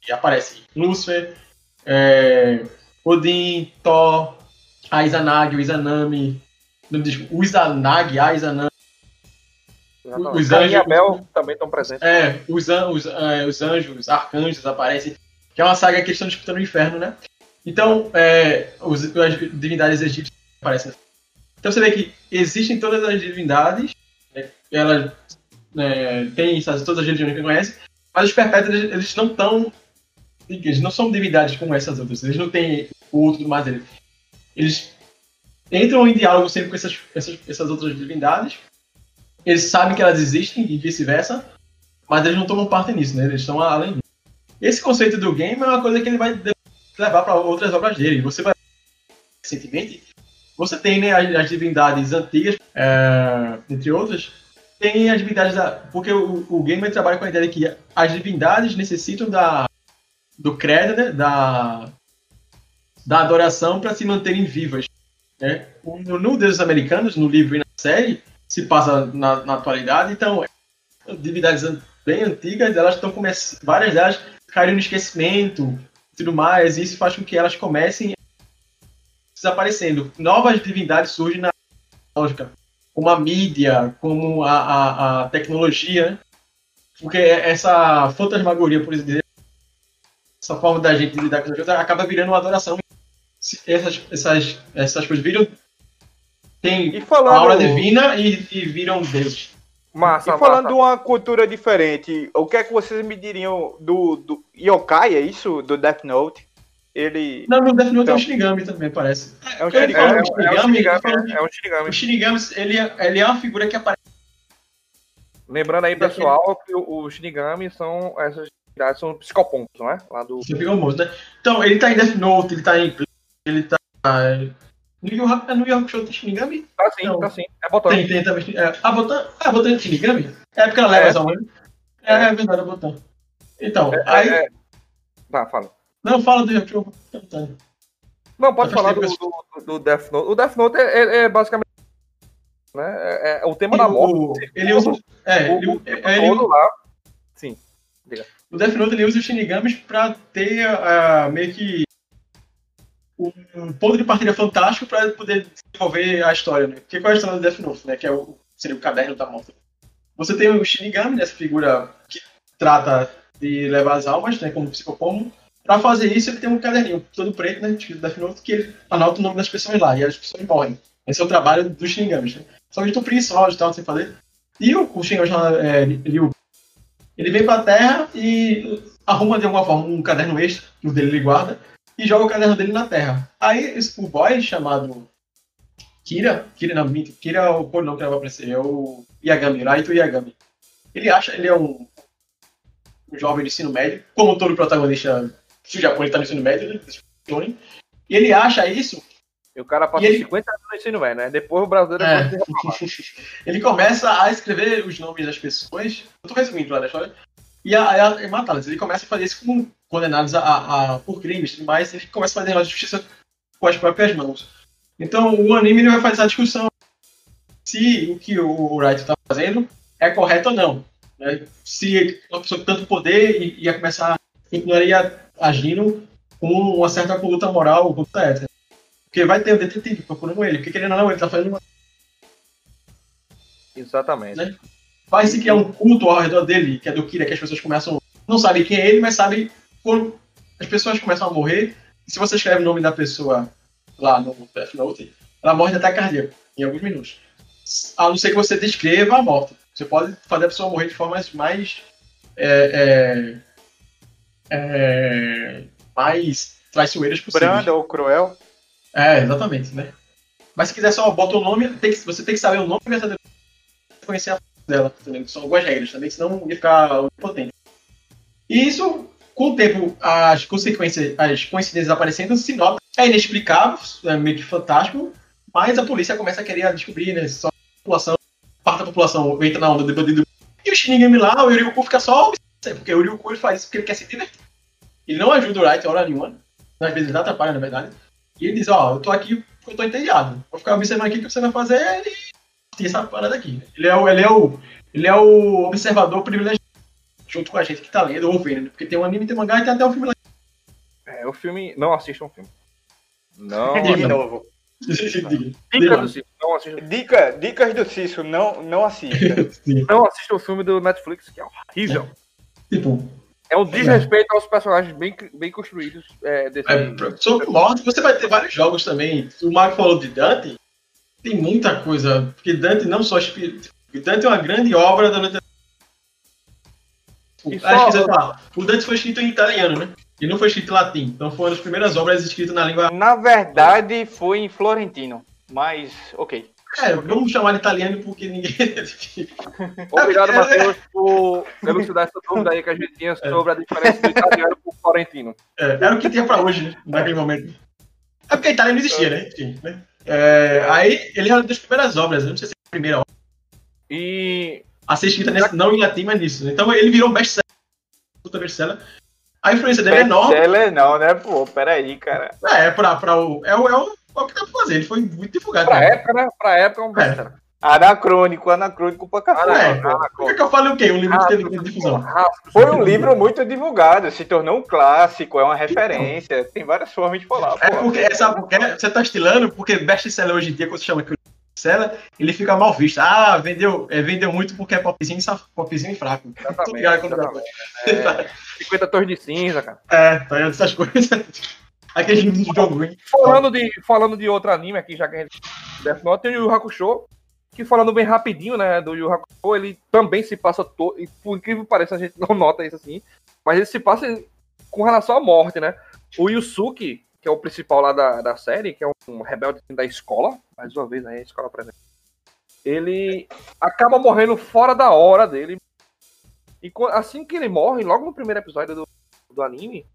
que aparece Lúcifer, é, Odin, Thor, a Izanagi, o Izanami, não, o Izanagi, a Izanami, exatamente. os e anjos- Abel também estão presentes. É, os, an- os, é, os anjos, os arcanjos aparecem, que é uma saga que eles estão disputando o inferno, né? Então, é, os, as divindades egípcias aparecem. Então você vê que existem todas as divindades, né, elas é, têm todas as religiões que conhece, mas os perpétuos eles não estão. Eles não são divindades como essas outras, eles não têm culto e tudo mais. Eles, eles entram em diálogo sempre com essas, essas, essas outras divindades, eles sabem que elas existem e vice-versa, mas eles não tomam parte nisso, né? Eles estão além disso. Esse conceito do game é uma coisa que ele vai levar para outras obras dele. Você vai recentemente, você tem né, as, as divindades antigas, é, entre outras, tem as divindades da, porque o, o gamer trabalha com a ideia de que as divindades necessitam da do credo, né, da da adoração para se manterem vivas. Né? No, no Deuses Americanos, no livro e na série, se passa na, na atualidade, então divindades bem antigas, elas estão começando, várias delas caíram no esquecimento, tudo mais, e isso faz com que elas comecem desaparecendo. Novas divindades surgem na, tecnológica, como a mídia, como a, a, a tecnologia, né? porque essa fantasmagoria, por exemplo, essa forma da gente lidar com as coisas acaba virando uma adoração. Essas, essas, essas coisas viram. Tem E falando- a aura divina e, e viram Deus. Massa, E falando massa. de uma cultura diferente, o que é que vocês me diriam do, do Yokai, é isso? Do Death Note? Ele Não, no Death Note é Então. um Shinigami também, parece. é um Ele É, é, é um Shinigami, Shinigami, é um Shinigami. O Shinigami, ele, é- ele é uma figura que aparece. Lembrando aí, pessoal, que o- os Shinigami são essas são psicopontos, não é? Lá do. Você pegou o moço, né? Então, ele tá em Death Note, ele tá em. Ele tá. No Yu Haku- no Yu Hakusho tem Shinigami? Tá sim, Não. tá sim. É botão. Tem, tem também. É, a Botan. Ah, a Botan é Shinigami? É porque ela leva É. essa mãe. É, é verdade, a Botan. Então, É, aí. é- Tá, fala. Não, fala do Yu Hakusho. Não, pode falar do, do, do Death Note. O Death Note é, é- é basicamente. Né? É, é o tema da morte. O- Ele usa. É, O, ele, o ele- todo lá. O Death Note ele usa os Shinigamis pra ter ah, meio que um ponto de partida fantástico pra poder desenvolver a história, né? Porque qual é a história do Death Note, né? Que é o, seria o caderno da morte. Você tem o Shinigami, né? essa figura que trata de levar as almas, né? Como psicopomo. Pra fazer isso, ele tem um caderninho todo preto, né? Escrito Death Note, que ele anota o nome das pessoas lá, e as pessoas morrem. Esse é o trabalho dos Shinigamis, né? Só que estão preguiçosos e tal, sem fazer. E o, o Shinigami é, Ryu ele vem pra Terra e arruma de alguma forma um caderno extra, que o dele ele guarda, e joga o caderno dele na Terra. Aí esse- o boy chamado Kira, Kira não, Kira é o codinome que vai aparecer, é o Yagami, Raito Yagami. Ele acha, ele é um, um jovem de ensino médio, como todo protagonista do Japão, ele tá no ensino médio, né? Shonen. E ele acha isso E o cara passou E ele- 50 anos no ensino médio, né? Depois o brasileiro É. <laughs> ele começa a escrever os nomes das pessoas. Eu tô resumindo lá da história. E a, a, matá-las. Ele começa a fazer isso com condenados a, a- a- por crimes e tudo mais. Ele começa a fazer a justiça com as próprias mãos. Então o anime ele vai fazer essa discussão se o que o Wright tá fazendo é correto ou não. né? Se uma pessoa com tanto poder ia começar, continuaria agindo com uma certa conduta moral, conduta ética. Porque vai ter o detetive procurando ele. Porque querendo ou não, ele tá fazendo uma Exatamente. Né? vai se criar um culto ao redor dele, que é do Kira, que as pessoas começam. Não sabem quem é ele, mas sabem quando as pessoas começam a morrer. E se você escreve o nome da pessoa lá no Death Note, ela morre de ataque cardíaco em alguns minutos. A não ser que você descreva a morte. Você pode fazer a pessoa morrer de formas mais. é, é, é, mais traiçoeiras possíveis. branda ou cruel. É, exatamente, né? Mas se quiser só bota o nome, tem que, você tem que saber o nome pra conhecer a dela, entendeu? São algumas regras também, senão ia ficar impotente. E isso, com o tempo, as consequências, as coincidências aparecendo se nota. É inexplicável, é meio que fantástico, mas a polícia começa a querer descobrir, né? Só a população, parte da população entra na onda do bandido. E o Shinigami lá, o Yuriko fica só porque o Yuriko faz isso porque ele quer se divertir. Ele não ajuda o Wright hora nenhuma, às vezes ele atrapalha, na verdade. E ele diz, ó, eu tô aqui porque eu tô entediado. Vou ficar observando aqui o que você vai fazer e tem essa parada aqui. Ele é o, ele é o, ele é o observador privilegiado, junto com a gente que tá lendo ou vendo, porque tem um anime, tem um mangá e tem até um filme lá. É, o filme. Não assistam o filme. Não. De novo. Dica do Cício, não assistam. Dica, dicas do Cício, não, não assista. <laughs> Não assistam o filme do Netflix, que é horrível. tipo, É um desrespeito aos personagens bem, bem construídos é, desse. é, sobre morte, você vai ter vários jogos também. O Marco falou de Dante, tem muita coisa, porque Dante não só espírito. Dante é uma grande obra da literatura. E de falar. O Dante foi escrito em italiano, né? Ele não foi escrito em latim. Então foi uma das primeiras obras escritas na língua. Na verdade, foi em Florentino. Mas, ok. É, vamos chamar de italiano porque ninguém. <laughs> Obrigado, É, Matheus, por elucidar essa dúvida aí que a gente tinha sobre a diferença do italiano pro florentino. É, era o que tinha pra hoje, né? Naquele momento. É porque a Itália não existia, né? Enfim, né? É, aí ele é uma das primeiras obras, eu não sei se é a primeira obra E a ser escrita nesse, não em latim, mas nisso. Então ele virou um best-seller. Puta best-seller. A influência dele é enorme. Best-seller não, né? Pô, peraí, cara. É, pra, pra o, é, o, é, o, é o que dá pra fazer. Ele foi muito divulgado. pra né? época, né? Pra época é um best-seller. Anacrônico, anacrônico pra É, cacete. por que, que eu falei o quê? Um livro Ah, que teve difusão. Foi um livro muito divulgado, se tornou um clássico, é uma referência. Tem várias formas de falar, É pô. porque, sabe? Você tá estilando, porque best-seller hoje em dia, quando você chama que cancela, ele fica mal visto. Ah, vendeu, é, vendeu muito porque é popzinho, popzinho fraco. Tô Exatamente, ligado exatamente. É, <laughs> 50 tons de cinza, cara. É, tá ligado? Essas coisas. Aquele de jogo ruim. Falando de, falando de outro anime aqui, já que a gente Death Note, tem o Yu Hakusho, que falando bem rapidinho, né, do Yu Hakusho, ele também se passa todo, por incrível que pareça, a gente não <laughs> nota isso assim, mas ele se passa com relação à morte, né? O Yusuke, que é o principal lá da, da série, que é um rebelde da escola, mais uma vez aí a escola presente, ele acaba morrendo fora da hora dele. E assim que ele morre, logo no primeiro episódio do, do anime,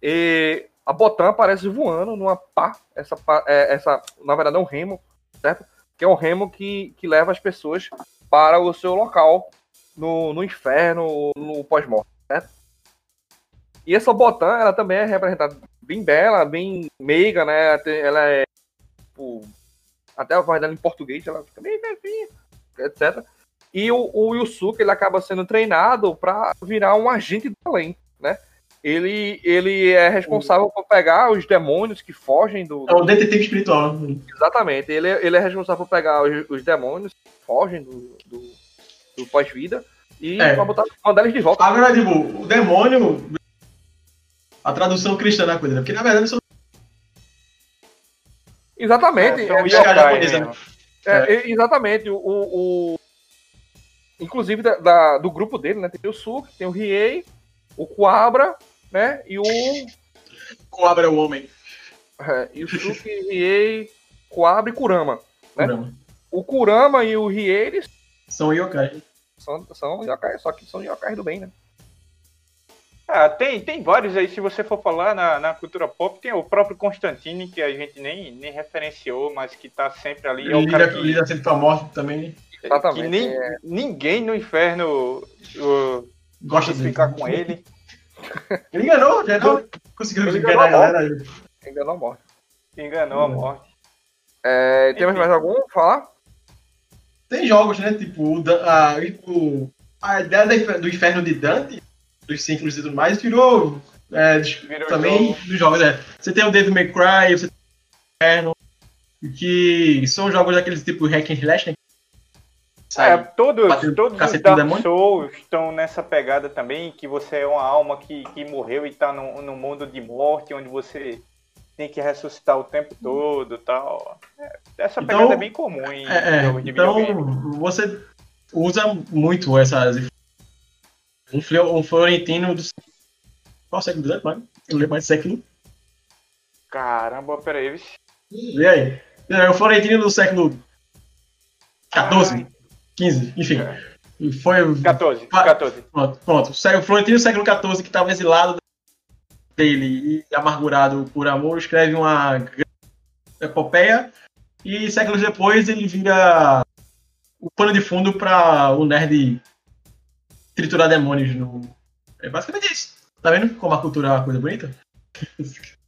e a Botan aparece voando numa pá, essa, pá, é, essa, na verdade é um remo, certo? Que é um remo que, que leva as pessoas para o seu local no, no inferno no pós-morte, certo? E essa Botan, ela também é representada bem bela, bem meiga, né? Ela é, tipo, até a voz dela em português, ela fica bem fofinha, etc. E o, o Yusuke, ele acaba sendo treinado para virar um agente do além, né? Ele, ele é responsável por pegar os demônios que fogem do, É o detetive espiritual. Exatamente. Ele, é- ele é responsável por pegar os, os demônios que fogem do, do, do pós-vida e É. pra botar, mandar eles de volta. Agora, tipo, o demônio. A tradução cristã da coisa, né? Porque na verdade são Exatamente. É, são É, caras yokai japoneses, mesmo. é, é, exatamente. O, o- Inclusive da, da- do grupo dele, né? Tem o Suki, tem o Riei, o Quabra, né? E o. cobra o homem. É, e o Suki, Riei, Quabra e Kurama. Né? Kurama. O Kurama e o Riei, eles São yokai. são, são yokai, só que são yokai do bem, né? Ah, tem, tem vários aí, se você for falar na, na cultura pop, tem o próprio Constantine, que a gente nem, nem referenciou, mas que tá sempre ali. É o cara lida, que, lida sempre com a morte também. Exatamente. que nem, é. ninguém no inferno uh, Gosta dele. ficar com ele. Ele enganou, já não conseguiu Ele enganar a enganou a galera. Ainda não morre. Enganou a morte. É, temos Enfim. mais algum? pra Falar? Tem jogos, né? Tipo, o, a, o- a ideia do inferno de Dante, dos ciclos e tudo mais, virou. é, Virou também jogo. dos jogos, é. Você tem o Devil May Cry, você tem o Inferno, que são jogos daqueles tipo hack and slash, né? É, Sai. todos, batendo todos os do Dark? Souls estão nessa pegada também, que você é uma alma que, que morreu e tá num, num mundo de morte, onde você tem que ressuscitar o tempo todo e tal. É, essa Então, pegada é bem comum em É, é, jogos de então videogame. você usa muito essas. Um, um florentino do. Qual século do mano? Eu lembro mais século. Caramba, peraí. vixe. Vê aí. É o florentino do século 14, 15, enfim. Foi. 14, Vai. 14. Pronto, pronto. O florentino século 14 que estava exilado dele e amargurado por amor, escreve uma epopeia e séculos depois ele vira o pano de fundo para o nerd triturar demônios no. É basicamente isso. Tá vendo como a cultura é uma coisa bonita? <laughs>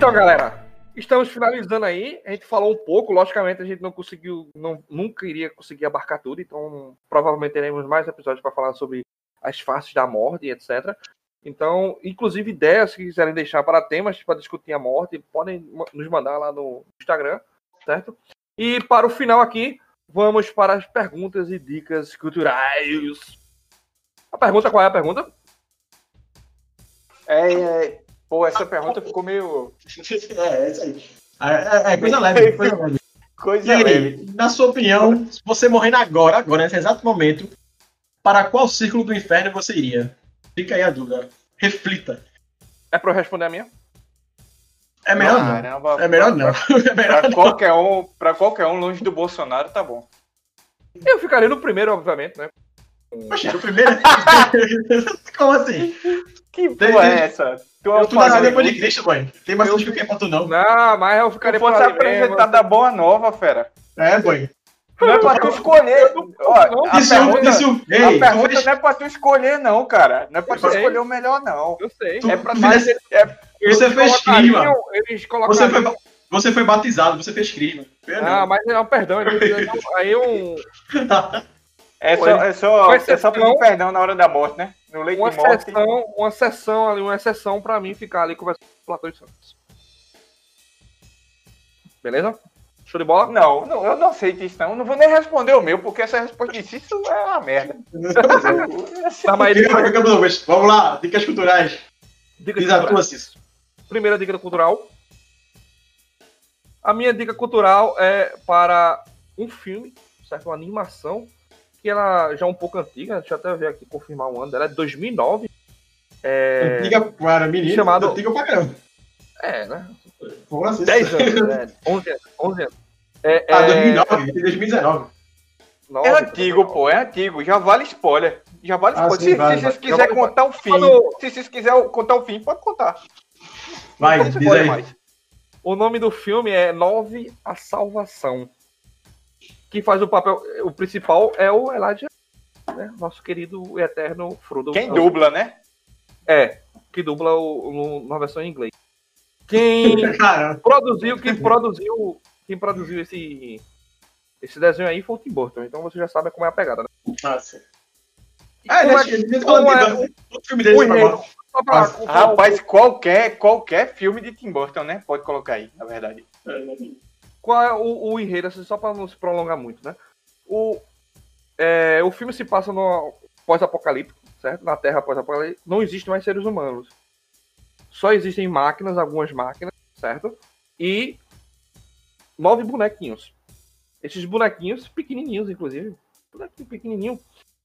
Então, galera, estamos finalizando aí. A gente falou um pouco, logicamente a gente não conseguiu, não, nunca iria conseguir abarcar tudo, então provavelmente teremos mais episódios para falar sobre as faces da morte etc. Então, inclusive ideias que quiserem deixar para temas para discutir a morte, podem nos mandar lá no Instagram, certo? E para o final aqui, vamos para as perguntas e dicas culturais. A pergunta, qual é a pergunta? É, é, pô, essa pergunta ficou meio É, <laughs> é isso aí. É, é- é coisa leve, coisa leve. Coisa aí, leve. na sua opinião, se você morrendo agora, agora, nesse exato momento, para qual círculo do inferno você iria? Fica aí a dúvida. Reflita. É para eu responder a minha? É melhor não. É melhor não. <laughs> É melhor Pra não. qualquer um, pra qualquer um longe do Bolsonaro, tá bom. Eu ficaria no primeiro, obviamente, né? Poxa, o primeiro. <laughs> Como assim? Que porra é essa? Tu, Tu nasceu fazer- depois de Cristo, mãe. Tem mais justificativa pra tu não. Não, mas eu ficaria por ali mesmo. apresentar da boa nova, fera. É, boy. Não é pra tu escolher. Ó, Não, a Isso, pergunta, isso, a pergunta fez- não é pra tu escolher, não, cara. Não é pra tu Eu escolher o melhor, não. Eu sei. Tu- É pra tu mas é, você fez crime, Eles Você foi, você foi batizado, você fez crime. Ah, mas é um perdão. ele- Aí um, <laughs> é só, é só, é só pedir perdão na hora da morte, né? No leito uma morte. sessão, uma sessão ali, uma exceção pra mim ficar ali conversando com o Platão e Santos. Beleza? Show de bola? Não, não, eu não aceito isso, não. Eu Não vou nem responder o meu, porque essa resposta de isso é uma merda. <laughs> Tá, mas fica, Douglas. Vamos lá, dicas culturais. dica Diz a cultural. tua. Primeira dica cultural. A minha dica cultural é para um filme, certo? Uma animação, que ela já é um pouco antiga, deixa eu até ver aqui, confirmar o ano dela, é de 2009. É, Antiga para menino, Chamado- antiga pra caramba. é né? Vamos lá, Cis. 10 anos, né? <laughs> 11 anos. 11 anos. É, Ah, é, 2009, 2019. nove, É antigo, pô, é antigo. Já vale spoiler. Já vale Ah, spoiler. sim, se, vale, se vale. vocês quiserem vale. contar o fim, Quando- se vocês quiserem contar o fim, pode contar. Vai, diz aí. mais. O nome do filme é Nove a Salvação. Quem faz o papel, o principal é o Elijah, né? Nosso querido e eterno Frodo. Quem dubla, né? É, que dubla o, no- na versão em inglês. Quem <laughs> produziu, quem produziu, quem produziu esse esse desenho aí foi o Tim Burton. Então você já sabe como é a pegada, né? Ah, sim. Ah, Como deixa é- como é filme dele o pra pra- Rapaz, qualquer, qualquer filme de Tim Burton, né? Pode colocar aí, na verdade. Qual é o, o enredo, assim, só para não se prolongar muito, né? O, é, o filme se passa no pós-apocalíptico, certo? Na Terra pós-apocalíptica, não existem mais seres humanos. Só existem máquinas, algumas máquinas, certo? E nove bonequinhos. Esses bonequinhos, pequenininhos, inclusive, bonequinho pequenininho,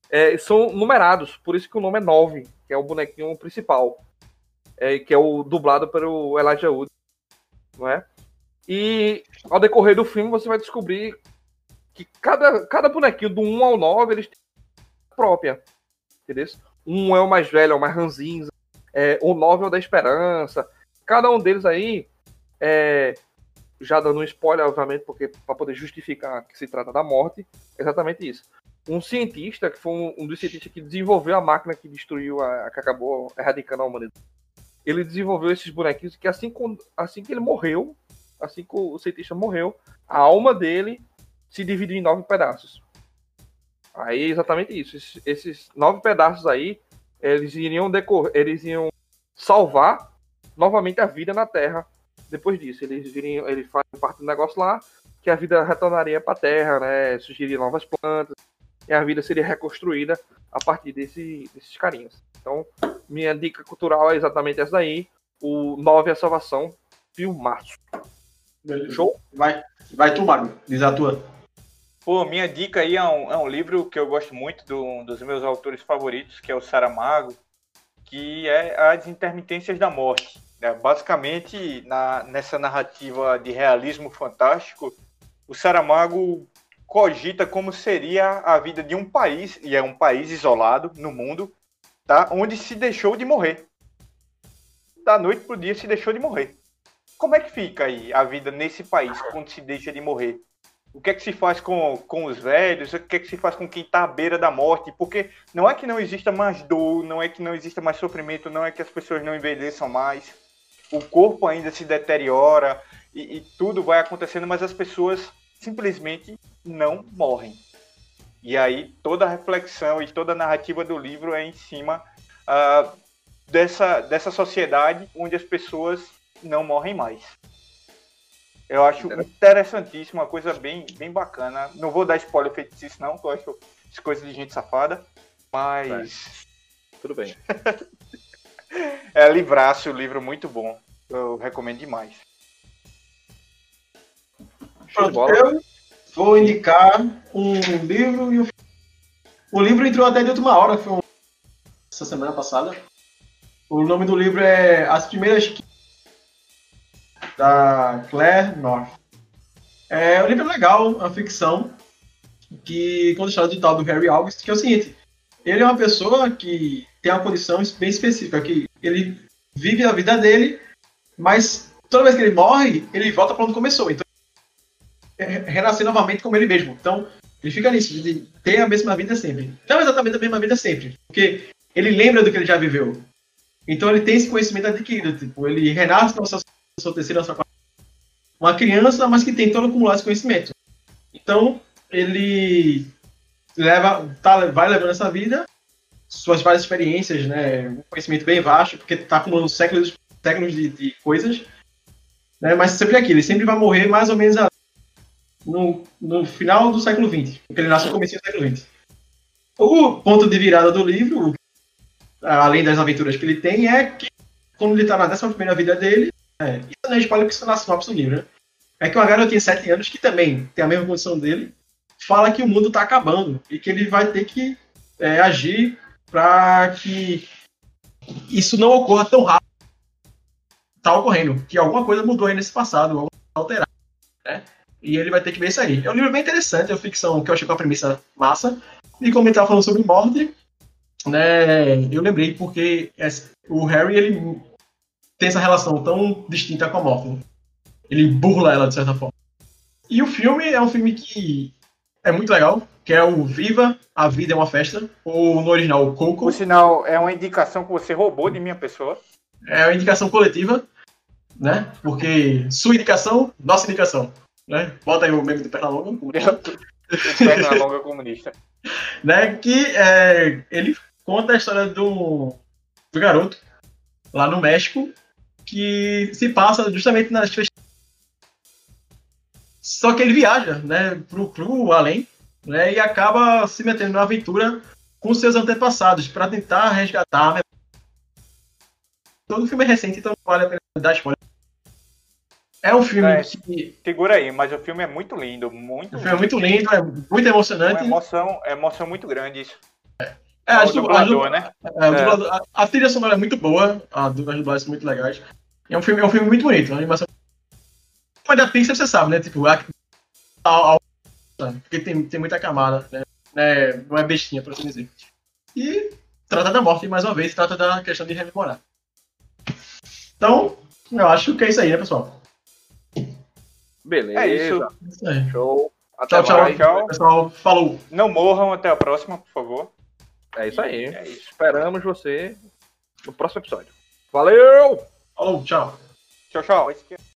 é, são numerados, por isso que o nome é nove, que é o bonequinho principal, é, que é o dublado pelo Elijah Wood, não é? E ao decorrer do filme você vai descobrir que cada, cada bonequinho do 1 ao 9 eles têm a própria. Entendeu? Um é o mais velho, é o mais ranzinza. É, o 9 é o da esperança. Cada um deles aí, é, já dando um spoiler, obviamente, porque para poder justificar que se trata da morte, é exatamente isso. Um cientista, que foi um, um dos cientistas que desenvolveu a máquina que destruiu, a, que acabou erradicando a humanidade. Ele desenvolveu esses bonequinhos que assim, assim que ele morreu, assim que o cientista morreu, a alma dele se dividiu em nove pedaços. Aí é exatamente isso. Esses, esses nove pedaços aí, eles iriam decorrer, eles iam salvar novamente a vida na Terra. Depois disso, eles viriam, eles fazem parte do negócio lá, que a vida retornaria para a Terra, né? Surgiriam novas plantas e a vida seria reconstruída a partir desse, desses carinhas. Então, minha dica cultural é exatamente essa daí. O 9 é a salvação, filmaço. Show? Vai, vai tu, Mago. Diz a tua. Pô, minha dica aí é um, é um livro que eu gosto muito, do, um dos meus autores favoritos, que é o Saramago, que é As Intermitências da Morte. É, basicamente, na, nessa narrativa de realismo fantástico, o Saramago cogita como seria a vida de um país, e é um país isolado no mundo, tá? onde se deixou de morrer. Da noite pro dia se deixou de morrer. Como é que fica aí a vida nesse país quando se deixa de morrer? O que é que se faz com, com os velhos? O que é que se faz com quem está à beira da morte? Porque não é que não exista mais dor, não é que não exista mais sofrimento, não é que as pessoas não envelheçam mais. O corpo ainda se deteriora e, e tudo vai acontecendo, mas as pessoas simplesmente não morrem. E aí toda a reflexão e toda a narrativa do livro é em cima ah, dessa, dessa sociedade onde as pessoas não morrem mais. Eu acho interessantíssimo, uma coisa bem, bem bacana. Não vou dar spoiler feitiço, não, que eu acho isso coisa de gente safada. Mas Tudo bem. <laughs> é livraço, livro muito bom. Eu recomendo demais. Show de Pronto, bola. eu vou indicar um livro e um O livro entrou até de última hora, foi um- essa semana passada. O nome do livro é As Primeiras da Claire North. É um livro legal, uma ficção que conta a história do tal do Harry August, que é o seguinte, ele é uma pessoa que tem uma condição bem específica, que ele vive a vida dele, mas toda vez que ele morre, ele volta para onde começou. Então, é renascer novamente como ele mesmo. Então, Ele fica nisso, de ter a mesma vida sempre. Não exatamente a mesma vida sempre, porque ele lembra do que ele já viveu. Então ele tem esse conhecimento adquirido. Tipo, ele renasce na sua, na sua terceira, sua quarta. Uma criança, mas que tem todo acumulado esse conhecimento. Então, ele leva, tá, vai levando essa vida, suas várias experiências, né? Um conhecimento bem vasto, porque tá acumulando séculos, séculos de, de coisas. Né, mas sempre aquilo, ele sempre vai morrer mais ou menos no, no final do século XX, porque ele nasce no começo do século XX. O ponto de virada do livro, além das aventuras que ele tem, é que quando ele está na 11 primeira vida dele, é, isso é spoiler porque isso na sinopse do livro, né? É que uma garota de 7 anos, que também tem a mesma condição dele, fala que o mundo está acabando e que ele vai ter que é, agir para que isso não ocorra tão rápido. Está ocorrendo, que alguma coisa mudou aí nesse passado, alguma coisa alterada, né? E ele vai ter que ver isso aí. É um livro bem interessante, é uma ficção que eu achei com a premissa massa. E como ele estava falando sobre morte, né, eu lembrei porque o Harry ele tem essa relação tão distinta com a morte. Ele burla ela de certa forma. E o filme é um filme que é muito legal, que é o Viva, a Vida é uma Festa, ou no original, o Coco. Por sinal, é uma indicação que você roubou de minha pessoa. É uma indicação coletiva, né? Porque sua indicação, nossa indicação. Né? Bota aí o meme do Pernalonga. <laughs> o Pernalonga comunista. <laughs> né? Que é, ele conta a história do, do garoto lá no México que se passa justamente nas festas só que ele viaja, né, pro, pro além, né, e acaba se metendo na aventura com seus antepassados para tentar resgatar. Todo filme é recente, então vale a pena dar spoiler. É um filme É, que. Segura aí, mas o filme é muito lindo, muito O filme é muito lindo, é muito emocionante. Uma emoção, é emoção muito grande isso. É, du- dublador, né? é, dublador- a, a trilha sonora é muito boa, a as dublagens são muito legais. É um filme, é um filme muito bonito, uma animação. Mas da Pixar você sabe, né? Tipo, a, a- a- porque tem, tem muita camada, né? né? Não é bestinha, por assim dizer. E trata da morte mais uma vez, trata da questão de rememorar. Então, eu acho que é isso aí, né, pessoal? Beleza. É isso. Isso aí. Show. Até Tchau, tchau. mais. Tchau. Pessoal, falou. Não morram, até a próxima, por favor. É isso aí. É isso. Esperamos você no próximo episódio. Valeu! Falou, tchau. Tchau, tchau.